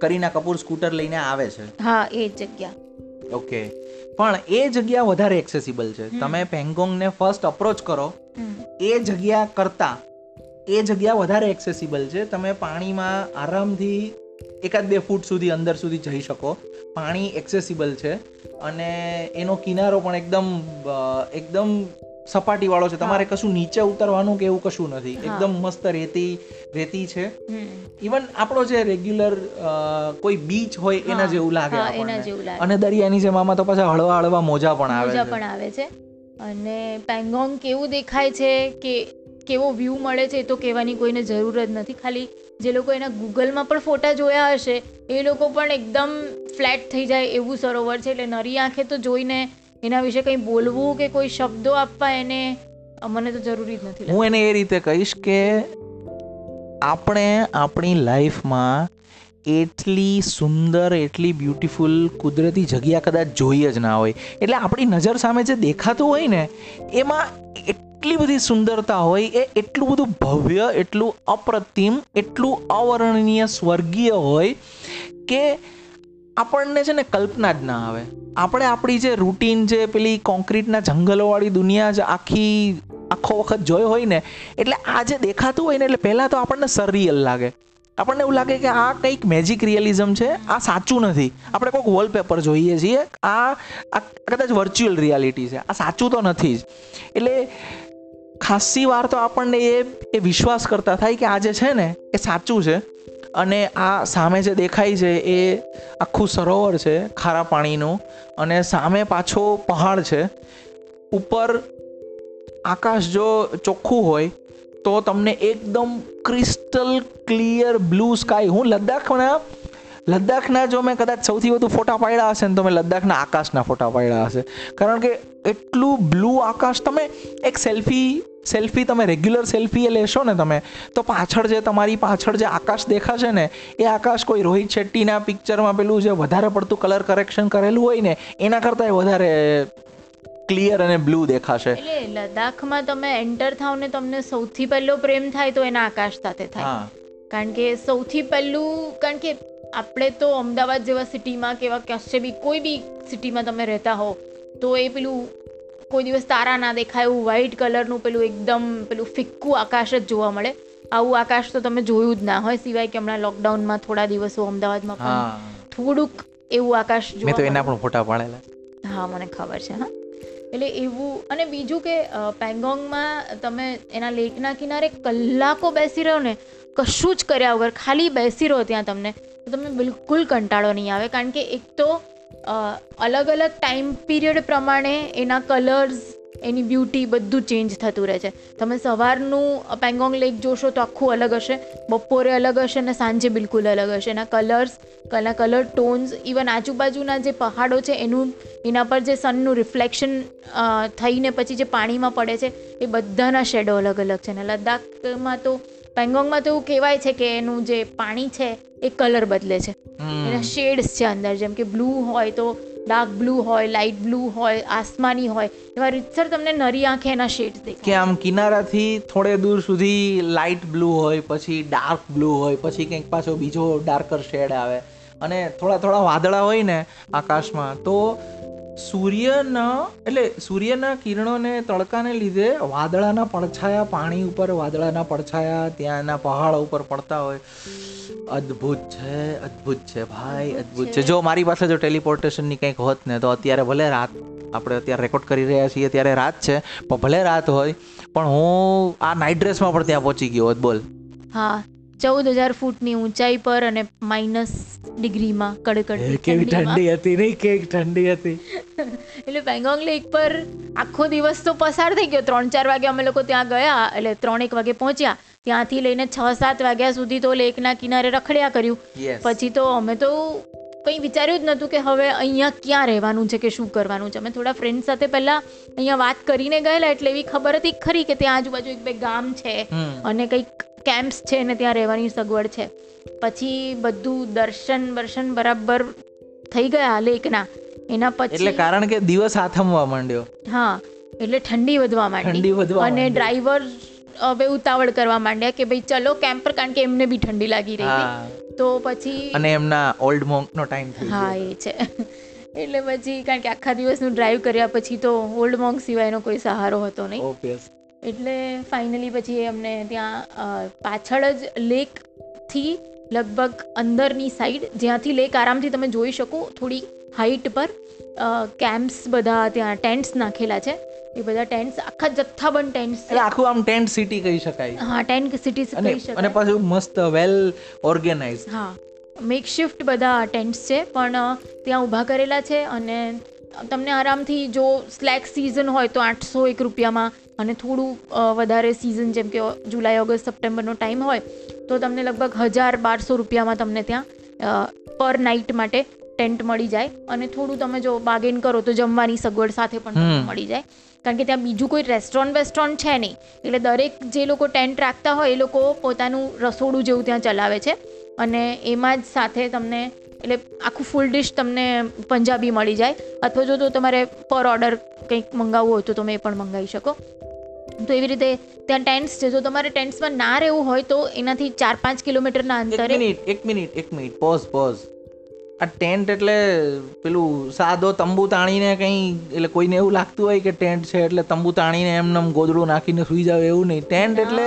કરીના કપૂર સ્કૂટર લઈને આવે છે. હા એ જગ્યા. ઓકે પણ એ જગ્યા વધારે એક્સેસિબલ છે. તમે પેંગોંગ ને ફર્સ્ટ અપ્રોચ કરો એ જગ્યા કરતા એ જગ્યા વધારે એક્સેસિબલ છે. તમે પાણીમાં આરામથી એકાદ બે ફૂટ સુધી અંદર સુધી જઈ શકો. પાણી એક્સેસિબલ છે અને એનો કિનારો પણ એકદમ એકદમ એકદમ સપાટીવાળો છે. તમારે કશું નીચે ઉતરવાનું કે એવું કશું નથી. એકદમ મસ્ત રેતી રેતી છે. ઇવન આપણો જે રેગ્યુલર કોઈ બીચ હોય એના જેવું લાગે એના જેવું અને દરિયાની જેમ આમાં તો પાછા હળવા હળવા મોજા પણ આવે છે. પણ આવે છે. અને પેંગોંગ કેવું દેખાય છે કે કેવો વ્યૂ મળે છે એ તો કહેવાની કોઈને જરૂર જ નથી. ખાલી જે લોકો એના ગૂગલમાં પણ ફોટા જોયા હશે એ લોકો પણ એકદમ ફ્લેટ થઈ જાય એવું સરોવર છે. એટલે નરી આંખે તો જોઈને એના વિશે કંઈ બોલવું કે કોઈ શબ્દો આપવા એને મને તો જરૂરી જ નથી હું એને એ રીતે કહીશ કે આપણે આપણી લાઈફમાં એટલી સુંદર એટલી બ્યુટીફુલ કુદરતી જગ્યા કદાચ જોઈએ જ ના હોય. એટલે આપણી નજર સામે જે દેખાતું હોય ને એમાં એટલી બધી સુંદરતા હોય એ, એટલું બધું ભવ્ય, એટલું અપ્રતિમ, એટલું અવર્ણનીય સ્વર્ગીય હોય કે આપણને છે ને કલ્પના જ ના આવે. આપણે આપણી જે રૂટીન જે પેલી કોન્ક્રીટના જંગલોવાળી દુનિયા જ આખી, આખો વખત જોયો હોય ને, એટલે આ જે દેખાતું હોય ને, એટલે પહેલાં તો આપણને સરિયલ લાગે. આપણને એવું લાગે કે આ કંઈક મેજિક રિયલિઝમ છે, આ સાચું નથી. આપણે કોઈક વોલપેપર જોઈએ છીએ, આ કદાચ વર્ચ્યુઅલ રિયાલિટી છે, આ સાચું તો નથી જ. એટલે ખાસી વાર તો આપણને એ એ વિશ્વાસ કરતા થાય કે આ જે છે ને, એ સાચું છે. અને આ સામે જે દેખાય છે, એ આખું સરોવર છે, ખારા પાણીનું. અને સામે પાછો પહાડ છે. ઉપર આકાશ જો ચોખ્ખું હોય, તો તમને એકદમ ક્રિસ્ટલ ક્લિયર બ્લુ સ્કાય. હું લદ્દાખના લદ્દાખના જો મેં કદાચ સૌથી વધુ ફોટા પાડ્યા હશે ને, તો મેં લદ્દાખના આકાશના ફોટા પાડ્યા હશે. કારણ કે એટલું બ્લુ આકાશ, તમે એક સેલ્ફી સેલ્ફી તમે રેગ્યુલર સેલ્ફી એ લેશો ને તમે તો પાછળ જે તમારી પાછળ જે આકાશ દેખાશે ને એ આકાશ કોઈ રોહિત શેટ્ટીના પિક્ચરમાં પેલું જે વધારે પડતું કલર કરેક્શન કરેલું હોય ને એના કરતાં વધારે ક્લિયર અને બ્લુ દેખાશે. એટલે લદ્દાખમાં તમે એન્ટર થાવ ને તમને સૌથી પહેલો પ્રેમ થાય તો એના આકાશ સાથે થાય. કારણ કે સૌથી પહેલું કારણ કે આપણે તો અમદાવાદ જેવા સિટીમાં કે એવા કશે બી કોઈ બી સિટીમાં તમે રહેતા હો તો એ પેલું કોઈ દિવસ તારા ના દેખાય એવું વ્હાઈટ કલરનું પેલું એકદમ પેલું ફિક્કું આકાશ જ જોવા મળે. આવું આકાશ તો તમે જોયું જ ના હોય સિવાય કે હમણાં લોકડાઉનમાં થોડા દિવસો અમદાવાદમાં પણ થોડુંક એવું આકાશ જોવા તો એના પણ ફોટા પાડેલા. હા મને ખબર છે હા. એટલે એવું અને બીજું કે પેંગોંગમાં તમે એના લેકના કિનારે કલાકો બેસી રહો ને કશું જ કર્યા વગર ખાલી બેસી રહો ત્યાં તમને તો તમને બિલકુલ કંટાળો નહીં આવે. કારણ કે એક તો અલગ અલગ ટાઈમ પીરિયડ પ્રમાણે એના કલર્સ એની બ્યુટી બધું ચેન્જ થતું રહે છે. તમે સવારનું પેંગોંગ લેક જોશો તો આખું અલગ હશે. બપોરે અલગ હશે અને સાંજે બિલકુલ અલગ હશે. એના કલર્સ કલા કલર ટોન્સ ઇવન આજુબાજુના જે પહાડો છે એનું, એના પર જે સનનું રિફ્લેક્શન થઈને પછી જે પાણીમાં પડે છે, એ બધાના શેડો અલગ અલગ છે. અને લદ્દાખમાં તો પેંગોંગમાં તો એવું કહેવાય છે કે એનું જે પાણી છે એ કલર બદલે છે. એના શેડ્સ છે અંદર જેમ કે બ્લુ હોય તો ડાર્ક બ્લુ હોય લાઇટ બ્લુ હોય આસમાની હોય એવા રીતસર તમને નરી આંખે એના શેડ્સ દેખાય. કે આમ કિનારાથી થોડે દૂર સુધી લાઇટ બ્લુ હોય પછી ડાર્ક બ્લુ હોય પછી કંઈક પાછો બીજો ડાર્કર શેડ આવે. અને થોડા થોડા વાદળા હોય ને આકાશમાં તો સૂર્યના એટલે સૂર્યના કિરણોને તડકાને લીધે વાદળાના પડછાયા પાણી ઉપર વાદળાના પડછાયા ત્યાંના પહાડ ઉપર પડતા હોય. અદ્ભુત છે અદ્ભુત છે ભાઈ અદ્ભુત છે. જો મારી પાસે જો ટેલિપોર્ટેશનની કંઈક હોત ને તો અત્યારે ભલે રાત આપણે અત્યારે રેકોર્ડ કરી રહ્યા છીએ ત્યારે રાત છે પણ ભલે રાત હોય પણ હું આ નાઇટ ડ્રેસમાં પણ ત્યાં પહોંચી ગયો હોત બોલ. હા ચૌદ હજાર ફૂટની ઊંચાઈ પર અને માઇનસ ડિગ્રીમાં કડકડ કેવી ઠંડી હતી નહીં? કેવી ઠંડી હતી? એટલે પેંગોંગ લેક પર આખો દિવસ તો પસાર થઈ ગયો. ત્રણ ચાર વાગે અમે લોકો ત્યાં ગયા એટલે ત્રણેક વાગે પહોંચ્યા. ત્યાંથી લઈને છ સાત વાગ્યા સુધી તો લેકના કિનારે રખડ્યા કર્યું. પછી તો અમે તો કંઈ વિચાર્યું જ નહોતું કે હવે અહીંયા ક્યાં રહેવાનું છે કે શું કરવાનું છે. અમે થોડા ફ્રેન્ડ સાથે પહેલાં અહીંયા વાત કરીને ગયેલા એટલે એવી ખબર હતી ખરી કે ત્યાં આજુબાજુ એક બે ગામ છે અને કંઈક કેમ્પ્સ છે ને ત્યાં રહેવાની સગવડ છે. પછી બધું દર્શન બર્શન બરાબર થઈ ગયા લેકના. એના એટલે પછી કારણ કે દિવસ આથમવા માંડ્યો. હા એટલે ઠંડી વધવા માંડી. ઠંડી વધવા અને ડ્રાઈવર હવે ઉતાવળ કરવા માંડ્યા કે ભાઈ ચલો કેમ્પ પર કારણ કે એમને બી ઠંડી લાગી રહી હતી. તો પછી અને એમના ઓલ્ડ મોંકનો ટાઈમ થઈ હા એ છે. એટલે પછી કારણ કે આખા દિવસનું ડ્રાઈવ કર્યા પછી તો ઓલ્ડ મોંક સિવાયનો કોઈ સહારો હતો નહીં. ઓબ્વિયસ એટલે ફાઇનલી પછી અમને ત્યાં પાછળ જ લેકથી લગભગ અંદરની સાઈડ જ્યાંથી લેક આરામથી તમે જોઈ શકો થોડી હાઈટ પર કેમ્પ્સ બધા ત્યાં ટેન્ટ્સ નાખેલા છે. એ બધા ટેન્ટ્સ આખા જથ્થાબંધ ટેન્ટ્સ એટલે આખું આમ ટેન્ટ સિટી કહી શકાય. હા ટેન્ટ સિટી કહી શકાય. અને પાછું મસ્ત વેલ ઓર્ગેનાઇઝ હા. મેકશિફ્ટ બધા ટેન્ટ્સ છે પણ ત્યાં ઊભા કરેલા છે અને તમને આરામથી જો સ્લેક સિઝન હોય તો આઠસો એક રૂપિયામાં અને થોડું વધારે સિઝન જેમ કે જુલાઈ ઓગસ્ટ સપ્ટેમ્બરનો ટાઈમ હોય તો તમને લગભગ હજાર બારસો રૂપિયામાં તમને ત્યાં પર નાઇટ માટે ટેન્ટ મળી જાય. અને થોડું તમે જો બાર્ગેન કરો તો જમવાની સગવડ સાથે પણ મળી જાય. કારણ કે ત્યાં બીજું કોઈ રેસ્ટોરન્ટ વેસ્ટોરન્ટ છે નહીં. એટલે દરેક જે લોકો ટેન્ટ રાખતા હોય એ લોકો પોતાનું રસોડું જેવું ત્યાં ચલાવે છે. અને એમાં જ સાથે તમને એટલે આખું ફૂલ ડિશ તમને પંજાબી મળી જાય. અથવા જો તો તમારે પર ઓર્ડર કંઈક મંગાવવું હોય તો તમે એ પણ મંગાવી શકો. તો એવી રીતે ત્યાં ટેન્ટ્સ છે. જો તમારે ટેન્ટ્સમાં ના રહેવું હોય તો એનાથી ચાર પાંચ કિલોમીટરના એક મિનિટ એક મિનિટ એક મિનિટ. પોઝ પોઝ આ ટેન્ટ એટલે પેલું સાદો તંબુ તાણીને કંઈ એટલે કોઈને એવું લાગતું હોય કે ટેન્ટ છે એટલે તંબુ તાણીને એમને એમ ગોદડું નાખીને સુઈ જાવ એવું નહીં. ટેન્ટ એટલે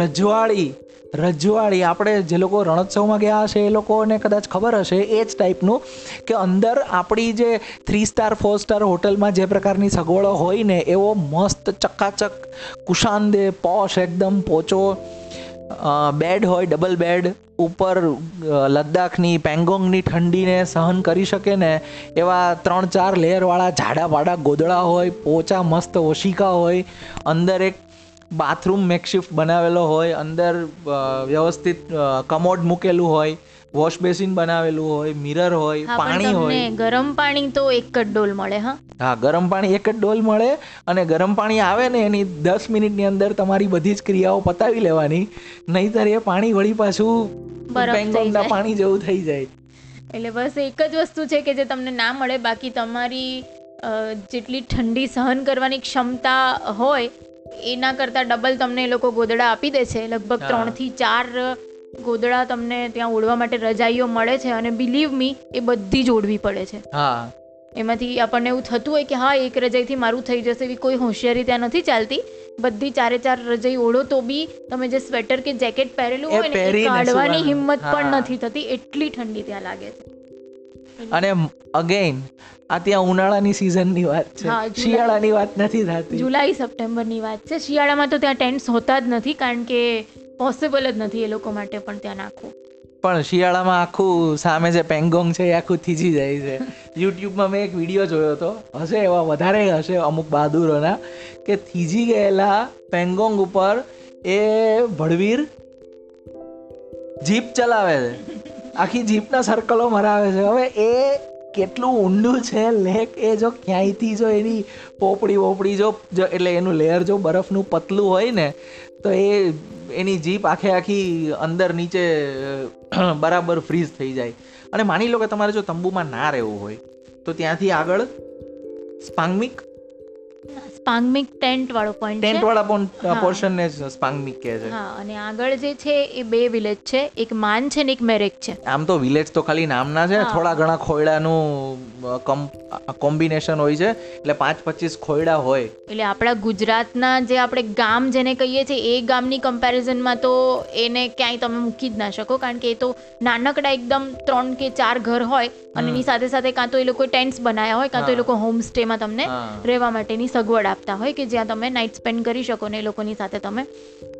રજવાળી રજવાડી. રજવાડી. આપણે જે લોકો રણોત્સવમાં ગયા હશે એ લોકોને કદાચ ખબર હશે એ જ ટાઈપનું કે અંદર આપણી જે થ્રી સ્ટાર ફોર સ્ટાર હોટલમાં જે પ્રકારની સગવડો હોય ને એવો મસ્ત ચકાચક કુશાંદે પોશ એકદમ પોચો બેડ હોય ડબલ બેડ ઉપર લદ્દાખની, પેંગોંગની ઠંડીને સહન કરી શકે ને એવા ત્રણ ચાર લેયરવાળા જાડા ગોદળા હોય, પોચા મસ્ત ઓશિકા હોય, અંદર એક બાથરૂમ મેકશિફ્ટ બનાવેલો હોય અંદર વ્યવસ્થિત કમોડ મૂકેલું હોય વોશ બેસિન બનાવેલું હોય મિરર હોય પાણી હોય. ગરમ પાણી તો એક જ ડોલ મળે હા? હા ગરમ પાણી એક જ ડોલ મળે અને ગરમ પાણી આવે ને એની દસ મિનિટની અંદર તમારી બધી જ ક્રિયાઓ પતાવી લેવાની નહીતર એ પાણી વળી પાછું જાય. પાણી જેવું થઈ જાય. એટલે બસ એક જ વસ્તુ છે કે જે તમને ના મળે બાકી તમારી જેટલી ઠંડી સહન કરવાની ક્ષમતા હોય એના કરતાં ડબલ તમને એ લોકો ગોદડા આપી દે છે. લગભગ. ત્રણથી ચાર ગોદડા તમને ત્યાં ઓળવા માટે રજાઈઓ મળે છે અને બિલીવ મી એ બધી જ ઓળવી પડે છે. હા. એમાંથી આપણને એવું થતું હોય કે હા એક રજાઈથી મારું થઈ જશે એવી કોઈ હોશિયારી ત્યાં નથી ચાલતી. બધી ચારે ચાર રજાઈ ઓળો તો બી તમે જે સ્વેટર કે જેકેટ પહેરેલું હોય ને કાઢવાની હિંમત પણ નથી થતી. એટલી ઠંડી ત્યાં લાગે છે. અને અગેન આ ત્યાં ઉનાળાની સિઝનની વાત છે. શિયાળાની વાત નથી થતી. જુલાઈ સપ્ટેમ્બરની વાત છે. શિયાળામાં તો ત્યાં ટેન્ટ્સ હોતા જ નથી કારણ કે પોસિબલ જ નથી એ લોકો માટે પણ ત્યાં નાખવું. પણ શિયાળામાં આખું સામે જે પેંગોંગ છે એ આખું થીજી જાય છે. યુટ્યુબમાં મેં એક વીડિયો જોયો હતો. હશે એવા વધારે હશે અમુક બહાદુરોના કે થીજી ગયેલા પેંગોંગ ઉપર એ ભડવીર જીપ ચલાવે છે. આખી જીપના સર્કલો મરાવે છે. હવે એ કેટલું ઊંડું છે, લેક એ જો ક્યાંયથી જો એની પોપડી વોપડી જો એટલે એનું લેયર જો બરફનું પતલું હોય ને, તો એ એની જીપ આખે આખી અંદર નીચે બરાબર ફ્રીઝ થઈ જાય. અને માની લો કે તમારે જો તંબુમાં ના રહેવું હોય, તો ત્યાંથી આગળ સ્પાંગમિક? સ્પાંગમિક ટેન્ટ વાળો પોઈન્ટ ટેન્ટ વાળા પોર્શન ને સ્પાંગમિક કહે છે. હા અને આગળ જે છે એ બે વિલેજ છે. એક માન છે ને એક મેરેક છે. આમ તો વિલેજ તો ખાલી નામના છે. થોડા ઘણા ખોયડાનું કોમ્બિનેશન હોય છે. એટલે પાંચ પચીસ ખોયડા હોય. એટલે આપણા ગુજરાતના જે આપણે ગામ જેને કહીએ છીએ એ ગામની કમ્પેરિઝનમાં તો એને ક્યાંય તમે મૂકી જ ના શકો. કારણ કે એ તો નાનકડા એકદમ ત્રણ કે ચાર ઘર હોય. અને એની સાથે સાથે કાં તો એ લોકો ટેન્ટ્સ બનાવ્યા હોય કાં તો એ લોકો હોમસ્ટેમાં તમને રહેવા માટેની સગવડ આપતા હોય કે જ્યાં તમે નાઇટ સ્પેન્ડ કરી શકો ને એ લોકોની સાથે તમે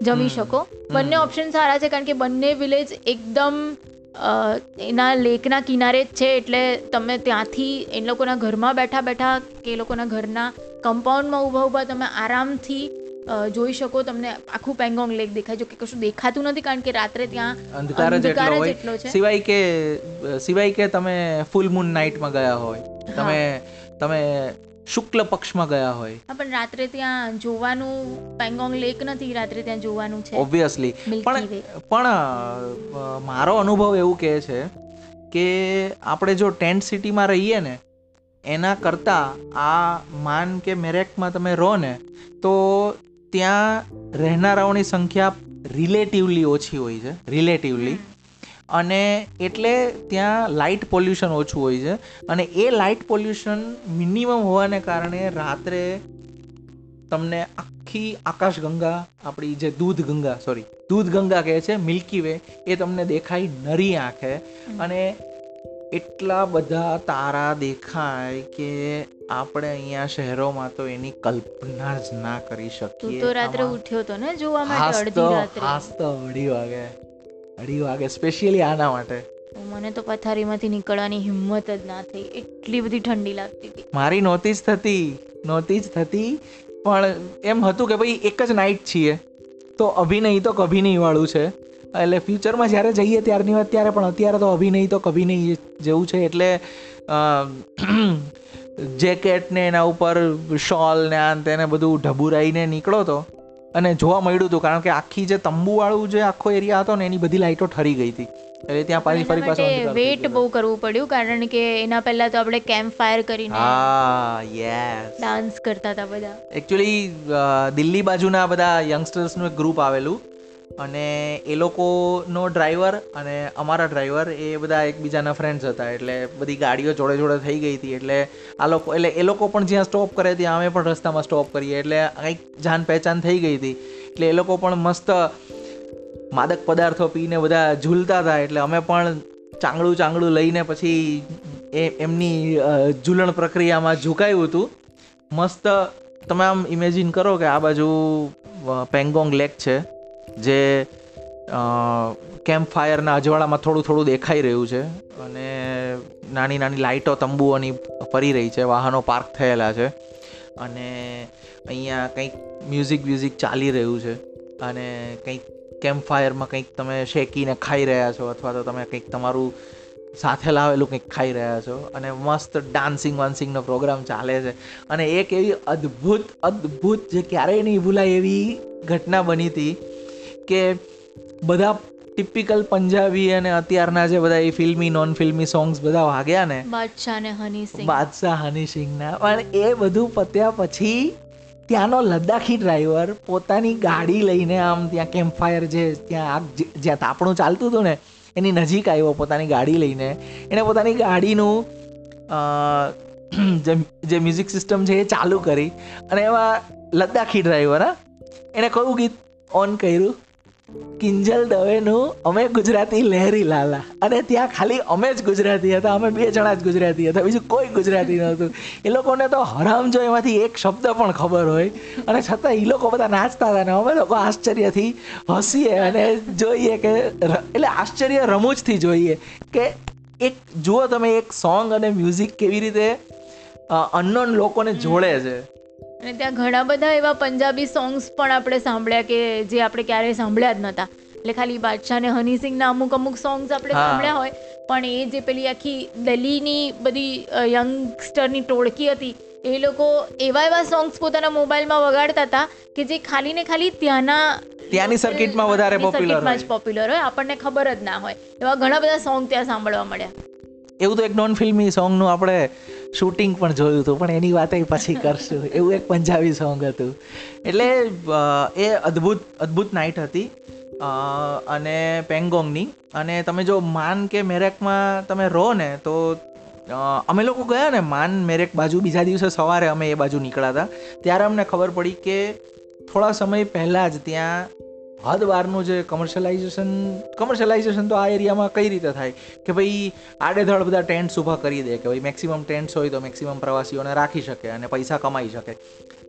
જમી શકો. બંને ઓપ્શન સારા છે કારણ કે બંને વિલેજ એકદમ એના લેકના કિનારે જ છે એટલે તમે ત્યાંથી એ લોકોના ઘરમાં બેઠા બેઠા કે એ લોકોના ઘરના કમ્પાઉન્ડમાં ઊભા ઊભા તમે આરામથી જોઈ શકો. તમને આખું પેંગોંગ લેક દેખાય જો કે કશું દેખાતું નથી કારણ કે રાત્રે ત્યાં અંધકાર જ એટલો હોય. છે. સિવાય કે સિવાય કે તમે ફૂલ મૂન નાઇટમાં ગયા હોય. તમે તમે શુક્લ પક્ષમાં ગયા હોય. હા પણ રાત્રે ત્યાં જોવાનું પેંગોંગ લેક નથી રાત્રે ત્યાં જોવાનું છે. ઓબ્વિયસલી પણ પણ મારો અનુભવ એવું કહે છે કે આપણે જો ટેન્ટ સિટીમાં રહીએ ને એના કરતાં આ માન કે મેરેકમાં તમે રહો ને તો ત્યાં રહેનારાઓની સંખ્યા રિલેટિવલી ઓછી હોય છે રિલેટિવલી અને એટલે ત્યાં લાઇટ પોલ્યુશન ઓછું હોય છે. અને એ લાઇટ પોલ્યુશન મિનિમમ હોવાને કારણે રાત્રે તમને આખી આકાશગંગા આપણી જે દૂધ ગંગા સોરી દૂધ ગંગા કહે છે મિલ્કી વે એ તમને દેખાય નરી આંખે. અને એટલા બધા તારા દેખાય કે આપણે અહીંયા શહેરોમાં તો એની કલ્પના જ ના કરી શકીએ. તો રાત્રે ઉઠ્યો તો ને જોવા માટે અડધી રાત્રે. હાસ તો અઢી વાગે. અઢી વાગે સ્પેશિયલી આના માટે. મને તો પથારીમાંથી નીકળવાની હિંમત જ ના થઈ. એટલી બધી ઠંડી લાગતી હતી. મારી નહોતી જ થતી નહોતી જ થતી પણ એમ હતું કે ભાઈ એક જ નાઇટ છીએ. તો અભિનય તો કભી નહીં વાળું છે. એટલે ફ્યુચરમાં જ્યારે જઈએ ત્યારની વાત ત્યારે પણ અત્યારે તો અભિનય તો કભી નહીં જેવું છે. એટલે જેકેટ ને એના ઉપર શોલ ને આ તેને બધું ઢબુરાઈને નીકળો તો અને જોવા મળ્યું હતું કારણ કે આખી જે તંબુવાળું જે આખો એરિયા હતો ને એની બધી લાઇટો ઠરી ગઈ હતી. એટલે ત્યાં પાછી ફરી પાછું વેટ બહુ કરવું પડ્યું કારણ કે એના પહેલા તો આપણે કેમ્પ ફાયર કરીને હા યસ ડાન્સ કરતા હતા બધા. એક્ચ્યુઅલી દિલ્હી બાજુના બધા યંગસ્ટર્સનું એક ગ્રુપ આવેલું. અને એ લોકોનો ડ્રાઈવર અને અમારા ડ્રાઈવર એ બધા એકબીજાના ફ્રેન્ડ્સ હતા. એટલે બધી ગાડીઓ જોડે જોડે થઈ ગઈ હતી. એટલે આ લોકો, એટલે એ લોકો પણ જ્યાં સ્ટોપ કરે ત્યાં અમે પણ રસ્તામાં સ્ટોપ કરીએ. એટલે કંઈક જાન પહેચાન થઈ ગઈ હતી. એટલે એ લોકો પણ મસ્ત માદક પદાર્થો પીને બધા ઝૂલતા હતા. એટલે અમે પણ ચાંગડું ચાંગડું લઈને પછી એ, એમની ઝૂલણ પ્રક્રિયામાં ઝુકાયું હતું. મસ્ત, તમે આમ ઇમેજિન કરો કે આ બાજુ પેંગોંગ લેક છે. જે કેમ્પ ફાયરના અજવાળામાં થોડું થોડું દેખાઈ રહ્યું છે અને નાની નાની લાઇટો તંબુઓની ફરી રહી છે, વાહનો પાર્ક થયેલા છે અને અહીંયા કંઈક મ્યુઝિક બ્યુઝિક ચાલી રહ્યું છે અને કંઈક કેમ્પ ફાયરમાં કંઈક તમે શેકીને ખાઈ રહ્યા છો અથવા તો તમે કંઈક તમારું સાથે લાવેલું કંઈક ખાઈ રહ્યા છો અને મસ્ત ડાન્સિંગ વાન્સિંગનો પ્રોગ્રામ ચાલે છે અને એક એવી અદ્ભુત અદ્ભુત જે ક્યારેય નહીં ભૂલાય એવી ઘટના બની હતી કે બધા ટિપિકલ પંજાબી અને અત્યારના જે બધા એ ફિલ્મી નોન ફિલ્મી સોંગ્સ બધા વાગ્યા ને બાદશાહ ને હની સિંહ. બાદશાહ હની સિંહના પણ એ બધું પત્યા પછી ત્યાંનો લદ્દાખી ડ્રાઈવર પોતાની ગાડી લઈને આમ ત્યાં કેમ્પ ફાયર જે ત્યાં આગ જે- જ્યાં તાપણું ચાલતું હતું ને એની નજીક આવ્યો પોતાની ગાડી લઈને. એણે પોતાની ગાડીનું જે જે મ્યુઝિક સિસ્ટમ છે એ ચાલુ કરી. અને એમાં લદ્દાખી ડ્રાઈવર હા એણે કયું ગીત ઓન કર્યું? કિંજલ દવેનું અમે ગુજરાતી લહેરી લાલા. અને ત્યાં ખાલી અમે જ ગુજરાતી હતા, અમે બે જણા જ ગુજરાતી હતા, બીજું કોઈ ગુજરાતી નહોતું. એ લોકોને તો હરામ જો એમાંથી એક શબ્દ પણ ખબર હોય. અને છતાં એ લોકો બધા નાચતા હતા ને અમે લોકો આશ્ચર્યથી હસીએ અને જોઈએ કે એટલે આશ્ચર્ય રમૂજથી જોઈએ કે એક, જુઓ તમે એક સોંગ અને મ્યુઝિક કેવી રીતે અનનોન લોકોને જોડે છે. અને ત્યાં ઘણા બધા એવા પંજાબી સોંગ્સ પણ આપણે સાંભળ્યા કે જે આપણે ક્યારેય સાંભળ્યા જ નહોતા એટલે ખાલી બાદશાહ ને હની સિંહના અમુક અમુક સોંગ્સ આપણે સાંભળ્યા હોય પણ એ જે પેલી આખી દિલ્હીની બધી યંગસ્ટરની ટોળકી હતી એ લોકો એવા એવા સોંગ્સ પોતાના મોબાઈલમાં વગાડતા હતા કે જે ખાલી ને ખાલી ત્યાંના ત્યાંની સર્કિટમાં વધારે પોપ્યુલર જ હોય. પોપ્યુલર હોય આપણને ખબર જ ના હોય. એવા ઘણા બધા સોંગ ત્યાં સાંભળવા મળ્યા. એવું તો એક નોન ફિલ્મી સોંગનું આપણે શૂટિંગ પણ જોયું હતું, પણ એની વાત પછી કરશું. એવું એક પંજાબી સોંગ હતું. એટલે એ અદ્ભુત અદ્ભુત નાઇટ હતી. અને પેંગોંગની. અને તમે જો માન કે મેરેકમાં તમે રહો ને, તો અમે લોકો ગયા ને માન, મેરેક બાજુ. બીજા દિવસે સવારે અમે એ બાજુ નીકળ્યા હતા. ત્યારે અમને ખબર પડી કે થોડા સમય પહેલાં જ ત્યાં હદ બારનું જે કમર્શિયલાઇઝેશન કમર્શિયલાઇઝેશન તો આ એરિયામાં કઈ રીતે થાય? કે ભાઈ આડેધડ બધા ટેન્ટ્સ ઊભા કરી દે કે ભાઈ મેક્સિમમ ટેન્ટ્સ હોય તો મેક્સિમમ પ્રવાસીઓને રાખી શકે અને પૈસા કમાઈ શકે.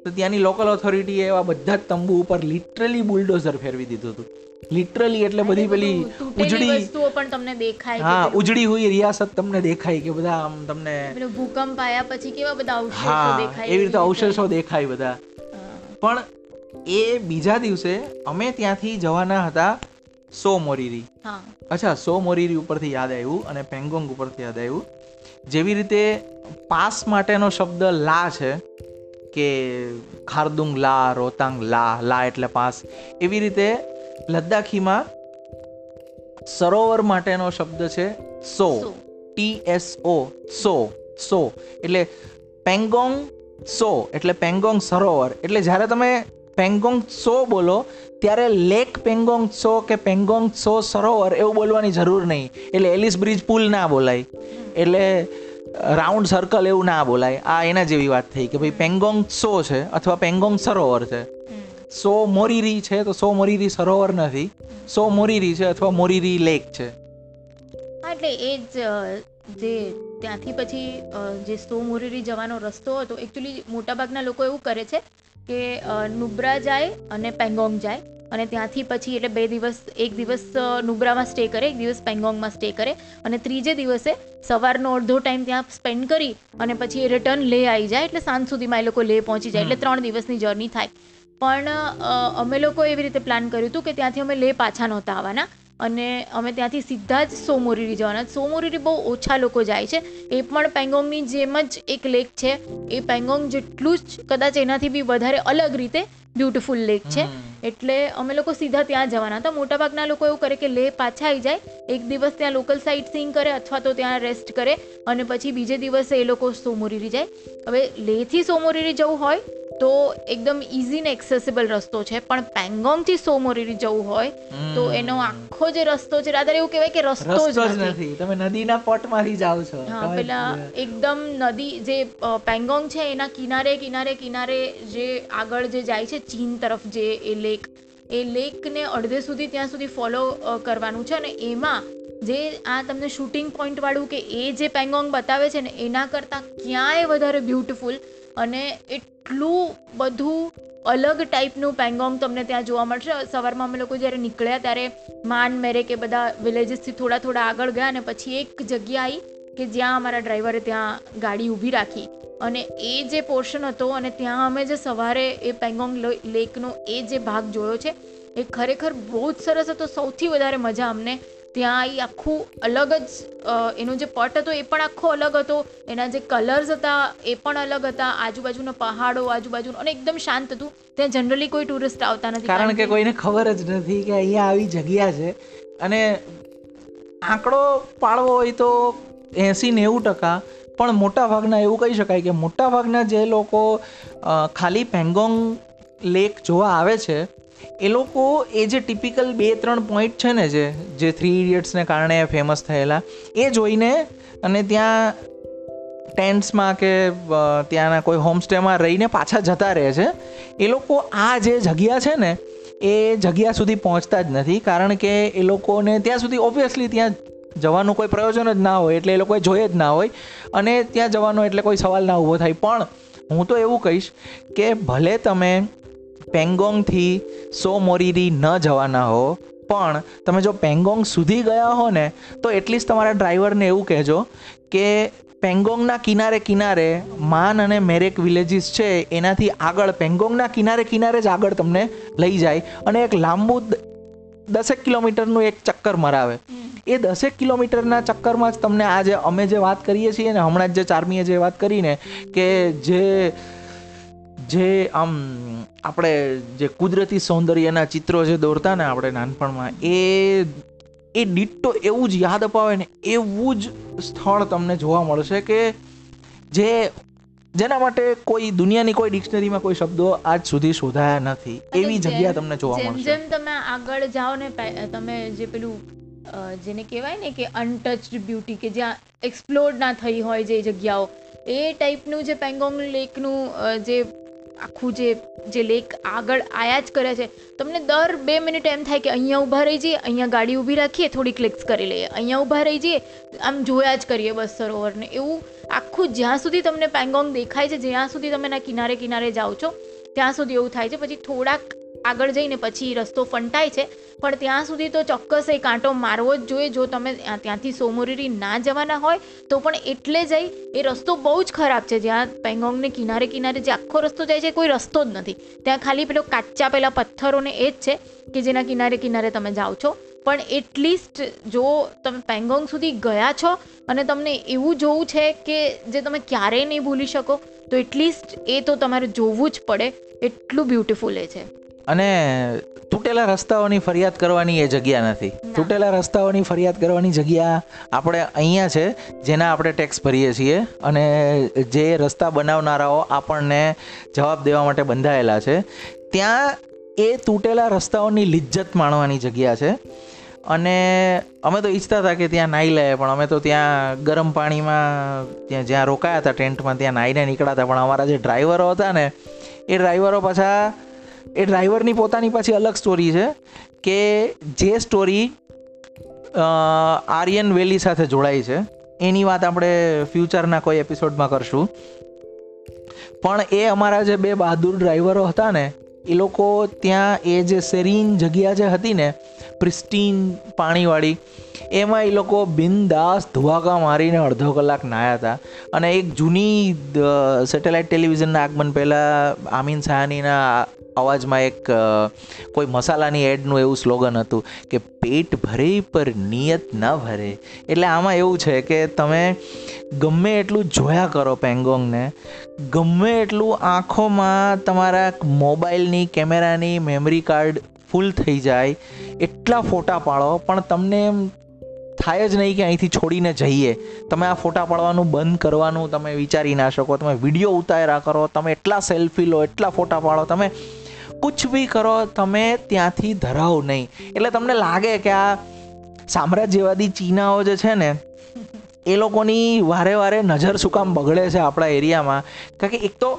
તો ત્યાંની લોકલ ઓથોરિટીએ એવા બધા જ તંબુ ઉપર લિટરલી બુલડોઝર ફેરવી દીધું હતું. લિટરલી એટલે બધી પેલી ઉજડી વસ્તુઓ પણ તમને દેખાય હા ઉજડી હોય રિયાસત તમને દેખાય કે બધા આમ તમને ભૂકંપ આયા પછી કેવા બધા અવશેષો દેખાય એવી રીતે અવશેષો દેખાય બધા. પણ એ બીજા દિવસે અમે ત્યાંથી જવાના હતા સો મોરીરી અચ્છા સો મોરીરી ઉપરથી યાદ આવ્યું અને પેંગોંગ ઉપરથી યાદ આવ્યું. જેવી રીતે પાસ માટેનો શબ્દ લા છે કે ખારદુંગ લા રોતાંગ લા લા એટલે પાસ. એવી રીતે લદ્દાખીમાં સરોવર માટેનો શબ્દ છે સો. ટી એસ ઓ સો સો. એટલે પેંગોંગ સો એટલે પેંગોંગ સરોવર. એટલે જ્યારે તમે પેંગોંગ સો બોલો, ત્યારે લેક પેંગોંગ સો કે પેંગોંગ સો સરોવર એવું બોલવાની જરૂર નહીં. એટલે એલિસ બ્રિજ પુલ ના બોલાય. એટલે રાઉન્ડ સર્કલ એવું ના બોલાય. આ એના જેવી વાત થઈ કે ભાઈ પેંગોંગ સો છે અથવા પેંગોંગ સરોવર છે. સો મોરીરી છે તો સો મોરીરી સરોવર નથી. સો મોરીરી છે અથવા મોરીરી લેક છે. એટલે એ જ જે ત્યાંથી પછી જે સો મોરીરી જવાનો રસ્તો હતો એકચ્યુઅલી મોટાભાગના લોકો એવું કરે છે કે નુબ્રા જાય અને પેંગોંગ જાય. અને ત્યાંથી પછી એટલે બે દિવસ, એક દિવસ નુબ્રામાં સ્ટે કરે, એક દિવસ પેંગોંગમાં સ્ટે કરે. અને ત્રીજે દિવસે સવારનો અડધો ટાઈમ ત્યાં સ્પેન્ડ કરી અને પછી એ રિટર્ન લે આવી જાય. એટલે સાંજ સુધીમાં એ લોકો લે પહોંચી જાય. એટલે ત્રણ દિવસની જર્ની થાય. પણ અમે લોકો એવી રીતે પ્લાન કર્યું હતું કે ત્યાંથી અમે લે પાછા નહોતા આવવાના. અને અમે ત્યાંથી સીધા જ સોમોરીરી જવાના. સોમોરીરી બહુ ઓછા લોકો જાય છે. એ પણ પેંગોંગની જેમ જ એક લેક છે. એ પેંગોંગ જેટલું જ કદાચ એનાથી બી વધારે અલગ રીતે બ્યુટિફુલ લેક છે. એટલે અમે લોકો સીધા ત્યાં જવાના હતા. મોટાભાગના લોકો એવું કરે કે લેહ પાછા આવી જાય. એક દિવસ ત્યાં લોકલ સાઇટ સીંગ કરે અથવા તો ત્યાં રેસ્ટ કરે. અને પછી બીજે દિવસે એ લોકો સોમોરીરી જાય. હવે લેહથી સોમોરીરી જવું હોય તો એકદમ ઇઝી ને એક્સેસિબલ રસ્તો છે. પણ પેંગોંગથી સોમોરી જવું હોય તો એનો આખો જે રસ્તો છે રાધર એવું કહેવાય કે રસ્તો જ નથી. તમે નદીના પટમાંથી જાઓ છો. હા પેલા એકદમ નદી જે પેંગોંગ છે એના કિનારે કિનારે કિનારે જે આગળ જે જાય છે ચીન તરફ જે એ લેક એ લેકને અડધે સુધી ત્યાં સુધી ફોલો કરવાનું છે. અને એમાં જે આ તમને શૂટિંગ પોઈન્ટવાળું કે એ જે પેંગોંગ બતાવે છે ને એના કરતાં ક્યાંય વધારે બ્યુટિફુલ અને એટલું બધું અલગ ટાઈપનું પેંગોંગ તમને ત્યાં જોવા મળશે. સવારમાં અમે લોકો જ્યારે નીકળ્યા ત્યારે માન મેરે કે બધા વિલેજીસથી થોડા થોડા આગળ ગયા અને પછી એક જગ્યા આવી કે જ્યાં અમારા ડ્રાઈવરે ત્યાં ગાડી ઊભી રાખી. અને એ જે પોર્શન હતો અને ત્યાં અમે જે સવારે એ પેંગોંગ લેકનો એ જે ભાગ જોયો છે, એ ખરેખર બહુ જ સરસ હતો. સૌથી વધારે મજા અમને ત્યાં એ આખું અલગ જ એનો જે પટ હતો એ પણ આખો અલગ હતો. એના જે કલર્સ હતા એ પણ અલગ હતા. આજુબાજુના પહાડો આજુબાજુ અને એકદમ શાંત હતું. ત્યાં જનરલી કોઈ ટુરિસ્ટ આવતા નથી. કારણ કે કોઈને ખબર જ નથી કે અહીંયા આવી જગ્યા છે. અને આંકડો પાડવો હોય તો એંસી નેવું ટકા. પણ મોટા ભાગના એવું કહી શકાય કે મોટા ભાગના જે લોકો ખાલી પેંગોંગ લેક જોવા આવે છે એ લોકો એ જે ટિપિકલ બે, ત્રણ પોઈન્ટ છે ને જે જે થ્રી ઇડિયટ્સને કારણે ફેમસ થયેલા, એ જોઈને અને ત્યાં ટેન્ટ્સમાં કે ત્યાંના કોઈ હોમસ્ટેમાં રહીને પાછા જતા રહે છે. એ લોકો આ જે જગ્યા છે ને, એ જગ્યા સુધી પહોંચતા જ નથી. કારણ કે એ લોકોને ત્યાં સુધી ઓબ્વિયસલી ત્યાં જવાનું કોઈ પ્રયોજન જ ના હોય, એટલે એ લોકોએ જોઈએ જ ના હોય. અને ત્યાં જવાનો એટલે કોઈ સવાલ ના ઊભો થાય. પણ હું તો એવું કહીશ કે ભલે તમે પેંગોંગથી સો મોરીરી ન જવાના હો. પણ તમે જો પેંગોંગ સુધી ગયા હો ને, તો એટલીસ્ટ તમારા ડ્રાઈવરને એવું કહેજો કે પેંગોંગના કિનારે કિનારે માન અને મેરેક વિલેજીસ છે, એનાથી આગળ પેંગોંગના કિનારે કિનારે જ આગળ તમને લઈ જાય અને એક લાંબુ દસેક કિલોમીટરનું એક ચક્કર મરાવે. એ દસેક કિલોમીટરના ચક્કરમાં જ તમને આજે અમે જે વાત કરીએ છીએ ને, હમણાં જ જે ચારમીએ જે વાત કરીને કે જે જે આમ આપણે જે કુદરતી સૌંદર્યના ચિત્રો જે દોરતા ને આપણે નાનપણમાં એ એ ડિટ્ટો એવું જ યાદ અપાવે ને એવું જ સ્થળ તમને જોવા મળશે કે જે જેના માટે કોઈ દુનિયાની કોઈ ડિક્શનરીમાં કોઈ શબ્દો આજ સુધી શોધાયા નથી. એવી જગ્યા તમને જોવા મળશે. જેમ તમે આગળ જાઓ ને તમે જે પેલું જેને કહેવાય ને કે અનટચડ બ્યુટી કે જ્યાં એક્સપ્લોર ના થઈ હોય જે જગ્યાઓ એ ટાઈપનું જે પેંગોંગ લેકનું જે આખું જે જે લેક આગળ આયા જ કરે છે. તમને દર બે મિનિટ એમ થાય કે અહીંયા ઊભા રહી જઈએ, અહીંયા ગાડી ઊભી રાખીએ થોડી ક્લિક્સ કરી લઈએ. અહીંયા ઊભા રહી જઈએ, આમ જોયા જ કરીએ બસ સરોવરને. એવું આખું જ્યાં સુધી તમને પેંગોંગ દેખાય છે, જ્યાં સુધી તમે એના કિનારે કિનારે જાઓ છો, ત્યાં સુધી એવું થાય છે. પછી થોડાક આગળ જઈને પછી રસ્તો ફંટાય છે. પણ ત્યાં સુધી તો ચોક્કસ એ કાંટો મારવો જ જોઈએ. જો તમે ત્યાંથી સોમોરીરી ના જવાના હોય, તો પણ એટલે જઈ એ રસ્તો બહુ જ ખરાબ છે. જ્યાં પેંગોંગને કિનારે કિનારે જે આખો રસ્તો જાય છે, કોઈ રસ્તો જ નથી. ત્યાં ખાલી પેલો કાચા પેલા પથ્થરોને એ જ છે કે જેના કિનારે કિનારે તમે જાઓ છો. પણ એટલીસ્ટ જો તમે પેંગોંગ સુધી ગયા છો અને તમને એવું જોવું છે કે જે તમે ક્યારેય નહીં ભૂલી શકો, તો એટલીસ્ટ એ તો તમારે જોવું જ પડે. એટલું બ્યુટિફુલ એ છે. અને તૂટેલા રસ્તાઓની ફરિયાદ કરવાની એ જગ્યા નથી. તૂટેલા રસ્તાઓની ફરિયાદ કરવાની જગ્યા આપણે અહીંયા છે જેના આપણે ટેક્સ ભરીએ છીએ અને જે રસ્તા બનાવનારાઓ આપણને જવાબ દેવા માટે બંધાયેલા છે. ત્યાં એ તૂટેલા રસ્તાઓની લિજ્જત માણવાની જગ્યા છે. અને અમે તો ઈચ્છતા હતા કે ત્યાં નાહી લઈએ પણ અમે તો ત્યાં ગરમ પાણીમાં ત્યાં જ્યાં રોકાયા હતા ટેન્ટમાં ત્યાં નાહીને નીકળ્યા હતા. પણ અમારા જે ડ્રાઈવરો હતા ને એ ડ્રાઈવરો પાછા એ ડ્રાઈવરની પોતાની પાછી અલગ સ્ટોરી છે કે જે સ્ટોરી આર્યન વેલી સાથે જોડાઈ છે. એની વાત આપણે ફ્યુચરના કોઈ એપિસોડમાં કરશું. પણ એ અમારા જે બે બહાદુર ડ્રાઈવરો હતા ને, એ લોકો ત્યાં એ જે સેરીન જગ્યા જે હતી ને પ્રિસ્ટીન પાણીવાળી, એમાં એ લોકો બિનદાસ ધુવાકા મારીને અડધો કલાક નાહ્યા હતા. અને એક જૂની સેટેલાઇટ ટેલિવિઝનના આગમન પહેલાં આમીન સાહાનીના અવાજમાં એક કોઈ મસાલાની એડનું એવું સ્લોગન હતું કે પેટ ભરે પર નિયત ન ભરે એટલે આમાં એવું છે કે તમે ગમે એટલું જોયા કરો પેંગોંગને, ગમે એટલું આંખોમાં તમારા મોબાઈલની, કેમેરાની મેમરી કાર્ડ ફૂલ થઈ જાય, એટલા ફોટા પાડો, પણ તમને એમ થાય જ નહીં કે અહીંથી છોડીને જઈએ. તમે આ ફોટા પાડવાનું બંધ કરવાનું, તમે વિચારી ના શકો, તમે વીડિયો ઉતાર્યા કરો, તમે એટલા સેલ્ફી લો, એટલા ફોટા પાડો, તમે કુછ બી કરો, તમે ત્યાંથી ધરાવ નહીં. એટલે તમને લાગે કે આ સામ્રાજ્યવાદી ચીનાઓ જે છે ને, એ લોકોની વારે વારે નજર શું કામ બગડે છે આપણા એરિયામાં? કારણ કે એક તો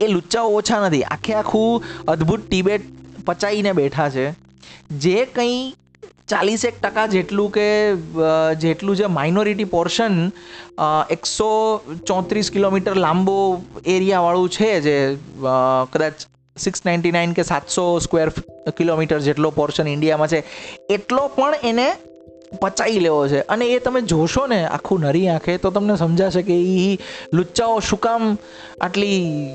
એ લુચ્ચાઓ ઓછા નથી. આખે આખું અદ્ભુત ટિબેટ પચાવીને બેઠા છે. જે કંઈ ચાલીસેક ટકા જેટલું કે જેટલું જે માઇનોરિટી પોર્શન એકસો ચોત્રીસ કિલોમીટર લાંબો એરિયાવાળું છે જે કદાચ સિક્સ નાઇન્ટી નાઇન કે સાતસો સ્ક્વેર કિલોમીટર જેટલો પોર્શન ઇન્ડિયામાં છે, એટલો પણ એને પચાવી લેવો છે. અને એ તમે જોશો ને આખું નરી આંખે, તો તમને સમજાશે કે એ લુચ્ચાઓ શું કામ આટલી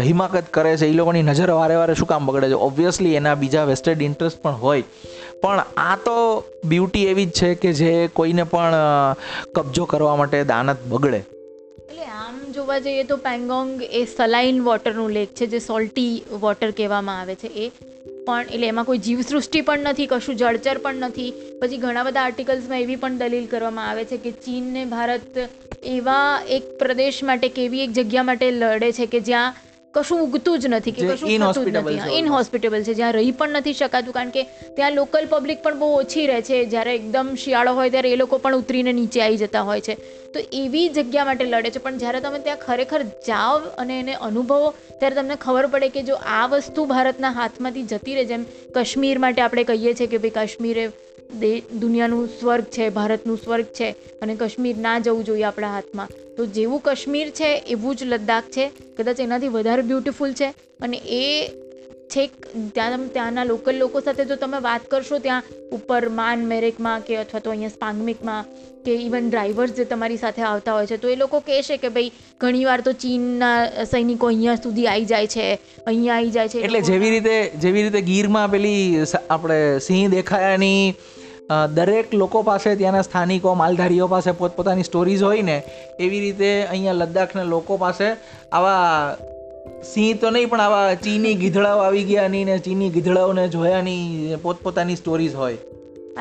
હિમાકત કરે છે? એ લોકોની નજર વારે વારે શું કામ બગડે છે? ઓબ્વિયસલી એના બીજા વેસ્ટેડ ઇન્ટરેસ્ટ પણ હોય. પણ આ તો બ્યુટી એવી જ છે કે જે કોઈને પણ કબજો કરવા માટે દાનત બગડે. એટલે આમ જોવા જઈએ તો પેંગોંગ એ સલાઇન વોટરનું લેક છે, જે સોલ્ટી વોટર કહેવામાં આવે છે. એ પણ એટલે એમાં કોઈ જીવસૃષ્ટિ પણ નથી, કશું જળચર પણ નથી. પછી ઘણા બધા આર્ટિકલ્સમાં એવી પણ દલીલ કરવામાં આવે છે કે ચીનને ભારત એવા એક પ્રદેશ માટે કે એવી એક જગ્યા માટે લડે છે કે જ્યાં કશું ઉગતું જ નથી કે કશું થતું જ નથી. છે. ઇનહોસ્પિટેબલ છે જ્યાં રહી પણ નથી શકાતું કારણ કે ત્યાં લોકલ પબ્લિક પણ બહુ ઓછી રહે છે. જ્યારે એકદમ શિયાળો હોય ત્યારે એ લોકો પણ ઉતરીને નીચે આવી જતા હોય છે. તો એવી જગ્યા માટે લડે છે. પણ જ્યારે તમે ત્યાં ખરેખર જાઓ અને એને અનુભવો ત્યારે તમને ખબર પડે કે જો આ વસ્તુ ભારતના હાથમાંથી જતી રહે જેમ કાશ્મીર માટે આપણે કહીએ છીએ કે ભાઈ કાશ્મીર દે દુનિયાનું સ્વર્ગ છે ભારતનું સ્વર્ગ છે અને કાશ્મીર ના જવું જોઈએ આપણા હાથમાં. તો જેવું કાશ્મીર છે એવું જ લદ્દાખ છે. કદાચ એનાથી વધારે બ્યુટિફુલ છે. અને એ છેક ત્યાં ત્યાંના લોકલ લોકો સાથે જો તમે વાત કરશો ત્યાં ઉપર માન મેરેકમાં કે અથવા તો અહીંયા સ્પાંગમિકમાં કે ઇવન ડ્રાઈવર્સ જે તમારી સાથે આવતા હોય છે તો એ લોકો કહેશે કે ભાઈ ઘણીવાર તો ચીનના સૈનિકો અહીંયા સુધી આવી જાય છે અહીંયા આવી જાય છે. એટલે જેવી રીતે જેવી રીતે ગીરમાં પેલી આપણે સિંહ દેખાયાની દરેક લોકો પાસે, ત્યાંના સ્થાનિકો, માલધારીઓ પાસે પોતપોતાની સ્ટોરીઝ હોય ને, એવી રીતે અહીંયા લદ્દાખના લોકો પાસે આવા સિંહ તો નહીં, પણ આવા ચીની ગીધડાઓ આવી ગયાની ને ચીની ગીધડાઓને જોયાની પોતપોતાની સ્ટોરીઝ હોય.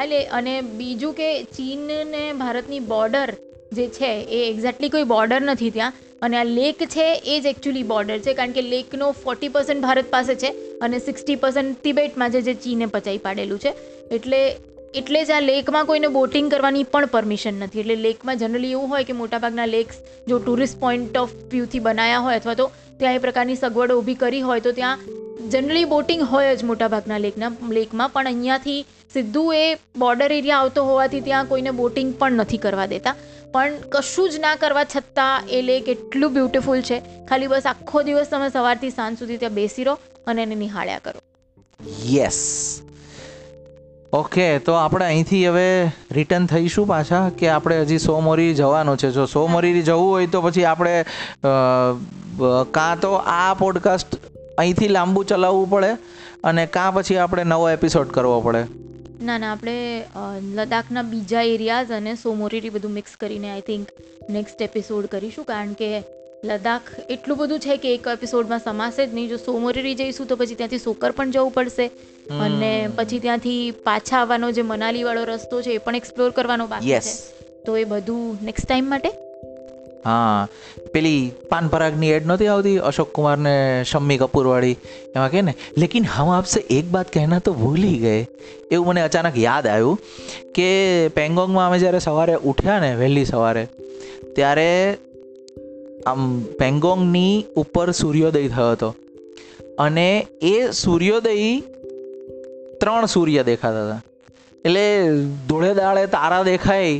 એટલે અને બીજું કે ચીન ને ભારતની બોર્ડર જે છે, એ એક્ઝેક્ટલી કોઈ બોર્ડર નથી ત્યાં. અને આ લેક છે, એ જ એકચ્યુઅલી બોર્ડર છે, કારણ કે લેકનો ફોર્ટી પર્સન્ટ ભારત પાસે છે અને સિક્સટી પર્સન્ટ તિબેટમાં જે ચીને પચાવી પાડેલું છે. એટલે એટલે જ આ લેકમાં કોઈને બોટિંગ કરવાની પણ પરમિશન નથી. એટલે લેકમાં જનરલી એવું હોય કે મોટાભાગના લેક્સ જો ટુરિસ્ટ પોઈન્ટ ઓફ વ્યૂથી બનાયા હોય અથવા તો ત્યાં એ પ્રકારની સગવડો ઊભી કરી હોય, તો ત્યાં જનરલી બોટિંગ હોય જ મોટાભાગના લેકના, લેકમાં. પણ અહીંયાથી સીધું એ બોર્ડર એરિયા આવતો હોવાથી ત્યાં કોઈને બોટિંગ પણ નથી કરવા દેતા. પણ કશું જ ના કરવા છતાં એ લેક એટલું બ્યુટિફુલ છે. ખાલી બસ આખો દિવસ તમે સવારથી સાંજ સુધી ત્યાં બેસી રહો અને એને નિહાળ્યા કરો. યસ ઓકે તો આપણે અહીંથી હવે રિટર્ન થઈશું પાછા કે આપણે હજી સોમોરી જવાનું છે. જો સોમોરી જવું હોય તો પછી આપણે કાં તો આ પોડકાસ્ટ અહીંથી લાંબુ ચલાવવું પડે અને કાં પછી આપણે નવો એપિસોડ કરવો પડે. ના ના, આપણે લદ્દાખના બીજા એરિયાઝ અને સોમોરીરી બધું મિક્સ કરીને આઈ થિંક નેક્સ્ટ એપિસોડ કરીશું. કારણ કે લદ્દાખ એટલું બધું છે કે એક એપિસોડમાં સમાશે જ નહીં. જો સોમોરીરી જઈશું તો પછી ત્યાંથી સોકર પણ જવું પડશે. અને પછી ત્યાંથી પાછા આવવાનો જે મનાલી વાળો રસ્તો છે એ પણ એક્સપ્લોર કરવાનો બાકી છે. તો એ બધું નેક્સ્ટ ટાઈમ માટે? હા. પેલી પાન પરાગની એડ નહોતી આવતી? અશોક કુમાર ને શમ્મી કપૂર વાળી એમાં કે ને લેકિન હમ આપસે એક બાત કહેના તો ભૂલી ગયે. એવું મને અચાનક યાદ આવ્યું કે પેંગોંગમાં અમે જ્યારે સવારે ઉઠ્યા ને વહેલી સવારે ત્યારે આમ પેંગોંગની ઉપર સૂર્યોદય થયો હતો. અને એ સૂર્યોદય ત્રણ સૂર્ય દેખાતા હતા. એટલે ધોળે દાળે તારા દેખાય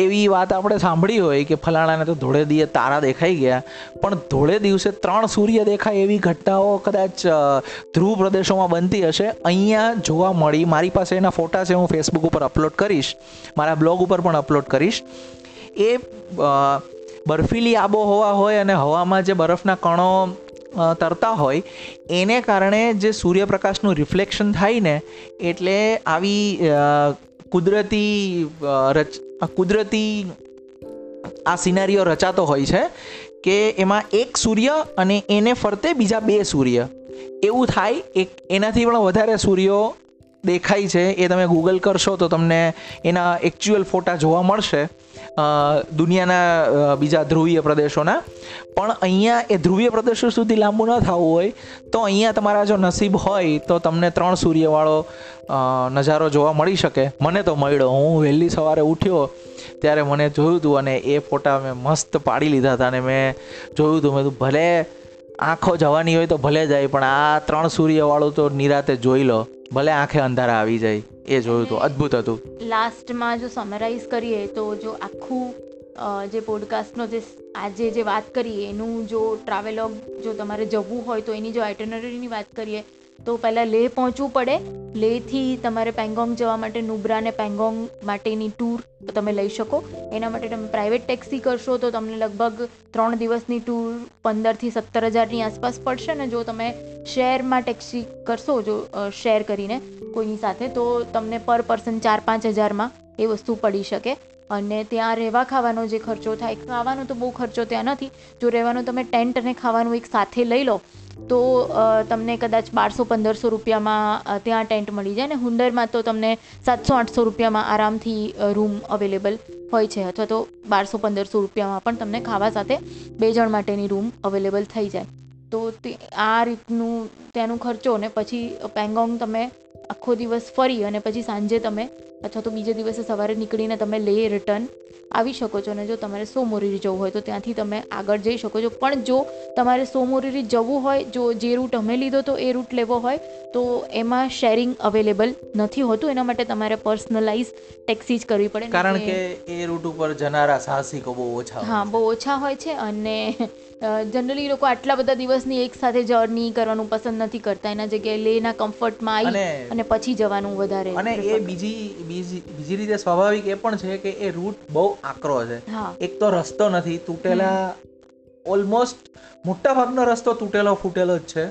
એવી વાત આપણે સાંભળી હોય કે ફલાણાને તો ધોળે દીએ તારા દેખાઈ ગયા, પણ ધોળે દિવસે ત્રણ સૂર્ય દેખાય એવી ઘટનાઓ કદાચ ધ્રુવ પ્રદેશોમાં બનતી હશે. અહીંયા જોવા મળી, મારી પાસે એના ફોટા છે, હું ફેસબુક ઉપર અપલોડ કરીશ, મારા બ્લોગ ઉપર પણ અપલોડ કરીશ. એ બર્ફીલી આબોહવા હોય અને હવામાં જે બરફના કણો તરતા હોય, એને કારણે જે સૂર્યપ્રકાશનું રિફ્લેક્શન થાય ને, એટલે આવી કુદરતી રચ કુદરતી આ સિનારીઓ રચાતો હોય છે કે એમાં એક સૂર્ય અને એને ફરતે બીજા બે સૂર્ય. એવું થાય, એક, એનાથી પણ વધારે સૂર્યો દેખાય છે, એ તમે ગૂગલ કરશો તો તમને એના એકચ્યુઅલ ફોટા જોવા મળશે. દુનિયાના બીજા ધ્રુવીય પ્રદેશોના. પણ અહીંયા એ ધ્રુવીય પ્રદેશો સુધી લાંબુ ન થવું હોય, તો અહીંયા તમારા જો નસીબ હોય, તો તમને ત્રણ સૂર્યવાળો નજારો જોવા મળી શકે. મને તો મળ્યો. હું વહેલી સવારે ઉઠ્યો, ત્યારે મને જોયું હતું અને એ ફોટા મેં મસ્ત પાડી લીધા હતા અને મેં જોયું હતું મેં ભલે આંખો જવાની હોય તો ભલે જાય, પણ આ ત્રણ સૂર્યવાળું તો નિરાતે જોઈ લો, ભલે આંખે અંધારા આવી જાય, એ જોયું હતું અદ્ભુત હતું. લાસ્ટમાં જો સમરાઇઝ કરીએ તો જો આખું જે પોડકાસ્ટનો જે આજે જે વાત કરીએ, એનું જો ટ્રાવેલોગ જો તમારે જવું હોય તો એની જો આઇટનરીની વાત કરીએ તો પહેલાં લેહ પહોંચવું પડે. લેહથી તમારે પેંગોંગ જવા માટે નુબ્રા અને પેંગોંગ માટેની ટૂર તમે લઈ શકો. એના માટે તમે પ્રાઇવેટ ટેક્સી કરશો તો તમને લગભગ ત્રણ દિવસની ટૂર પંદરથી સત્તર હજારની આસપાસ પડશે ને જો તમે શેરમાં ટેક્સી કરશો, જો શેર કરીને કોઈની સાથે, તો તમને પર પર્સન ચાર પાંચ હજારમાં એ વસ્તુ પડી શકે. અને ત્યાં રહેવા ખાવાનો જે ખર્ચો થાય, ખાવાનો તો બહુ ખર્ચો ત્યાં નથી. જો રહેવાનો તમે ટેન્ટ અને ખાવાનું એક સાથે લઈ લો તો તમને કદાચ બારસો, પંદરસો રૂપિયામાં ત્યાં ટેન્ટ મળી જાય ને હુંદરમાં તો તમને સાતસો, આઠસો રૂપિયામાં આરામથી રૂમ અવેલેબલ હોય છે અથવા તો બારસો, પંદરસો રૂપિયામાં પણ તમને ખાવા સાથે બે જણ માટેની રૂમ અવેલેબલ થઈ જાય. તો તે, આ રીતનું તેનું ખર્ચો ને પછી પેંગોંગ તમે આખો દિવસ ફરી અને પછી સાંજે તમે અથવા તો બીજે દિવસે સવારે નીકળીને તમે લે રિટર્ન આવી શકો છો અને જો તમારે સોમોરીરી જવું હોય તો ત્યાંથી તમે આગળ જઈ શકો છો. પણ જો તમારે સોમોરીરી જવું હોય જો જે રૂટ અમે લીધો તો એ રૂટ લેવો હોય તો એમાં શેરિંગ અવેલેબલ નથી હોતું. એના માટે તમારે પર્સનલાઇઝ ટેક્સી જ કરવી પડે. કારણ કે એ રૂટ ઉપર જનારા સાહસિકો બહુ ઓછા હા બહુ ઓછા હોય છે અને જનરલી લોકો આટલા બધા દિવસની એક સાથે જર્ની કરવાનું પસંદ નથી કરતા. એના જગ્યાએ લેના કમ્ફર્ટમાં આવી અને- પછી જવાનું વધારે અને એ બીજી બીજી બીજી રીતે સ્વાભાવિક એ પણ છે કે એ રૂટ બહુ આકરો છે. એક તો રસ્તો નથી તૂટેલા ઓલમોસ્ટ મોટા ભાગનો રસ્તો તૂટેલો ફૂટેલો જ છે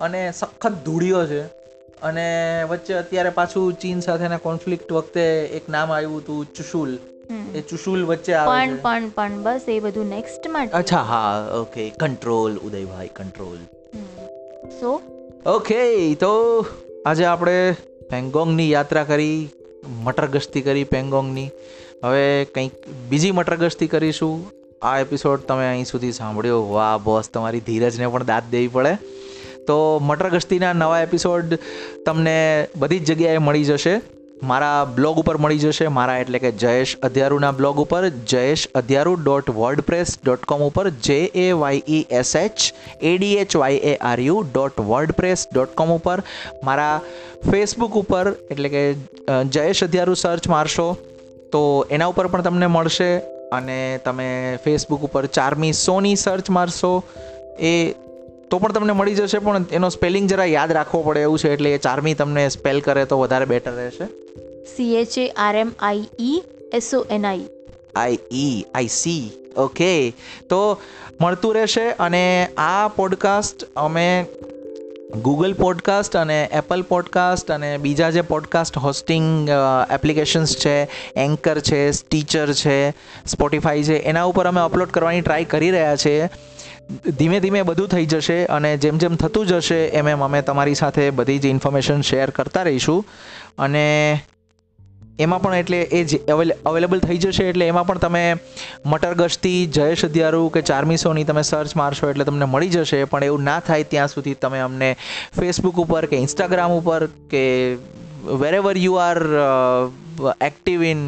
અને સખત ધૂળિયો છે. અને વચ્ચે અત્યારે પાછું ચીન સાથેના કોન્ફ્લિક્ટ વખતે એક નામ આવ્યું હતું ચુશુલ. એ ચુશુલ વચ્ચે આવે પણ પણ પણ બસ એ બધું નેક્સ્ટ માટે અચ્છા હા okay control Udaybhai control so okay તો આજે આપણે પેંગોંગની યાત્રા કરી મટર ગસ્તી કરી પેંગોંગની. હવે કંઈક બીજી મટર ગસ્તી કરીશું. આ એપિસોડ તમે અહીં સુધી સાંભળ્યો. વાહ બોસ તમારી ધીરજને પણ દાદ દેવી પડે. તો મટર ગસ્તીના નવા એપિસોડ તમને બધી જ જગ્યાએ મળી જશે. મારા બ્લોગ ઉપર મળી જશે. મારા એટલે કે જયેશ અધ્યારુના બ્લોગ ઉપર, Jayesh Adhyaru dot WordPress dot com ઉપર J A Y E S H ADH Y A R U dot WordPress dot com ઉપર. મારા ફેસબુક ઉપર, એટલે કે જયેશ અધ્યારુ સર્ચ મારશો તો એના ઉપર પણ તમને મળશે. અને તમે ફેસબુક ઉપર ચારમી સોની સર્ચ મારશો. એ તો પણ તમને મળી જશે પણ એનો સ્પેલિંગ જરા યાદ રાખવો પડે એવું છે એટલે એ ચાર્મી તમને સ્પેલ કરે તો વધારે બેટર રહેશે. C H A R M I E S O N I I E I C okay તો મળતું રહેશે અને આ પોડકાસ્ટ અમે ગૂગલ પોડકાસ્ટ અને એપલ પોડકાસ્ટ અને બીજા જે પોડકાસ્ટ હોસ્ટિંગ એપ્લિકેશન્સ છે એન્કર છે સ્ટીચર છે સ્પોટિફાઈ છે એના ઉપર અમે અપલોડ કરવાની ટ્રાય કરી રહ્યા છીએ. ધીમે ધીમે બધું થઈ જશે અને જેમ જેમ થતું જશે, એમ એમ અમે તમારી સાથે બધી જ ઇન્ફોર્મેશન શેર કરતા રહીશું. અને એમાં પણ એટલે એ જ અવેલેબલ થઈ જશે એટલે એમાં પણ તમે મટર ગશ્તી જયેશ અધ્યારુ કે ચારમીસોની તમે સર્ચ મારશો એટલે તમને મળી જશે. પણ એવું ના થાય ત્યાં સુધી તમે અમને ફેસબુક ઉપર કે ઇન્સ્ટાગ્રામ ઉપર કે wherever you are active in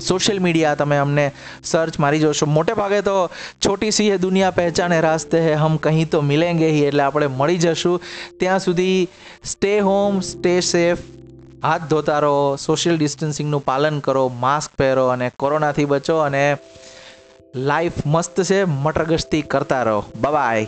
social media તમે અમને સર્ચ મારી જોશો. મોટે ભાગે તો છોટી સી દુનિયા પહેચાને રાસ્તે હે, હમ કહીં તો મિલેંગે હી, એટલે આપણે મળી જશું. ત્યાં સુધી સ્ટે હોમ સ્ટે સેફ હાથ ધોતા રહો સોશિયલ ડિસ્ટન્સિંગનું પાલન કરો માસ્ક પહેરો અને કોરોનાથી બચો અને લાઈફ મસ્ત છે, મટરગસ્તી કરતા રહો. બાય